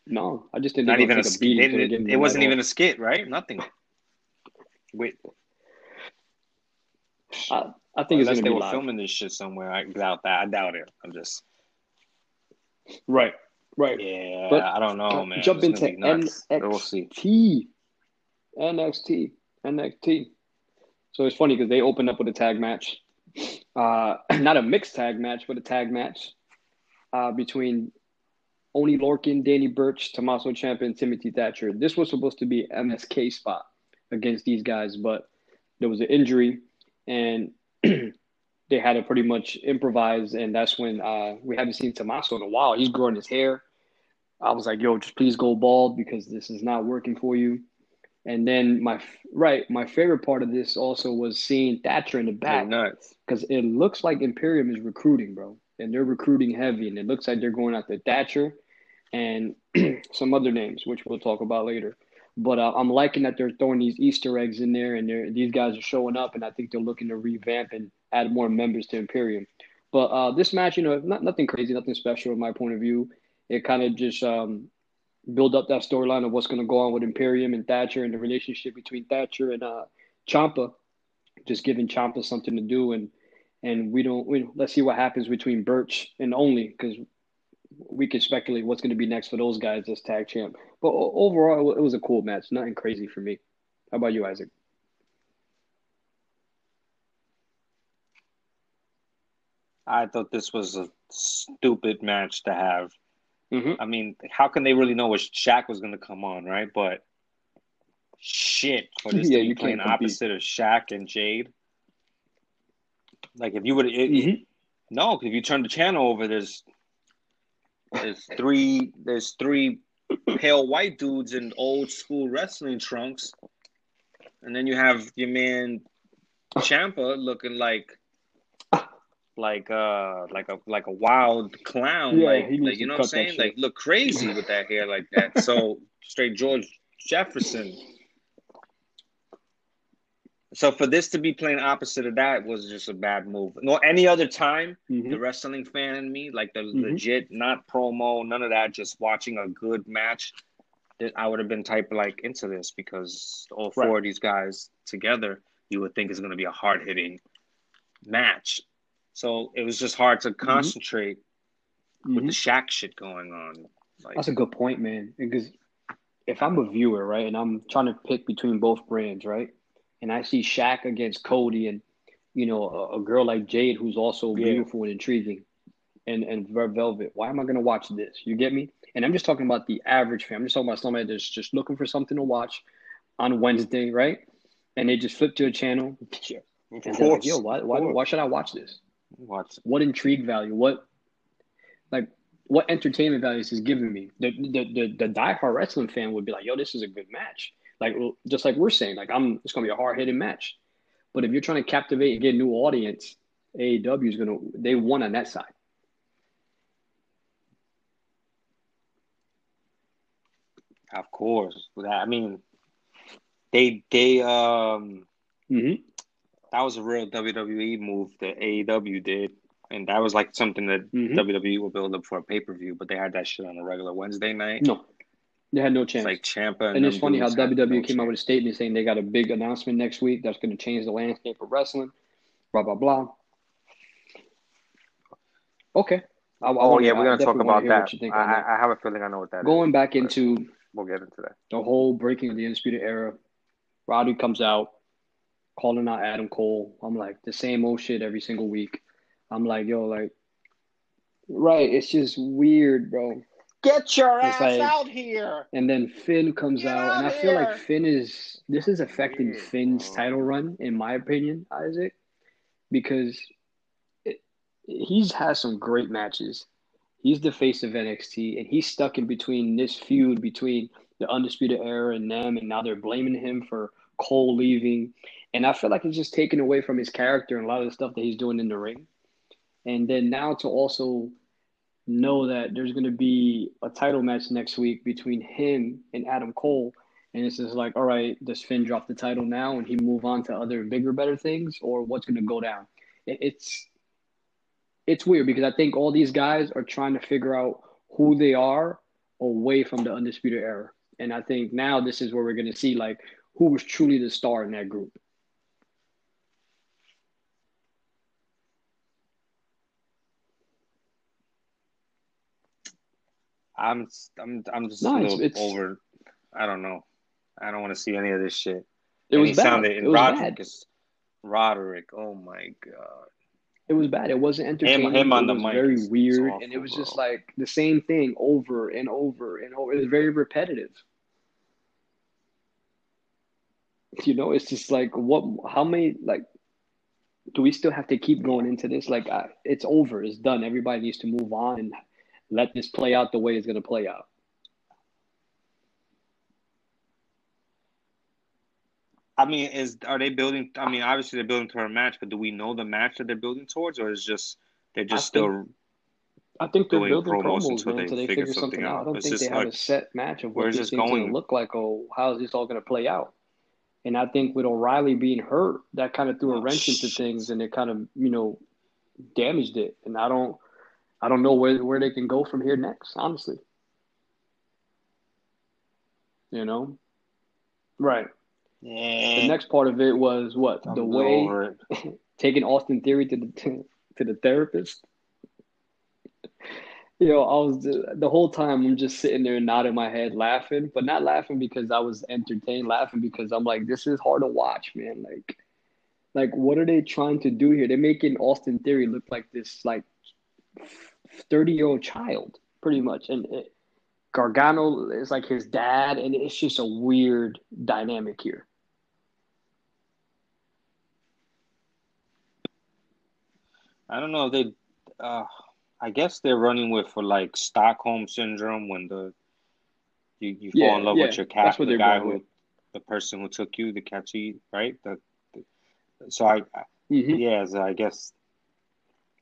[SPEAKER 1] No, I just didn't.
[SPEAKER 2] Not even a
[SPEAKER 1] it
[SPEAKER 2] skit.
[SPEAKER 1] beating,
[SPEAKER 2] They
[SPEAKER 1] so they gave
[SPEAKER 2] didn't-
[SPEAKER 1] him
[SPEAKER 2] It wasn't even
[SPEAKER 1] off.
[SPEAKER 2] a skit, right? Nothing. Wait,
[SPEAKER 1] I, I think it's
[SPEAKER 2] unless they were
[SPEAKER 1] live.
[SPEAKER 2] filming this shit somewhere. I doubt that. I doubt it. I'm just.
[SPEAKER 1] Right, right.
[SPEAKER 2] Yeah,
[SPEAKER 1] But,
[SPEAKER 2] I don't know,
[SPEAKER 1] Uh,
[SPEAKER 2] man.
[SPEAKER 1] jump
[SPEAKER 2] It's
[SPEAKER 1] into
[SPEAKER 2] gonna be nuts. We'll see.
[SPEAKER 1] NXT. NXT. NXT. So it's funny because they opened up with a tag match. Uh, not a mixed tag match, but a tag match uh, between Oney Lorcan, Danny Burch, Tommaso Ciampa, and Timothy Thatcher. This was supposed to be MSK spot against these guys, but there was an injury, and they had to pretty much improvise. And that's when uh, we haven't seen Tommaso in a while. He's growing his hair. I was like, "Yo, just please go bald because this is not working for you." And then my right, my favorite part of this also was seeing Thatcher in the back because it looks like Imperium is recruiting, bro, and they're recruiting heavy, and it looks like they're going after Thatcher and some other names, which we'll talk about later. But uh, I'm liking that they're throwing these Easter eggs in there, and they're, these guys are showing up, and I think they're looking to revamp and add more members to Imperium. But uh, this match, you know, not nothing crazy, nothing special in my point of view. It kind of just um, build up that storyline of what's going to go on with Imperium and Thatcher and the relationship between Thatcher and uh, Ciampa, just giving Ciampa something to do, and and we don't. We, let's see what happens between Burch and Oney because we can speculate what's going to be next for those guys as tag champ. But overall, it was a cool match. Nothing crazy for me. How about you, Isaac?
[SPEAKER 2] I thought this was a stupid match to have.
[SPEAKER 1] Mm-hmm.
[SPEAKER 2] I mean, how can they really know what Shaq was going to come on, right? But shit, for this
[SPEAKER 1] Yeah, you
[SPEAKER 2] playing opposite of Shaq and Jade. Like if you would,
[SPEAKER 1] Mhm.
[SPEAKER 2] no, if you turn the channel over, there's there's three there's three pale white dudes in old school wrestling trunks, and then you have your man Ciampa looking like like uh like a like a wild clown,
[SPEAKER 1] Yeah,
[SPEAKER 2] like, like you know what I'm saying? Like look crazy with that hair like that. So straight George Jefferson. So for this to be playing opposite of that was just a bad move. No, any other time,
[SPEAKER 1] Mhm.
[SPEAKER 2] the wrestling fan in me, like the
[SPEAKER 1] Mhm.
[SPEAKER 2] legit, not promo, none of that, just watching a good match, that I would have been type like into this because all four
[SPEAKER 1] Right.
[SPEAKER 2] of these guys together, you would think is going to be a hard hitting match. So it was just hard to concentrate with the
[SPEAKER 1] Mhm.
[SPEAKER 2] Shaq shit going on. Like,
[SPEAKER 1] That's a good point, man. Because if I'm a viewer, right, and I'm trying to pick between both brands, right, and I see Shaq against Cody, and you know a, a girl like Jade who's also
[SPEAKER 2] Yeah.
[SPEAKER 1] beautiful and intriguing, and and Velvet, why am I gonna watch this? You get me? And I'm just talking about the average fan. I'm just talking about somebody that's just looking for something to watch on Wednesday, right? And they just flip to a channel
[SPEAKER 2] Yeah. Of
[SPEAKER 1] and like,
[SPEAKER 2] course.
[SPEAKER 1] "Yo, why, why, why should I watch this?
[SPEAKER 2] Watch.
[SPEAKER 1] What intrigue value? What like what entertainment value is this giving me? The the the, the diehard wrestling fan would be like, "Yo, this is a good match." Like just like we're saying, like I'm it's gonna be a hard hitting match. But if you're trying to captivate and get a new audience, AEW is gonna they won on that side.
[SPEAKER 2] Of course. I mean, they they um
[SPEAKER 1] Mm-hmm.
[SPEAKER 2] That was a real WWE move that AEW did, and that was like something that
[SPEAKER 1] Mhm.
[SPEAKER 2] WWE will build up for a pay per view. But they had that shit on a regular Wednesday night.
[SPEAKER 1] No, they had no
[SPEAKER 2] It's
[SPEAKER 1] chance.
[SPEAKER 2] like Ciampa and,
[SPEAKER 1] and it's funny how WWE
[SPEAKER 2] no
[SPEAKER 1] came out with a statement saying they got a big announcement next week that's going to change the landscape of wrestling. Blah blah blah. Okay. I, I
[SPEAKER 2] Oh
[SPEAKER 1] wanna-
[SPEAKER 2] yeah, we're gonna talk about that.
[SPEAKER 1] think
[SPEAKER 2] I,
[SPEAKER 1] that.
[SPEAKER 2] I I have a feeling I know what that is.
[SPEAKER 1] Going back into
[SPEAKER 2] We'll get into that.
[SPEAKER 1] the whole breaking of the Undisputed Era, Roddy comes out calling out Adam Cole. I'm like, the same old shit every single week. I'm like, yo, like, right, it's just weird, bro.
[SPEAKER 2] Get your
[SPEAKER 1] It's like-
[SPEAKER 2] out here.
[SPEAKER 1] And then Finn comes
[SPEAKER 2] Get
[SPEAKER 1] out, and I
[SPEAKER 2] out
[SPEAKER 1] feel like. Finn is this is affecting
[SPEAKER 2] Weird,
[SPEAKER 1] Finn's
[SPEAKER 2] bro.
[SPEAKER 1] title run, in my opinion, Isaac, because it, he's had some great matches. He's the face of NXT, and he's stuck in between this feud between the Undisputed Era and them, and now they're blaming him for Cole leaving. And I feel like it's just taken away from his character and a lot of the stuff that he's doing in the ring. And then now to also know that there's going to be a title match next week between him and Adam Cole. And it's just like, all right, does Finn drop the title now and he move on to other bigger, better things, or what's going to go down? It's it's weird because I think all these guys are trying to figure out who they are away from the undisputed era. And I think now this is where we're going to see like who was truly the star in that group.
[SPEAKER 2] I'm I'm I'm just
[SPEAKER 1] No,
[SPEAKER 2] a little
[SPEAKER 1] it's-
[SPEAKER 2] over. I don't know. I don't want to see any of this shit.
[SPEAKER 1] It
[SPEAKER 2] And
[SPEAKER 1] was bad.
[SPEAKER 2] sounded
[SPEAKER 1] It was
[SPEAKER 2] Roderick
[SPEAKER 1] bad.
[SPEAKER 2] is Roderick. Oh my god.
[SPEAKER 1] It was bad. It wasn't entertaining.
[SPEAKER 2] him on
[SPEAKER 1] it
[SPEAKER 2] the
[SPEAKER 1] was
[SPEAKER 2] mic
[SPEAKER 1] very weird,
[SPEAKER 2] awful,
[SPEAKER 1] and it was
[SPEAKER 2] bro.
[SPEAKER 1] just like the same thing over and over and over. It was very repetitive. You know, it's just like what? How many? Like, do we still have to keep going into this? Like, I, it's over. It's done. Everybody needs to move on and let this play out the way it's going to play out.
[SPEAKER 2] I mean, is are they building? I mean, obviously they're building toward a match, but do we know the match that they're building towards, or is just they're just
[SPEAKER 1] I think-
[SPEAKER 2] still?
[SPEAKER 1] I think they're building
[SPEAKER 2] promos
[SPEAKER 1] promos,
[SPEAKER 2] until
[SPEAKER 1] man,
[SPEAKER 2] they
[SPEAKER 1] until they
[SPEAKER 2] figure
[SPEAKER 1] figure something
[SPEAKER 2] something
[SPEAKER 1] out. I don't
[SPEAKER 2] It's
[SPEAKER 1] think they have
[SPEAKER 2] like,
[SPEAKER 1] a set match of what this going to look like or how is this all going to play out. And I think with O'Reilly being hurt, that kind of threw a
[SPEAKER 2] Oh,
[SPEAKER 1] wrench into
[SPEAKER 2] oh,
[SPEAKER 1] things, and it kind of you know damaged it. And I don't, I don't know where where they can go from here next. Honestly, you know, right.
[SPEAKER 2] Yeah,
[SPEAKER 1] The next part of it was what
[SPEAKER 2] I'm
[SPEAKER 1] the way
[SPEAKER 2] little over it.
[SPEAKER 1] taking Austin Theory to the to the therapist. You know, I was the whole time I'm just sitting there nodding my head, laughing, but not laughing because I was entertained, laughing because I'm like, this is hard to watch, man. Like, like what are they trying to do here? They're making Austin Theory look like this like 30 year old child, pretty much, and it, Gargano is like his dad, and it's just a weird dynamic here.
[SPEAKER 2] I don't know. if They, uh, I guess they're running with for like Stockholm syndrome when the you you fall
[SPEAKER 1] Yeah,
[SPEAKER 2] in love
[SPEAKER 1] yeah,
[SPEAKER 2] with your cat, the guy who,
[SPEAKER 1] with.
[SPEAKER 2] the person who took you, the catchy, right? The, the so I, I
[SPEAKER 1] hmm
[SPEAKER 2] yeah, so I guess.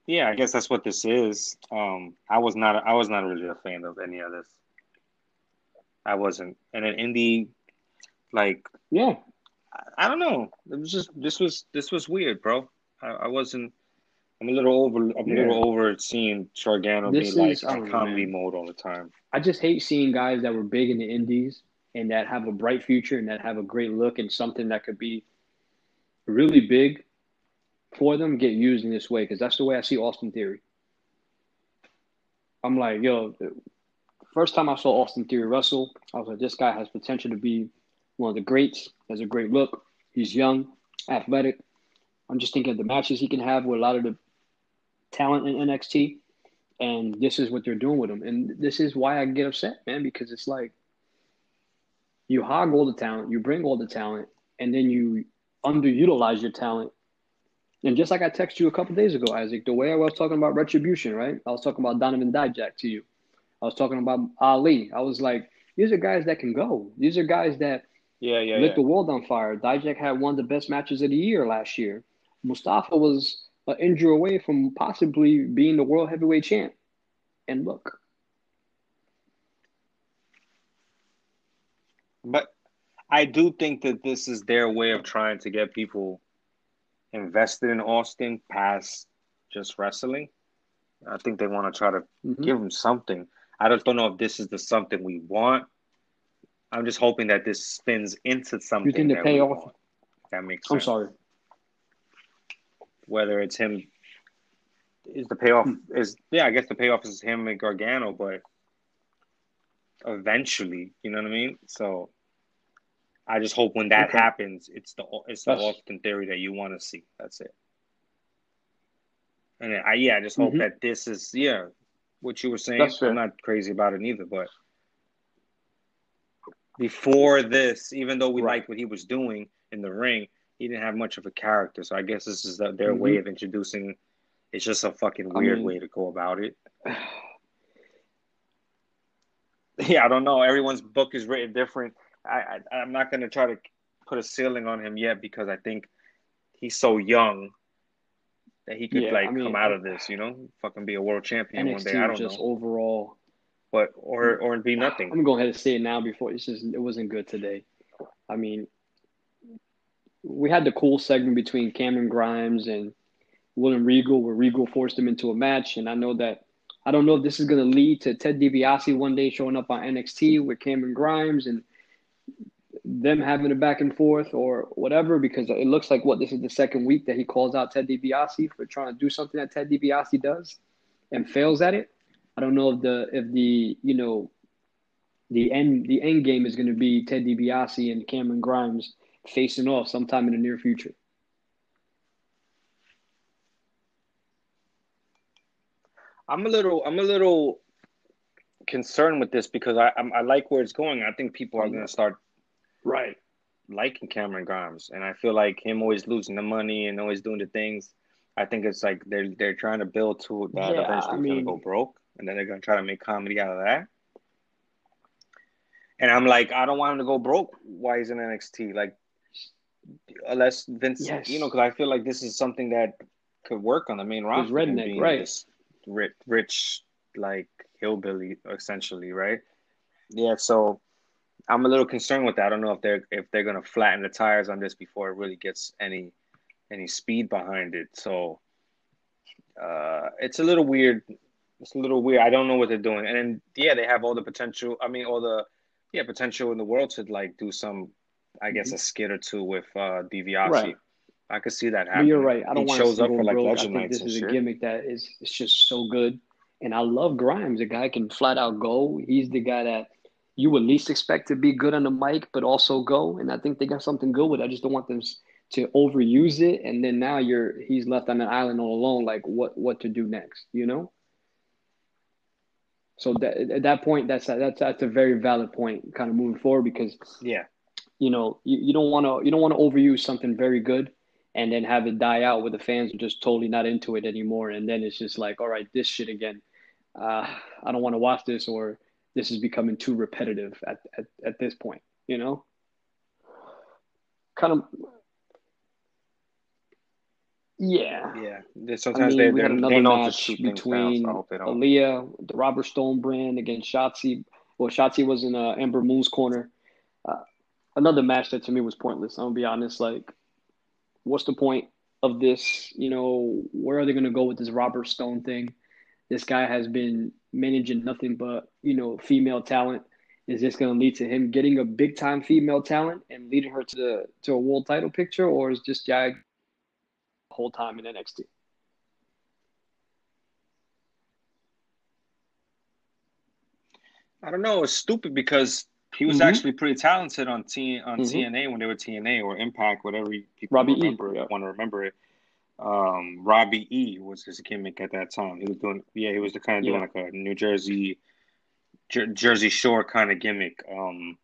[SPEAKER 2] Yeah, I guess that's what this is. Um, I was not, I was not really a fan of any of this. I wasn't, and then indie, like
[SPEAKER 1] Yeah,
[SPEAKER 2] I, I don't know. It was just this was this was weird, bro. I, I wasn't. I'm a little over. I'm a little over seeing Gargano
[SPEAKER 1] This
[SPEAKER 2] be like
[SPEAKER 1] is- I don't
[SPEAKER 2] in
[SPEAKER 1] know,
[SPEAKER 2] comedy mode all the time.
[SPEAKER 1] I just hate seeing guys that were big in the indies and that have a bright future and that have a great look and something that could be really big for them get used in this way because that's the way I see Austin Theory. I'm like, yo, first time I saw Austin Theory wrestle, I was like, this guy has potential to be one of the greats. Has a great look. He's young, athletic. I'm just thinking of the matches he can have with a lot of the talent in NXT. And this is what they're doing with him. And this is why I get upset, man, because it's like you hog all the talent, you bring all the talent, and then you underutilize your talent. And just like I texted you a couple days ago, Isaac, the way I was talking about retribution, right? I was talking about Donovan Dijak to you. I was talking about Ali. I was like, these are guys that can go. These are guys that
[SPEAKER 2] yeah, yeah,
[SPEAKER 1] lit
[SPEAKER 2] yeah.
[SPEAKER 1] the world on fire. Dijak had one of the best matches of the year last year. Mustafa was an injury away from possibly being the world heavyweight champ. And look,
[SPEAKER 2] But I do think that this is their way of trying to get people invested in Austin past just wrestling. I think they want to try to
[SPEAKER 1] Mhm.
[SPEAKER 2] give him something. I just don't know if this is the something we want. I'm just hoping that this spins into something.
[SPEAKER 1] the
[SPEAKER 2] that we
[SPEAKER 1] payoff-
[SPEAKER 2] want. That makes
[SPEAKER 1] I'm sorry.
[SPEAKER 2] Whether it's him, is the payoff
[SPEAKER 1] Hmm.
[SPEAKER 2] is yeah. I guess the payoff is him and Gargano, but eventually, you know what I mean. So I just hope when that
[SPEAKER 1] Okay.
[SPEAKER 2] happens, it's the it's the Austin theory that you want to see. That's it. And I yeah, I just hope
[SPEAKER 1] Mhm.
[SPEAKER 2] that this is yeah, what you were saying. I'm not crazy about it neither, but before this, even though we
[SPEAKER 1] Right.
[SPEAKER 2] liked what he was doing in the ring, he didn't have much of a character. So I guess this is the, their way
[SPEAKER 1] Mhm.
[SPEAKER 2] of introducing. It's just a fucking
[SPEAKER 1] I
[SPEAKER 2] weird
[SPEAKER 1] mean-
[SPEAKER 2] way to go about it. Yeah, I don't know. Everyone's book is written different. I, I I'm not gonna try to put a ceiling on him yet because I think he's so young that he could
[SPEAKER 1] Yeah,
[SPEAKER 2] like
[SPEAKER 1] I mean,
[SPEAKER 2] come out of this, you know, fucking be a world champion one day. I don't
[SPEAKER 1] just
[SPEAKER 2] know,
[SPEAKER 1] overall.
[SPEAKER 2] but or or be nothing.
[SPEAKER 1] I'm gonna go ahead and say it now before it's just it wasn't good today. I mean, we had the cool segment between Cameron Grimes and William Regal, where Regal forced him into a match, and I know that I don't know if this is gonna lead to Ted DiBiase one day showing up on NXT with Cameron Grimes and them having a back and forth or whatever, because it looks like what this is the second week that he calls out Ted DiBiase for trying to do something that Ted DiBiase does and fails at it. I don't know if the if the you know the end the end game is going to be Ted DiBiase and Cameron Grimes facing off sometime in the near future.
[SPEAKER 2] I'm a little I'm a little concerned with this because I I'm, I like where it's going. I think people are mm-hmm. gonna start
[SPEAKER 1] Right.
[SPEAKER 2] liking Cameron Grimes, and I feel like him always losing the money and always doing the things. I think it's like they're they're trying to build to that
[SPEAKER 1] Yeah,
[SPEAKER 2] eventually
[SPEAKER 1] I mean-
[SPEAKER 2] gonna go broke, and then they're gonna try to make comedy out of that. And I'm like, I don't want him to go broke Why is in NXT. Like, unless Vince,
[SPEAKER 1] Yes.
[SPEAKER 2] you know, because I feel like this is something that could work on the main roster.
[SPEAKER 1] redneck, right.
[SPEAKER 2] Rich, rich, like hillbilly, essentially, right? Yeah. So I'm a little concerned with that. I don't know if they're if they're gonna flatten the tires on this before it really gets any any speed behind it. So uh, it's a little weird. It's a little weird. I don't know what they're doing. And then yeah, they have all the potential. I mean, all the yeah potential in the world to like do some, I guess, a skit or two with uh, DiBiase.
[SPEAKER 1] Right.
[SPEAKER 2] I could see that
[SPEAKER 1] But
[SPEAKER 2] happening.
[SPEAKER 1] you're right. I don't
[SPEAKER 2] he
[SPEAKER 1] want to
[SPEAKER 2] shows
[SPEAKER 1] see
[SPEAKER 2] up for like
[SPEAKER 1] broke. I
[SPEAKER 2] legend
[SPEAKER 1] think
[SPEAKER 2] nights
[SPEAKER 1] this is a
[SPEAKER 2] shit.
[SPEAKER 1] gimmick that is it's just so good. And I love Grimes. The guy can flat out go. He's the guy that you would least expect to be good on the mic, but also go. And I think they got something good with it. I just don't want them to overuse it. And then now you're he's left on an island all alone. Like what what to do next? You know. So that, at that point, that's a, that's that's a very valid point, kind of moving forward because
[SPEAKER 2] Yeah.
[SPEAKER 1] you know you, you don't want to you don't want to overuse something very good and then have it die out where the fans are just totally not into it anymore and then it's just like all right this shit again uh, i don't want to watch this or this is becoming too repetitive at, at, at this point you know kind of yeah
[SPEAKER 2] Yeah. They-
[SPEAKER 1] I mean,
[SPEAKER 2] they
[SPEAKER 1] we had another match
[SPEAKER 2] things down.
[SPEAKER 1] between
[SPEAKER 2] So I hope they don't.
[SPEAKER 1] Aliyah, the Robert Stone brand against Shotzi. Well, Shotzi was in uh, Ember Moon's corner. Uh, another match that to me was pointless. I'm gonna be honest. Like, what's the point of this? You know, where are they gonna go with this Robert Stone thing? This guy has been managing nothing but you know female talent. Is this gonna lead to him getting a big time female talent and leading her to the to a world title picture, or is just Jag whole time in NXT?
[SPEAKER 2] I don't know. It's stupid because he was mm-hmm. actually pretty talented on T on mm-hmm. TNA when they were TNA or Impact, whatever people
[SPEAKER 1] Robbie
[SPEAKER 2] remember
[SPEAKER 1] e,
[SPEAKER 2] yeah. want to remember it. Um, Robbie E was his gimmick at that time. He was doing yeah, he was the kind of doing yeah. like a New Jersey Jer- Jersey Shore kind of gimmick. Um,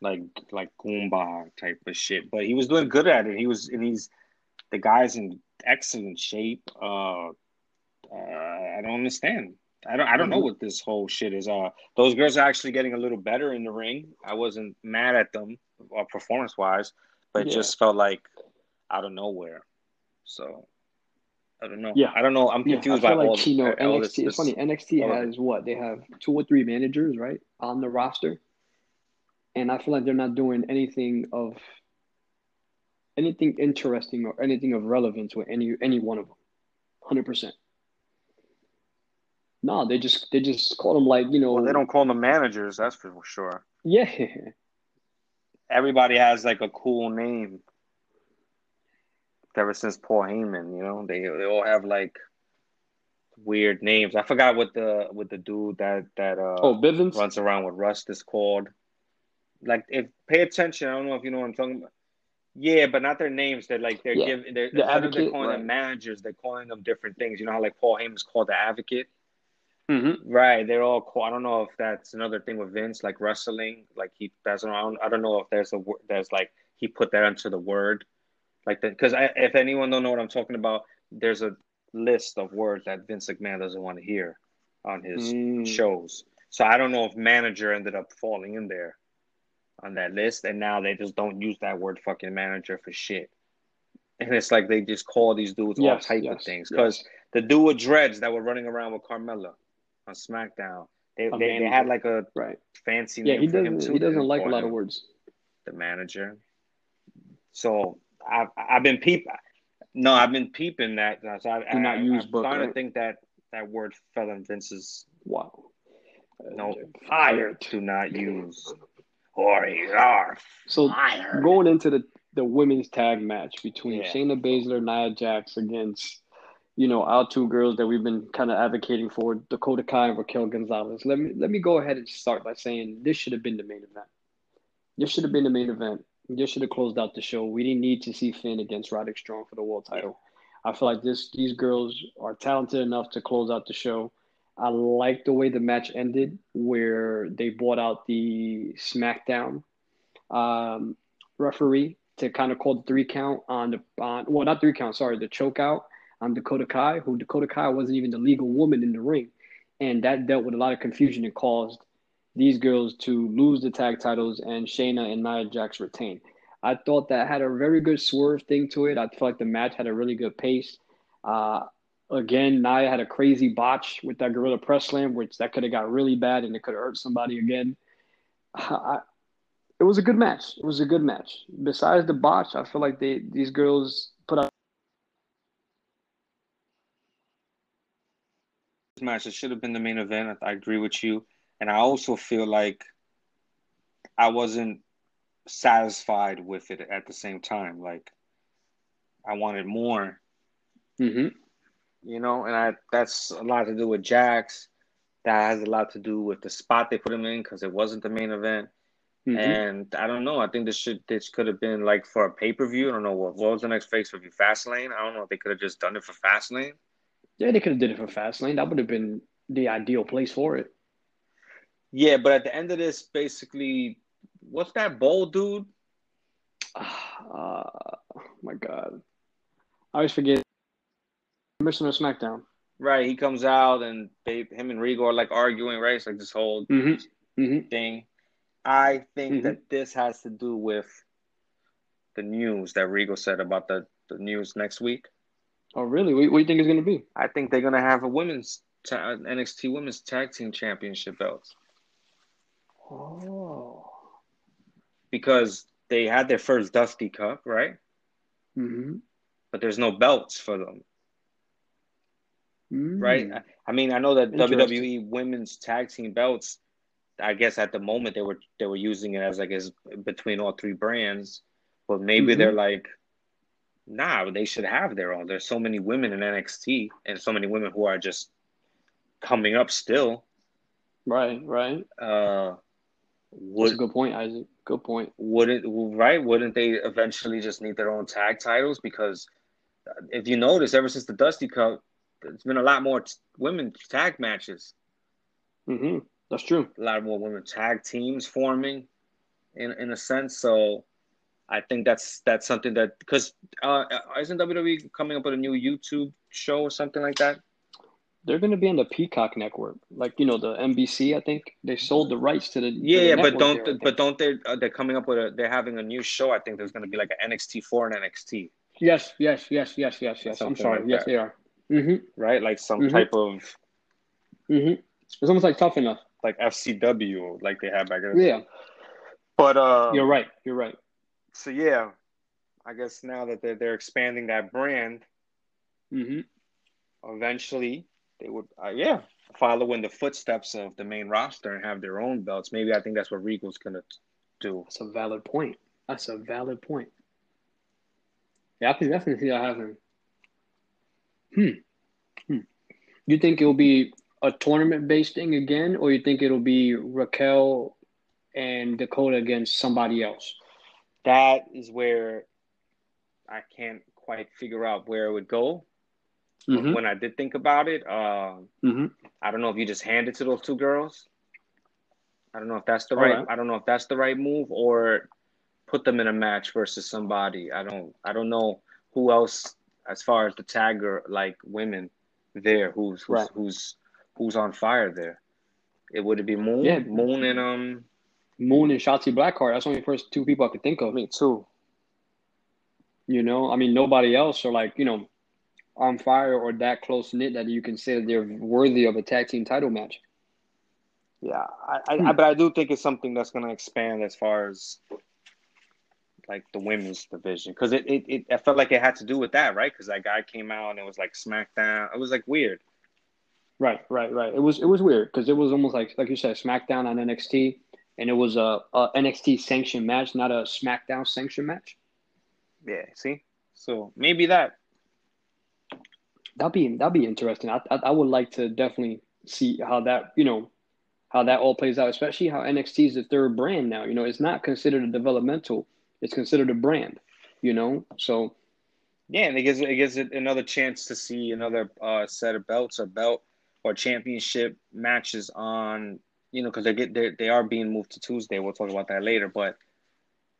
[SPEAKER 2] like like Goomba type of shit. But he was doing good at it. He was and he's the guy's in excellent shape. Uh, uh I don't understand. I don't I don't know mm-hmm. what this whole shit is. Uh, those girls are actually getting a little better in the ring. I wasn't mad at them, uh, performance wise, but yeah. just felt like out of nowhere. So I don't know.
[SPEAKER 1] Yeah,
[SPEAKER 2] I don't know. I'm confused yeah, I
[SPEAKER 1] feel
[SPEAKER 2] by
[SPEAKER 1] like, all, know, NXT. This, it's funny. NXT has what they have two or three managers right on the roster, and I feel like they're not doing anything of anything interesting or anything of relevance with any any one of them. Hundred percent. No, they just they just call them like you know.
[SPEAKER 2] Well, they don't call them managers. That's for sure.
[SPEAKER 1] Yeah.
[SPEAKER 2] Everybody has like a cool name. Ever since Paul Heyman, you know, they they all have like weird names. I forgot what the what the dude that that uh
[SPEAKER 1] oh Bivens
[SPEAKER 2] runs around with Rust is called. Like if pay attention, I don't know if you know what I'm talking about. Yeah, but not their names. They're like they're yeah. giving they're the advocate, they're calling right. them managers, they're calling them different things. You know how like Paul Heyman's called the advocate?
[SPEAKER 1] Mm-hmm.
[SPEAKER 2] Right, they're all cool. I don't know if that's another thing with Vince, like wrestling. Like he doesn't. I don't, I don't know if there's a there's like he put that into the word, like that. Because if anyone don't know what I'm talking about, there's a list of words that Vince McMahon doesn't want to hear on his mm. shows. So I don't know if manager ended up falling in there on that list, and now they just don't use that word fucking manager for shit. And it's like they just call these dudes yes, all type yes, of things because yes. the dude with dreads that were running around with Carmella on SmackDown. They, they, they, had like a
[SPEAKER 1] right.
[SPEAKER 2] fancy
[SPEAKER 1] yeah, he doesn't, He doesn't like a lot of words.
[SPEAKER 2] The manager. So I've I've been peep. No, I've been peeping that. So I,
[SPEAKER 1] Do not
[SPEAKER 2] I,
[SPEAKER 1] use
[SPEAKER 2] I'm
[SPEAKER 1] book,
[SPEAKER 2] starting
[SPEAKER 1] right?
[SPEAKER 2] to think that that word fell in Vince's.
[SPEAKER 1] Wow.
[SPEAKER 2] No, uh, fire. Do not use. Or you are
[SPEAKER 1] so fired. going into the the women's tag match between yeah. Shayna Baszler, and Nia Jax against you know, our two girls that we've been kind of advocating for, Dakota Kai and Raquel Gonzalez. Let me let me go ahead and start by saying this should have been the main event. This should have been the main event. This should have closed out the show. We didn't need to see Finn against Roderick Strong for the world title. I feel like this these girls are talented enough to close out the show. I like the way the match ended, where they brought out the SmackDown um, referee to kind of call the three count on the on well not three count, sorry, the choke out on Dakota Kai, who Dakota Kai wasn't even the legal woman in the ring. And that dealt with a lot of confusion and caused these girls to lose the tag titles and Shayna and Nia Jax retain. I thought that had a very good swerve thing to it. I felt like the match had a really good pace. Uh, again, Nia had a crazy botch with that gorilla press slam, which that could have got really bad and it could have hurt somebody again. I, it was a good match. It was a good match. Besides the botch, I feel like they these girls put up
[SPEAKER 2] match. It should have been the main event. I agree with you, and I also feel like I wasn't satisfied with it at the same time. Like I wanted more.
[SPEAKER 1] Mm-hmm.
[SPEAKER 2] You know, and I that's a lot to do with Jax. That has a lot to do with the spot they put him in because it wasn't the main event. Mm-hmm. And I don't know. I think this should this could have been like for a pay per view. I don't know what, what was the next face per view. Fastlane. I don't know if they could have just done it for Fastlane.
[SPEAKER 1] Yeah, they could have did it for Fastlane. That would have been the ideal place for it.
[SPEAKER 2] Yeah, but at the end of this, basically, what's that bowl dude?
[SPEAKER 1] Uh, oh my god, I always forget. Commissioner of SmackDown.
[SPEAKER 2] Right, he comes out and they, him and Regal are like arguing. Right, it's like this whole
[SPEAKER 1] mm-hmm. Mm-hmm.
[SPEAKER 2] thing. I think mm-hmm. that this has to do with the news that Regal said about the, the news next week.
[SPEAKER 1] Oh, really? What, what do you think it's going to be?
[SPEAKER 2] I think they're going to have a women's ta- NXT Women's Tag Team Championship belts.
[SPEAKER 1] Oh.
[SPEAKER 2] Because they had their first Dusty Cup, right?
[SPEAKER 1] Mm-hmm.
[SPEAKER 2] But there's no belts for them.
[SPEAKER 1] Mm.
[SPEAKER 2] Right? I, I mean, I know that WWE Women's Tag Team belts. I guess at the moment they were they were using it as like as between all three brands, but maybe mm-hmm. they're like nah, they should have their own. There's so many women in NXT and so many women who are just coming up still.
[SPEAKER 1] Right, right.
[SPEAKER 2] Uh,
[SPEAKER 1] would, That's a good point, Isaac. Good point.
[SPEAKER 2] Wouldn't right? Wouldn't they eventually just need their own tag titles? Because if you notice, ever since the Dusty Cup, there's been a lot more t- women tag matches.
[SPEAKER 1] Mm-hmm. That's true.
[SPEAKER 2] A lot more women tag teams forming, in in a sense. So, I think that's that's something that because uh, isn't WWE coming up with a new YouTube show or something like that?
[SPEAKER 1] They're going to be on the Peacock network, like you know the NBC. I think they sold the rights to the
[SPEAKER 2] yeah,
[SPEAKER 1] to the
[SPEAKER 2] yeah. But don't there, but don't they? Uh, they're coming up with a. They're having a new show. I think there's going to be like an NXT four and NXT.
[SPEAKER 1] Yes, yes, yes, yes, yes, yes. Something I'm sorry. Like yes, that. they are. Mm-hmm.
[SPEAKER 2] Right, like some mm-hmm. type of.
[SPEAKER 1] Mm-hmm. It's almost like tough enough.
[SPEAKER 2] Like FCW, like they had back then.
[SPEAKER 1] Yeah.
[SPEAKER 2] But uh,
[SPEAKER 1] you're right. You're right.
[SPEAKER 2] So yeah, I guess now that they're they're expanding that brand,
[SPEAKER 1] mm-hmm.
[SPEAKER 2] eventually they would, uh, yeah, follow in the footsteps of the main roster and have their own belts. Maybe I think that's what Regal's gonna do.
[SPEAKER 1] That's a valid point. That's a valid point. Yeah, I can definitely see that happening. Hmm. hmm. You think it'll be a tournament based thing again, or you think it'll be Raquel and Dakota against somebody else?
[SPEAKER 2] That is where I can't quite figure out where it would go. Mm-hmm. When I did think about it, uh,
[SPEAKER 1] mm-hmm.
[SPEAKER 2] I don't know if you just hand it to those two girls. I don't know if that's the right, right. I don't know if that's the right move or put them in a match versus somebody. I don't. I don't know who else as far as the tagger like women there who's who's right. who's, who's on fire there. It would it be Moon? Yeah. Moon and um
[SPEAKER 1] Moon and Shotzi Blackheart. That's only the first two people I could think of.
[SPEAKER 2] Me too.
[SPEAKER 1] You know, I mean nobody else are like, you know, on fire or that close knit that you can say that they're worthy of a tag team title match.
[SPEAKER 2] Yeah, I, I, hmm. I but I do think it's something that's going to expand as far as like the women's division because it, it, it I felt like it had to do with that, right? Because that guy came out and it was like SmackDown. It was like weird.
[SPEAKER 1] Right, right, right. It was it was weird because it was almost like like you said, SmackDown on NXT, and it was a, a NXT sanctioned match, not a SmackDown sanctioned match.
[SPEAKER 2] Yeah. See, so maybe that
[SPEAKER 1] that'd be that'd be interesting. I, I, I would like to definitely see how that you know how that all plays out, especially how NXT is the third brand now. You know, it's not considered a developmental; it's considered a brand. You know, so
[SPEAKER 2] yeah, and it gives it gives it another chance to see another uh, set of belts or belt or championship matches on. You know, because they get they they are being moved to Tuesday. We'll talk about that later, but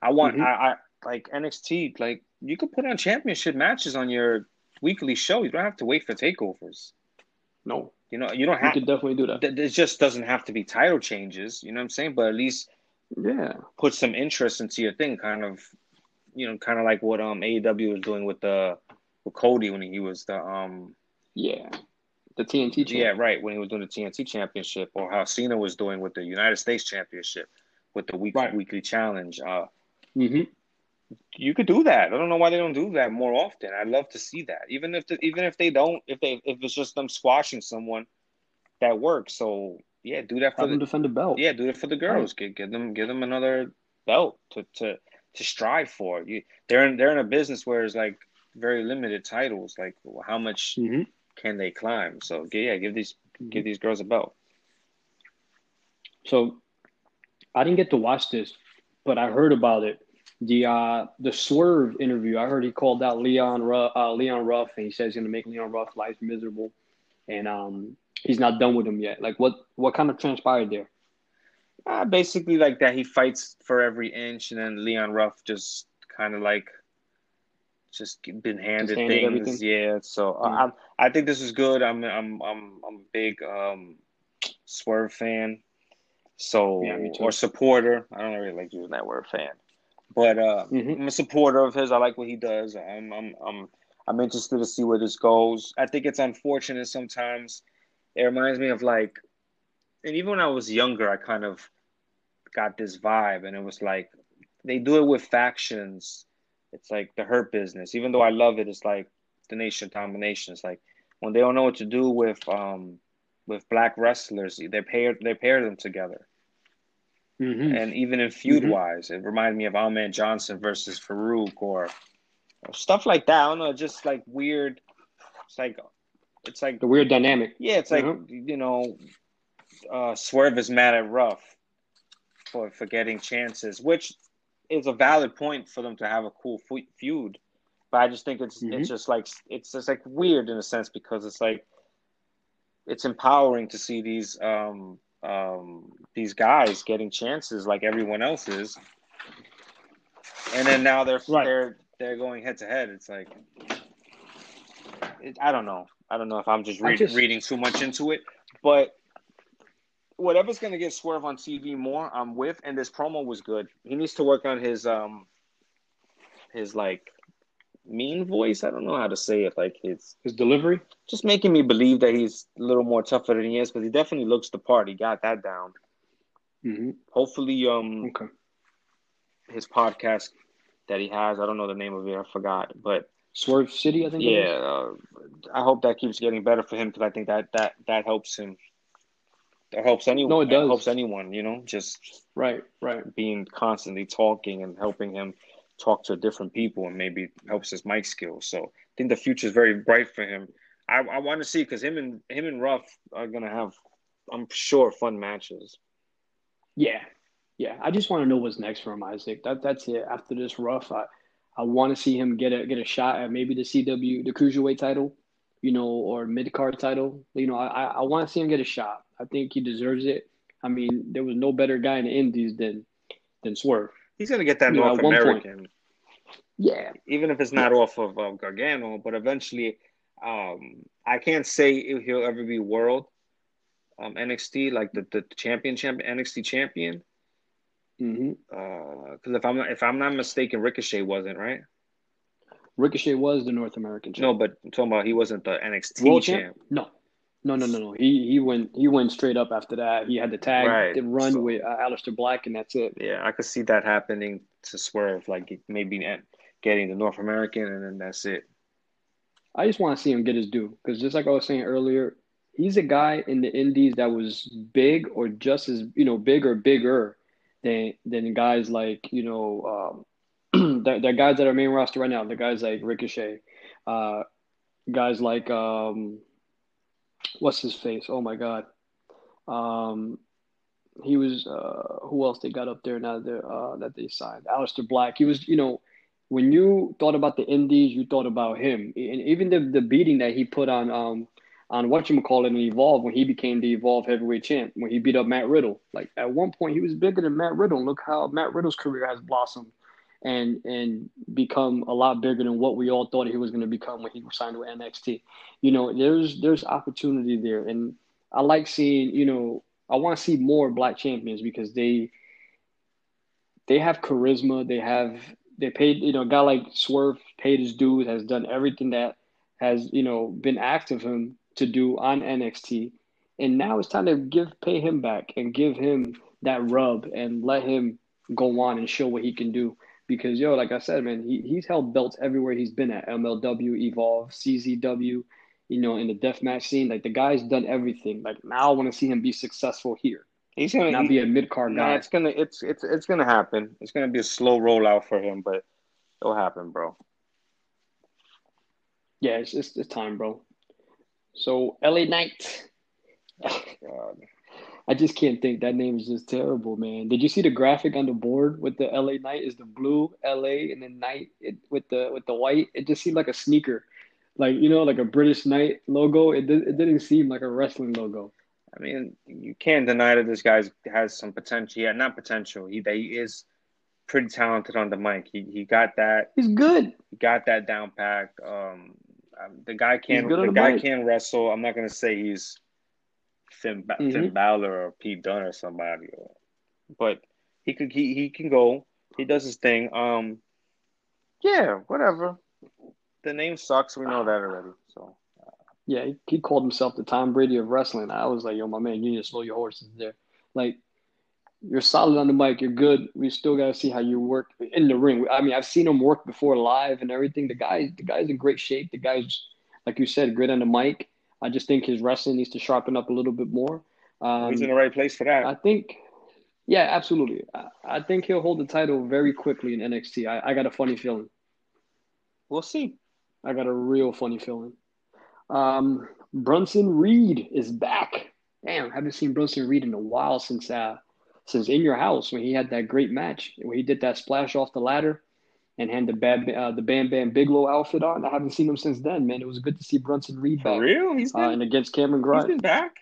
[SPEAKER 2] I want mm-hmm. I, I like NXT like you could put on championship matches on your weekly show. You don't have to wait for takeovers.
[SPEAKER 1] No,
[SPEAKER 2] you know you don't have.
[SPEAKER 1] You could definitely do that.
[SPEAKER 2] It just doesn't have to be title changes. You know what I'm saying? But at least
[SPEAKER 1] yeah,
[SPEAKER 2] put some interest into your thing. Kind of, you know, kind of like what um AEW was doing with the with Cody when he was the um
[SPEAKER 1] yeah the TNT
[SPEAKER 2] yeah right when he was doing the TNT championship or how Cena was doing with the United States championship with the week, right. weekly challenge. Uh,
[SPEAKER 1] mm-hmm
[SPEAKER 2] you could do that. I don't know why they don't do that more often. I'd love to see that. Even if the, even if they don't, if they if it's just them squashing someone, that works. So yeah, do that for
[SPEAKER 1] Have
[SPEAKER 2] the
[SPEAKER 1] defend the belt.
[SPEAKER 2] Yeah, do it for the girls. Right. Get get them give them another belt to to to strive for. You they're in they're in a business where it's like very limited titles. Like how much
[SPEAKER 1] mm-hmm.
[SPEAKER 2] Can they climb? So yeah, give these mm-hmm. give these girls a belt.
[SPEAKER 1] So I didn't get to watch this, but I heard about it the uh the swerve interview i heard he called out leon ruff, uh, leon ruff and he says he's going to make leon ruff life miserable and um he's not done with him yet like what what kind of transpired there
[SPEAKER 2] uh, basically like that he fights for every inch and then leon ruff just kind of like just been handed, just things everything. yeah so uh, I, I think this is good i'm i'm i'm, I'm a big um swerve fan so yeah, or supporter i don't really like using that word fan but uh, mm-hmm. I'm a supporter of his. I like what he does. I'm I'm I'm I'm interested to see where this goes. I think it's unfortunate sometimes. It reminds me of like, and even when I was younger, I kind of got this vibe, and it was like they do it with factions. It's like the hurt business. Even though I love it, it's like the nation domination. It's like when they don't know what to do with um with black wrestlers, they pair they pair them together.
[SPEAKER 1] Mm-hmm.
[SPEAKER 2] And even in feud mm-hmm. wise, it reminded me of Ahmed Johnson versus Faarooq or, or stuff like that. I don't know, just like weird. It's like it's like
[SPEAKER 1] the weird dynamic.
[SPEAKER 2] Yeah, it's like mm-hmm. you know, uh, Swerve is mad at Ruff for for getting chances, which is a valid point for them to have a cool feud. But I just think it's mm-hmm. it's just like it's just like weird in a sense because it's like it's empowering to see these um um these guys getting chances like everyone else is, and then now they're right. they're they're going head to head. It's like it, I don't know. I don't know if I'm just, read, just reading too much into it, but whatever's going to get Swerve on TV more, I'm with. And this promo was good. He needs to work on his um his like mean voice. I don't know how to say it. Like his
[SPEAKER 1] his delivery,
[SPEAKER 2] just making me believe that he's a little more tougher than he is. Because he definitely looks the part. He got that down.
[SPEAKER 1] Mm-hmm.
[SPEAKER 2] Hopefully, um,
[SPEAKER 1] okay.
[SPEAKER 2] his podcast that he has. I don't know the name of it. I forgot, but
[SPEAKER 1] Swerve City. I think.
[SPEAKER 2] Yeah, uh, I hope that keeps getting better for him because I think that that that helps him that helps anyone.
[SPEAKER 1] No, it does. It
[SPEAKER 2] helps anyone, you know, just
[SPEAKER 1] right, right.
[SPEAKER 2] Being constantly talking and helping him talk to different people and maybe helps his mic skills. So I think the future is very bright for him. I, I want to see because him and him and Ruff are gonna have, I'm sure, fun matches.
[SPEAKER 1] Yeah, yeah. I just want to know what's next for him, Isaac. That that's it. After this Ruff, I I want to see him get a get a shot at maybe the CW the cruiserweight title, you know, or mid card title. You know, I I want to see him get a shot. I think he deserves it. I mean, there was no better guy in the Indies than than Swerve.
[SPEAKER 2] He's gonna get that you North know, American.
[SPEAKER 1] Yeah,
[SPEAKER 2] even if it's not yeah. off of uh, Gargano, but eventually, um, I can't say he'll ever be world um, NXT like the the champion champion NXT champion.
[SPEAKER 1] Because
[SPEAKER 2] mm-hmm. uh, if I'm not, if I'm not mistaken, Ricochet wasn't right.
[SPEAKER 1] Ricochet was the North American champ.
[SPEAKER 2] No, but I'm talking about he wasn't the NXT World champ. champ.
[SPEAKER 1] No, no, no, no, no. He he went he went straight up after that. He had the tag right. the run so, with uh, Aleister Black, and that's it.
[SPEAKER 2] Yeah, I could see that happening to Swerve, like maybe getting the North American, and then that's it.
[SPEAKER 1] I just want to see him get his due because just like I was saying earlier, he's a guy in the Indies that was big or just as you know big or bigger than than guys like you know um, the, the guys that are main roster right now. The guys like Ricochet, uh, guys like um, what's his face? Oh my god. Um, he was uh, who else they got up there now that uh, that they signed? Aleister Black. He was, you know, when you thought about the Indies, you thought about him, and even the the beating that he put on um on what you call it and Evolve when he became the Evolve heavyweight champ when he beat up Matt Riddle. Like at one point, he was bigger than Matt Riddle. Look how Matt Riddle's career has blossomed and and become a lot bigger than what we all thought he was going to become when he signed with NXT. You know, there's there's opportunity there, and I like seeing. You know, I want to see more black champions because they they have charisma. They have they paid. You know, a guy like Swerve paid his dues, has done everything that has you know been asked of him to do on NXT, and now it's time to give pay him back and give him that rub and let him go on and show what he can do because yo, like I said, man, he, he's held belts everywhere he's been at MLW, Evolve, CZW, you know, in the deathmatch scene. Like the guy's done everything. Like now, I want to see him be successful here.
[SPEAKER 2] He's gonna
[SPEAKER 1] not he, be a mid card guy.
[SPEAKER 2] it's gonna it's it's it's gonna happen. It's gonna be a slow rollout for him, but it'll happen, bro.
[SPEAKER 1] Yeah, it's it's, it's time, bro. So LA Knight.
[SPEAKER 2] Oh, God.
[SPEAKER 1] I just can't think. That name is just terrible, man. Did you see the graphic on the board with the LA Knight? Is the blue LA and then Knight it, with the with the white? It just seemed like a sneaker, like you know, like a British Knight logo. It it didn't seem like a wrestling logo.
[SPEAKER 2] I mean, you can't deny that this guy has some potential. Yeah, not potential. He he is pretty talented on the mic. He he got that.
[SPEAKER 1] He's good.
[SPEAKER 2] He got that down pack. Um, um the guy can the, the guy mic. can wrestle. I'm not gonna say he's Finn, mm-hmm. Finn Balor or Pete Dunne or somebody. But he could he, he can go. He does his thing. Um, yeah, whatever. The name sucks. We know that already. So.
[SPEAKER 1] Uh, yeah, he, he called himself the Tom Brady of wrestling. I was like, yo, my man, you need to slow your horses there. Like, you're solid on the mic. You're good. We still got to see how you work in the ring. I mean, I've seen him work before live and everything. The guy, the guy's in great shape. The guy's, like you said, great on the mic. I just think his wrestling needs to sharpen up a little bit more. Um,
[SPEAKER 2] He's in the right place for that.
[SPEAKER 1] I think, yeah, absolutely. I, I, think he'll hold the title very quickly in NXT. I, I got a funny feeling.
[SPEAKER 2] We'll see.
[SPEAKER 1] I got a real funny feeling. Um, Bronson Reed is back. damn, I haven't seen Bronson Reed in a while since uh since in your house when he had that great match where he did that splash off the ladder and had the bad uh, the Bam Bam Bigelow outfit on. I haven't seen him since then, man. It was good to see Bronson Reed back.
[SPEAKER 2] For real? He's
[SPEAKER 1] uh,
[SPEAKER 2] been,
[SPEAKER 1] and against Cameron Grimes.
[SPEAKER 2] he's been back.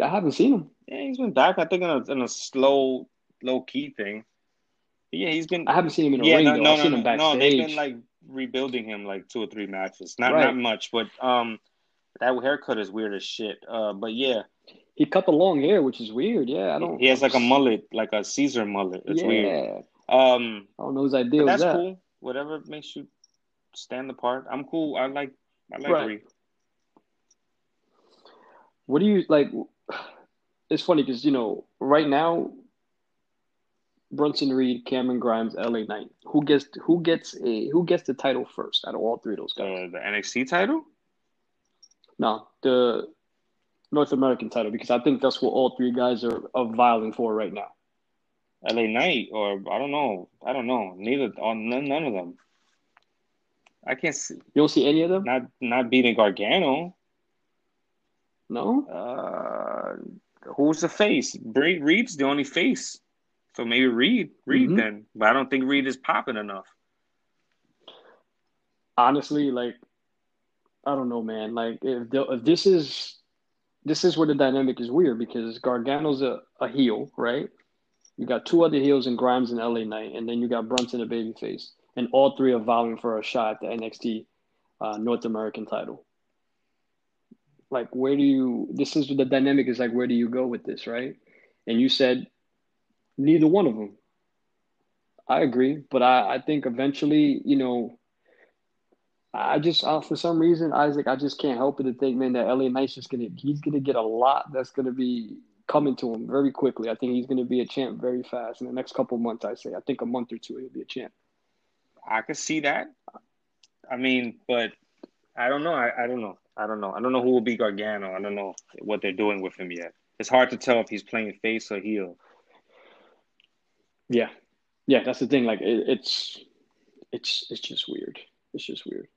[SPEAKER 1] I haven't seen him.
[SPEAKER 2] Yeah, he's been back. I think in a, in a slow, low key thing. Yeah, he's been.
[SPEAKER 1] I haven't seen him in a
[SPEAKER 2] yeah,
[SPEAKER 1] ring
[SPEAKER 2] no,
[SPEAKER 1] though.
[SPEAKER 2] no,
[SPEAKER 1] I've
[SPEAKER 2] no,
[SPEAKER 1] seen
[SPEAKER 2] no,
[SPEAKER 1] him
[SPEAKER 2] no. They've been like rebuilding him like two or three matches. Not
[SPEAKER 1] Right.
[SPEAKER 2] not much, but um, that haircut is weird as shit. Uh, but yeah,
[SPEAKER 1] he cut the long hair, which is weird. Yeah, I don't.
[SPEAKER 2] he has like a mullet, like a Caesar mullet. It's
[SPEAKER 1] yeah,
[SPEAKER 2] weird. Um,
[SPEAKER 1] I don't know whose idea
[SPEAKER 2] that's
[SPEAKER 1] that.
[SPEAKER 2] cool. Whatever makes you stand apart. I'm cool. I like. I like
[SPEAKER 1] Right.
[SPEAKER 2] Reed.
[SPEAKER 1] What do you like? It's funny because you know right now, Bronson Reed, Cameron Grimes, LA Knight. Who gets who gets a who gets the title first out of all three of those guys?
[SPEAKER 2] The the NXT title.
[SPEAKER 1] No, the North American title because I think that's what all three guys are, are vying for right now.
[SPEAKER 2] LA Knight, or I don't know. I don't know. Neither. Or none, none of them. I can't see.
[SPEAKER 1] You don't see any of them?
[SPEAKER 2] Not not beating Gargano.
[SPEAKER 1] No.
[SPEAKER 2] Uh, who's the face? Reed, Reed's the only face. So maybe Reed, Reed
[SPEAKER 1] Mhm.
[SPEAKER 2] then. But I don't think Reed is popping enough.
[SPEAKER 1] honestly, like I don't know, man. Like if the, if this is this is where the dynamic is weird because Gargano's a, a heel, right? You got two other heels in Grimes and LA Knight, and then you got Bronson a babyface, and all three are vying for a shot at the NXT uh, North American title. Like, where do you? This is the dynamic is like, where do you go with this, right? And you said neither one of them. I agree, but I, I think eventually, you know, I just uh, for some reason, Isaac, I just can't help but to think, man, that LA Knight's just gonna he's gonna get a lot that's gonna be coming to him very quickly. I think he's gonna be a champ very fast in the next couple months. I say, I think a month or two he'll be a champ.
[SPEAKER 2] I could see that. I mean, but I don't know. I, I don't know. I don't know. I don't know who will be Gargano. I don't know what they're doing with him yet. It's hard to tell if he's playing face or heel.
[SPEAKER 1] Yeah, yeah, that's the thing. Like it, it's it's it's just weird. It's just weird.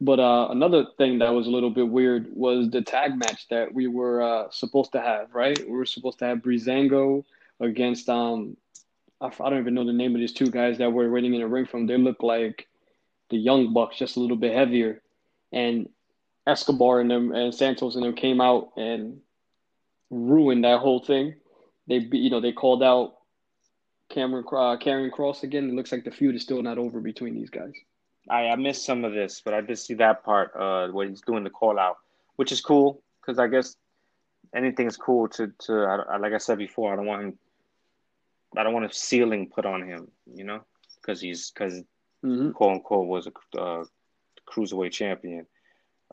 [SPEAKER 1] But uh, another thing that was a little bit weird was the tag match that we were uh, supposed to have. Right, we were supposed to have Breezango against um, I, I don't even know the name of these two guys that were waiting in the ring from. They look like the Young Bucks, just a little bit heavier, and Escobar and them and Santos and them came out and ruined that whole thing. They you know they called out Cameron uh, Karrion Kross again. It looks like the feud is still not over between these guys.
[SPEAKER 2] I, I missed some of this, but I did see that part uh, where he's doing the call out, which is cool because I guess anything's cool to to I, I- like I said before. I don't want him. I don't want a ceiling put on him, you know, because he's because
[SPEAKER 1] hmm
[SPEAKER 2] quote unquote was a uh, cruiserweight champion.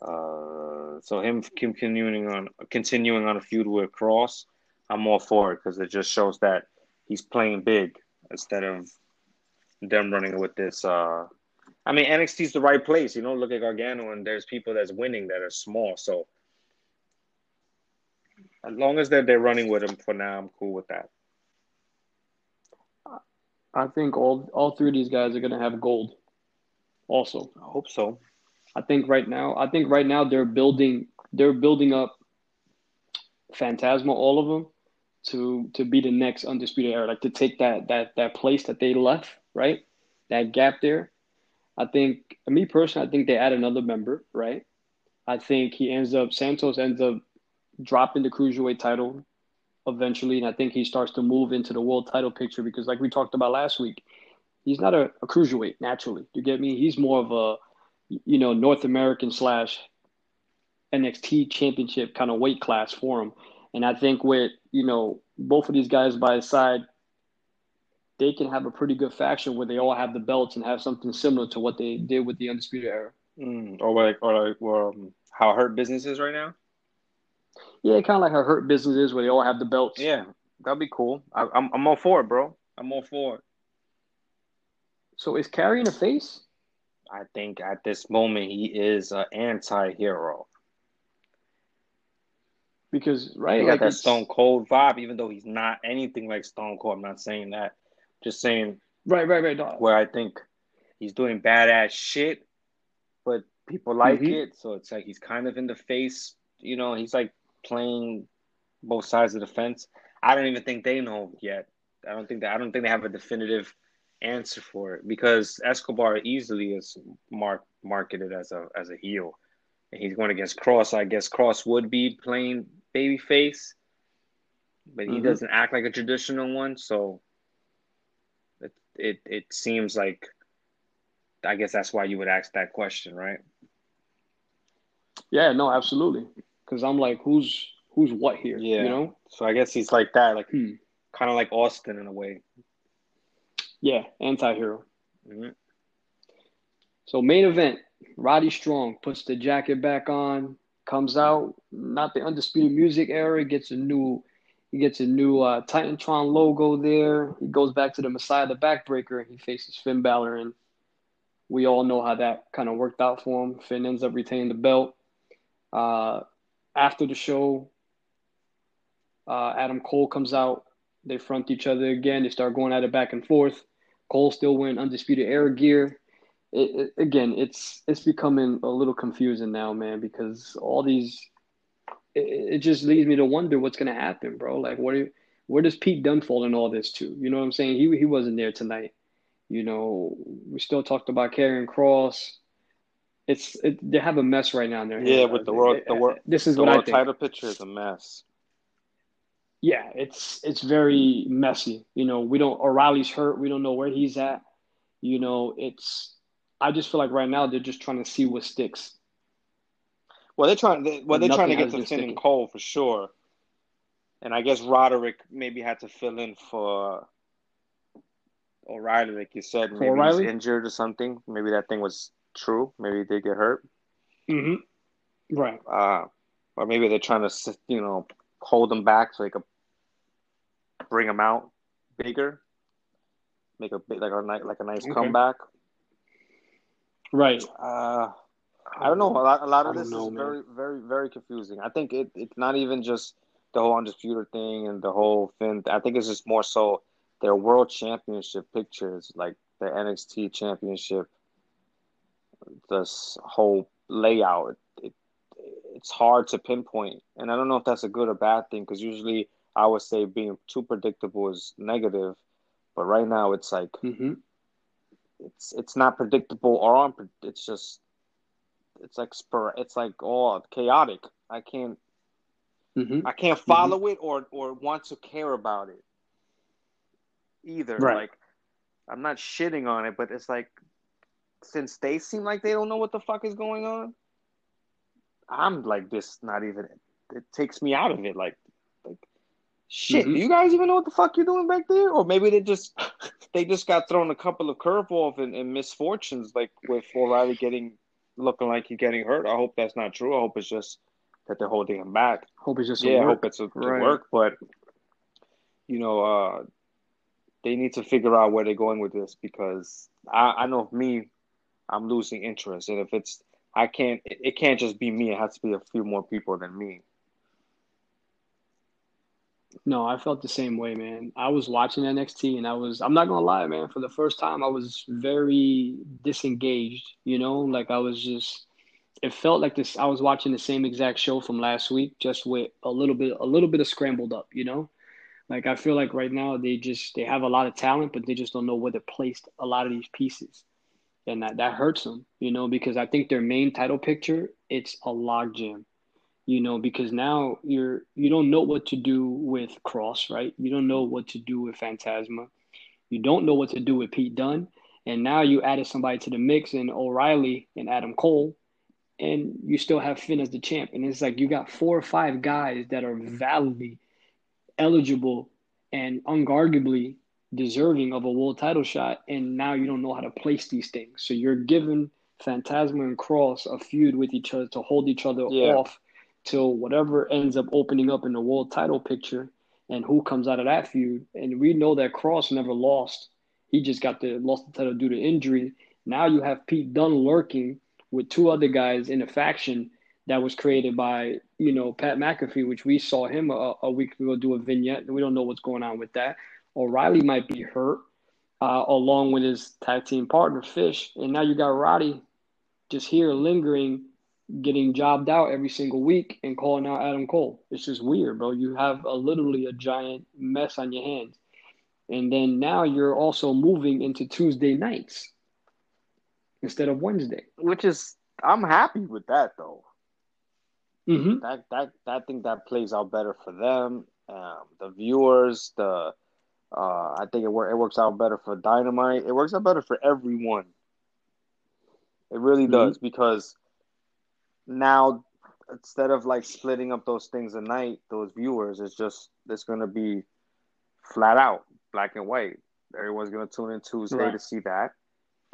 [SPEAKER 2] Uh, so him continuing on continuing on a feud with Kross, I'm all for it because it just shows that he's playing big instead of them running with this. Uh, I mean, NXT's the right place, you know. Look at Gargano, and there's people that's winning that are small. So as long as they're they're running with him for now, I'm cool with that.
[SPEAKER 1] I think all all three of these guys are gonna have gold. Also,
[SPEAKER 2] I hope so.
[SPEAKER 1] I think right now, I think right now they're building they're building up Fantasma, all of them, to to be the next undisputed era, like to take that that that place that they left, right? That gap there. I think me personally, I think they add another member, right? I think he ends up Santos ends up dropping the cruiserweight title eventually, and I think he starts to move into the world title picture because, like we talked about last week, he's not a, a cruiserweight naturally. You get me? He's more of a you know North American slash NXT championship kind of weight class for him. And I think with you know both of these guys by his side, they can have a pretty good faction where they all have the belts and have something similar to what they did with the Undisputed Era.
[SPEAKER 2] Mm, or like, or like, or um, how hurt business is right now.
[SPEAKER 1] Yeah, kind of like how Hurt Business is, where they all have the belts.
[SPEAKER 2] Yeah, that'd be cool. I, I'm I'm all for it, bro. I'm all for it.
[SPEAKER 1] So is Karrion a face?
[SPEAKER 2] I think at this moment he is an anti-hero.
[SPEAKER 1] Because right,
[SPEAKER 2] He got
[SPEAKER 1] like
[SPEAKER 2] that
[SPEAKER 1] it's-
[SPEAKER 2] Stone Cold vibe, even though he's not anything like Stone Cold. I'm not saying that. Just saying
[SPEAKER 1] right, right, right. No,
[SPEAKER 2] where I think he's doing badass shit, but people like
[SPEAKER 1] Mhm.
[SPEAKER 2] it. So it's like he's kind of in the face. You know, he's like playing both sides of the fence. I don't even think they know yet. I don't think that I don't think they have a definitive answer for it because Escobar easily is mark, marketed as a as a heel, and he's going against Kross. I guess Kross would be playing babyface, but he mm-hmm. doesn't act like a traditional one. So it it seems like I guess that's why you would ask that question, right?
[SPEAKER 1] Yeah, no, absolutely. Because I'm like, who's who's what here? Yeah, you know.
[SPEAKER 2] So I guess he's like that, like hmm. kind of like Austin in a way.
[SPEAKER 1] Yeah, anti-hero. Mm-hmm. So main event, Roddy Strong puts the jacket back on, comes out, not the undisputed music era, gets a new he gets a new uh, Titantron logo there. He goes back to the Messiah the Backbreaker. And he faces Finn Balor, and we all know how that kind of worked out for him. Finn ends up retaining the belt. Uh, after the show, uh, Adam Cole comes out. They front each other again. They start going at it back and forth. Cole still wearing undisputed era gear. It, it, again, it's it's becoming a little confusing now, man, because all these it, it just leads me to wonder what's gonna happen, bro. Like, what you, where does Pete Dunne fall in all this too? You know what I'm saying? He he wasn't there tonight. You know, we still talked about Karrion Kross. It's it, they have a mess right now in their
[SPEAKER 2] Yeah, with the world, the world. This is the what world I think. title picture is a mess.
[SPEAKER 1] Yeah, it's it's very messy. You know, we don't O'Reilly's hurt. We don't know where he's at. You know, it's. I just feel like right now they're just trying to see what sticks.
[SPEAKER 2] Well, they're trying. They, well, they're trying to get to and Cole for sure. And I guess Roderick maybe had to fill in for O'Reilly, like you said. Maybe O'Reilly? he's injured or something. Maybe that thing was true. Maybe he did get hurt.
[SPEAKER 1] Mm-hmm. Right.
[SPEAKER 2] Uh, or maybe they're trying to, you know, hold him back so they could bring him out bigger, make a big, like a like a nice okay. comeback.
[SPEAKER 1] Right.
[SPEAKER 2] Uh, I don't know. A lot, a lot of this know, is man. very, very, very confusing. I think it, it's not even just the whole undisputed thing and the whole thing. I think it's just more so their world championship pictures, like the NXT championship, this whole layout. It, it, it's hard to pinpoint, and I don't know if that's a good or bad thing because usually I would say being too predictable is negative, but right now it's like mm-hmm. it's it's not predictable or unpre- it's just it's like spur it's like all chaotic. I can't mm-hmm. I can't follow mm-hmm. it or or want to care about it either. Right. Like I'm not shitting on it, but it's like since they seem like they don't know what the fuck is going on, I'm like this not even it takes me out of it. Like like shit, mm-hmm. do you guys even know what the fuck you're doing back there? Or maybe they just they just got thrown a couple of curveballs and, and misfortunes like with O'Reilly getting looking like he's getting hurt. I hope that's not true. I hope it's just that they're holding him back.
[SPEAKER 1] Hope it's just
[SPEAKER 2] yeah. I hope it's a, right. work, but you know, uh, they need to figure out where they're going with this because I, I know me, I'm losing interest, and if it's I can't, it, it can't just be me. It has to be a few more people than me.
[SPEAKER 1] No, I felt the same way, man. I was watching NXT and I was I'm not gonna lie, man, for the first time I was very disengaged, you know, like I was just it felt like this I was watching the same exact show from last week, just with a little bit a little bit of scrambled up, you know? Like I feel like right now they just they have a lot of talent, but they just don't know where to place a lot of these pieces. And that, that hurts them, you know, because I think their main title picture, it's a logjam you know, because now you're you don't know what to do with Kross right? You don't know what to do with Fantasma. You don't know what to do with Pete Dunne. And now you added somebody to the mix in O'Reilly and Adam Cole, and you still have Finn as the champ. And it's like you got four or five guys that are validly eligible and unguardably deserving of a world title shot. And now you don't know how to place these things. So you're giving Fantasma and Kross a feud with each other to hold each other yeah. off till whatever ends up opening up in the world title picture and who comes out of that feud. And we know that Kross never lost. He just got the lost the title due to injury. Now you have Pete Dunne lurking with two other guys in a faction that was created by, you know, Pat McAfee, which we saw him a, a week ago do a vignette. We don't know what's going on with that. O'Reilly might be hurt, uh, along with his tag team partner Fish. And now you got Roddy just here lingering getting jobbed out every single week and calling out Adam Cole. It's just weird, bro. You have a, literally a giant mess on your hands. And then now you're also moving into Tuesday nights instead of Wednesday.
[SPEAKER 2] Which is I'm happy with that though.
[SPEAKER 1] Mm-hmm.
[SPEAKER 2] That that I think that plays out better for them, um, the viewers, the uh, I think it, work, it works out better for Dynamite. It works out better for everyone. It really mm-hmm. does because now instead of like splitting up those things at night, those viewers, it's just it's gonna be flat out black and white. Everyone's gonna tune in Tuesday right. to see that,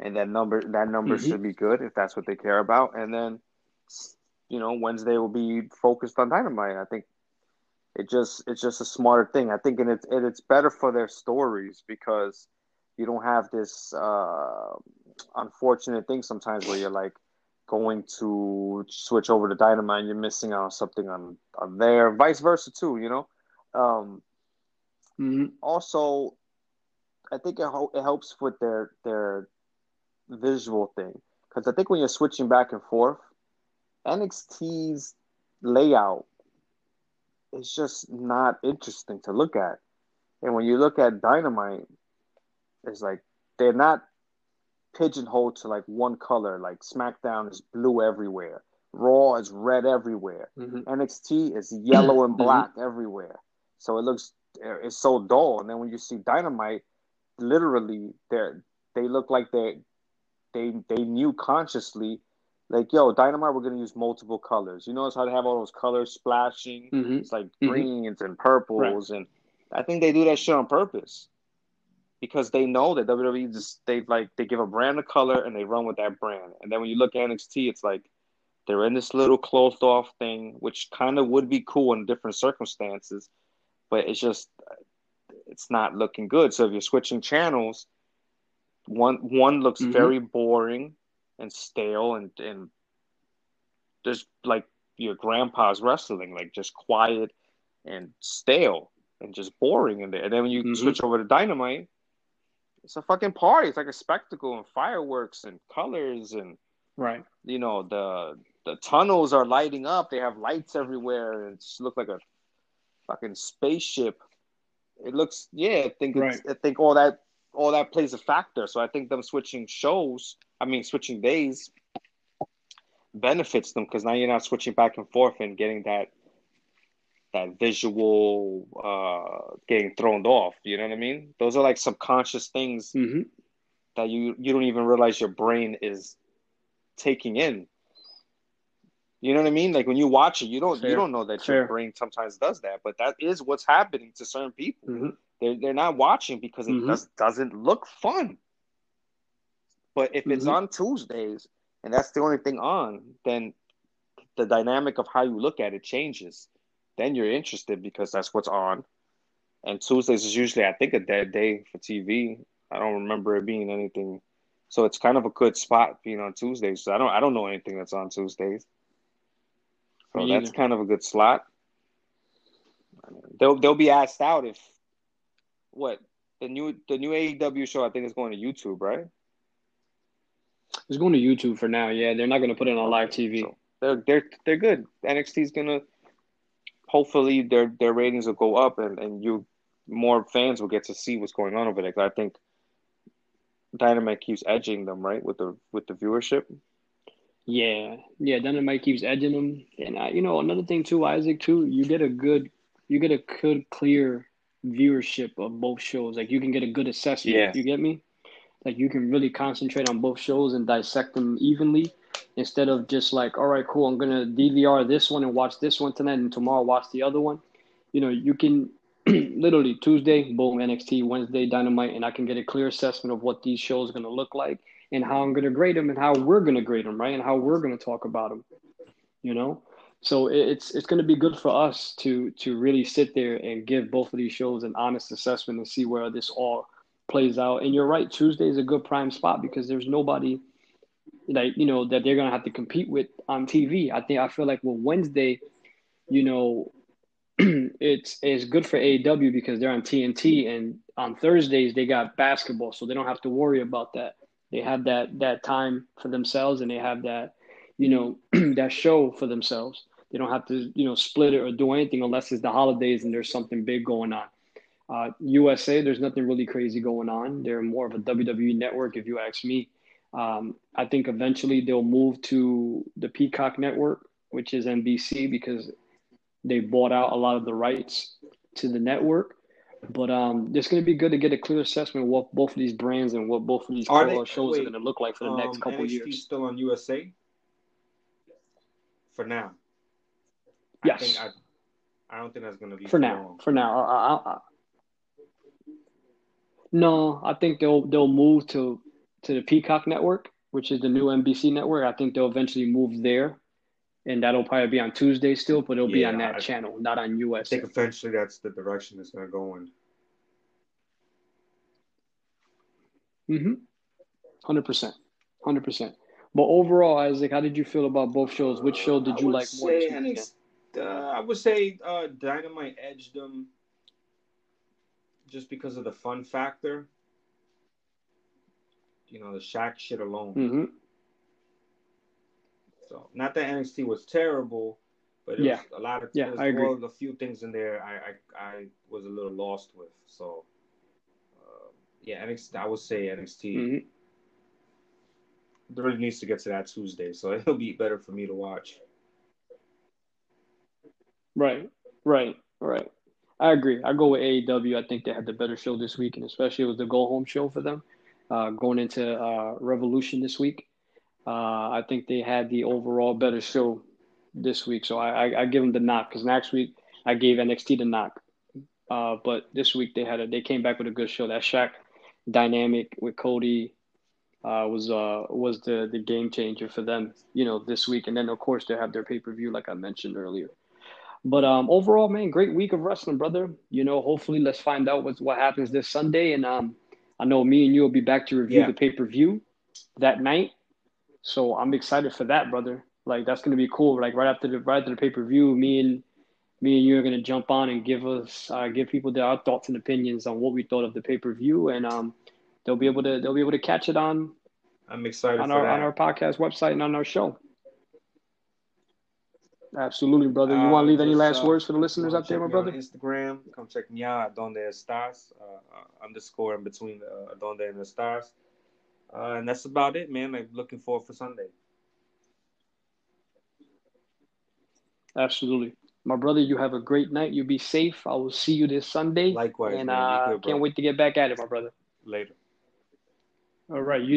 [SPEAKER 2] and that number that number mm-hmm. should be good if that's what they care about. And then, you know, Wednesday will be focused on Dynamite. I think it just it's just a smarter thing. I think and it's and it's better for their stories because you don't have this uh, unfortunate thing sometimes where you're like going to switch over to Dynamite you're missing out on something on on there, vice versa too. You know. Um,
[SPEAKER 1] mm-hmm.
[SPEAKER 2] Also, I think it, ho- it helps with their their visual thing because I think when you're switching back and forth, NXT's layout is just not interesting to look at. And when you look at Dynamite, it's like they're not pigeonholed to like one color. Like SmackDown is blue everywhere, Raw is red everywhere,
[SPEAKER 1] mm-hmm.
[SPEAKER 2] NXT is yellow and mm-hmm. black mm-hmm. everywhere. So it looks it's so dull. And then when you see Dynamite, literally they they look like they they they knew consciously like yo dynamite we're gonna use multiple colors you notice how they have all those colors splashing
[SPEAKER 1] mm-hmm.
[SPEAKER 2] it's like
[SPEAKER 1] mm-hmm.
[SPEAKER 2] greens and purples right. and i think they do that shit on purpose because they know that WWE just they like they give a brand a color and they run with that brand and then when you look at NXT it's like they're in this little closed off thing which kind of would be cool in different circumstances but it's just it's not looking good so if you're switching channels one one looks mm-hmm. very boring and stale and and just like your grandpa's wrestling, like just quiet and stale and just boring in there. And then when you mm-hmm. switch over to Dynamite, it's a fucking party. It's like a spectacle and fireworks and colors and
[SPEAKER 1] right.
[SPEAKER 2] You know the the tunnels are lighting up. They have lights everywhere, and it just looks like a fucking spaceship. It looks yeah. I think right. I think all that all that plays a factor. So I think them switching shows I mean, switching days benefits them because now you're not switching back and forth and getting that that visual uh getting thrown off. You know what I mean? Those are like subconscious things
[SPEAKER 1] mm-hmm.
[SPEAKER 2] that you you don't even realize your brain is taking in. You know what I mean? Like when you watch it, you don't Fair. you don't know that Fair. your brain sometimes does that, but that is what's happening to certain people.
[SPEAKER 1] Mm-hmm.
[SPEAKER 2] They're they're not watching because it mm-hmm. just doesn't look fun. But if it's mm-hmm. on Tuesdays and that's the only thing on, then the dynamic of how you look at it changes. Then you're interested because that's what's on. And Tuesdays is usually, I think, a dead day for TV. I don't remember it being anything. So it's kind of a good spot being on Tuesdays. So I don't, I don't know anything that's on Tuesdays. So Me that's either. kind of a good slot. They'll they'll be asked out if what the new the new AEW show I think is going to YouTube, right?
[SPEAKER 1] It's going to YouTube for now. Yeah, they're not going to put it on live TV. So
[SPEAKER 2] they're they're they're good. NXT's gonna hopefully their their ratings will go up and and you more fans will get to see what's going on over there. I think Dynamite keeps edging them right with the with the viewership.
[SPEAKER 1] Yeah, yeah, Dynamite keeps edging them, and I, you know another thing too, Isaac too. You get a good, you get a good clear viewership of both shows. Like you can get a good assessment. Yeah. You get me? Like you can really concentrate on both shows and dissect them evenly instead of just like, all right, cool, I'm gonna DVR this one and watch this one tonight, and tomorrow watch the other one. You know, you can literally Tuesday, boom, NXT, Wednesday, Dynamite, and I can get a clear assessment of what these shows are gonna look like and how I'm gonna grade them and how we're gonna grade them, right, and how we're gonna talk about them. You know, so it's it's going to be good for us to to really sit there and give both of these shows an honest assessment and see where this all plays out. And you're right, Tuesday is a good prime spot because there's nobody like you know that they're gonna have to compete with on TV. I think I feel like well Wednesday, you know, it's it's good for AEW because they're on TNT and on Thursdays they got basketball, so they don't have to worry about that. They have that that time for themselves and they have that you know, that show for themselves. They don't have to, you know, split it or do anything unless it's the holidays and there's something big going on. Uh, USA, there's nothing really crazy going on. They're more of a WWE network, if you ask me. Um, I think eventually they'll move to the Peacock network, which is NBC, because they bought out a lot of the rights to the network. But um, it's going to be good to get a clear assessment of what both of these brands and what both of these
[SPEAKER 2] Are they-
[SPEAKER 1] shows
[SPEAKER 2] wait,
[SPEAKER 1] are going to look like for the next
[SPEAKER 2] Um,
[SPEAKER 1] couple
[SPEAKER 2] NXT
[SPEAKER 1] years.
[SPEAKER 2] still on USA for now.
[SPEAKER 1] Yes.
[SPEAKER 2] I, think I, I don't think that's gonna be
[SPEAKER 1] For now,
[SPEAKER 2] long.
[SPEAKER 1] for now, I, I, I, no, I think they'll they'll move to to the Peacock network, which is the new NBC network. I think they'll eventually move there, and that'll probably be on Tuesday still, but it'll be on that
[SPEAKER 2] I-
[SPEAKER 1] channel, not on US.
[SPEAKER 2] I think eventually that's the direction it's gonna go in.
[SPEAKER 1] Mm-hmm. Hundred percent, hundred percent. But overall, Isaac, how did you feel about both shows? Which show did you like more? this
[SPEAKER 2] say
[SPEAKER 1] weekend?
[SPEAKER 2] NXT uh, I would say uh, Dynamite edged them just because of the fun factor. You know, the Shaq shit alone.
[SPEAKER 1] Mm-hmm.
[SPEAKER 2] So, not that NXT was terrible, but it
[SPEAKER 1] Yeah.
[SPEAKER 2] was a lot of
[SPEAKER 1] Yeah, I agree.
[SPEAKER 2] well, a few things in there I I, I was a little lost with. So, uh, yeah, NXT. I would say NXT
[SPEAKER 1] Mm-hmm.
[SPEAKER 2] really needs to get to that Tuesday, so it'll be better for me to watch.
[SPEAKER 1] Right, right, right. I agree. I go with AEW. I think they had the better show this week, and especially it was the go home show for them. Uh, going into uh, Revolution this week, uh, I think they had the overall better show this week. So I, I, I give them the knock because next week I gave NXT the knock, uh, but this week they had a they came back with a good show. That Shaq dynamic with Cody uh, was was the the game changer for them. You know this week, and then of course they have their pay per view like I mentioned earlier. But um, overall, man, great week of wrestling, brother. You know, hopefully, let's find out what's, what happens this Sunday. And um, I know me and you will be back to review
[SPEAKER 2] Yeah.
[SPEAKER 1] the pay per view that night. So I'm excited for that, brother. Like that's gonna be cool. Like right after the right after the pay per view, me and me and you are gonna jump on and give us uh, give people their our thoughts and opinions on what we thought of the pay per view, and um, they'll be able to they'll be able to catch it on
[SPEAKER 2] I'm excited
[SPEAKER 1] on
[SPEAKER 2] for
[SPEAKER 1] our
[SPEAKER 2] that.
[SPEAKER 1] on our podcast website and on our show. Absolutely, brother. You
[SPEAKER 2] Uh,
[SPEAKER 1] want to leave any last
[SPEAKER 2] uh,
[SPEAKER 1] words for the listeners out there, my brother?
[SPEAKER 2] Instagram, come check me out. Donde estás? Uh, uh, underscore in between uh, Donde and the stars. Uh, and that's about it, man. I'm looking forward for Sunday.
[SPEAKER 1] Absolutely. My brother, you have a great night. You be safe. I will see you this Sunday.
[SPEAKER 2] Likewise,
[SPEAKER 1] and
[SPEAKER 2] I
[SPEAKER 1] uh, can't wait to get back at it, my brother.
[SPEAKER 2] Later.
[SPEAKER 1] All right. You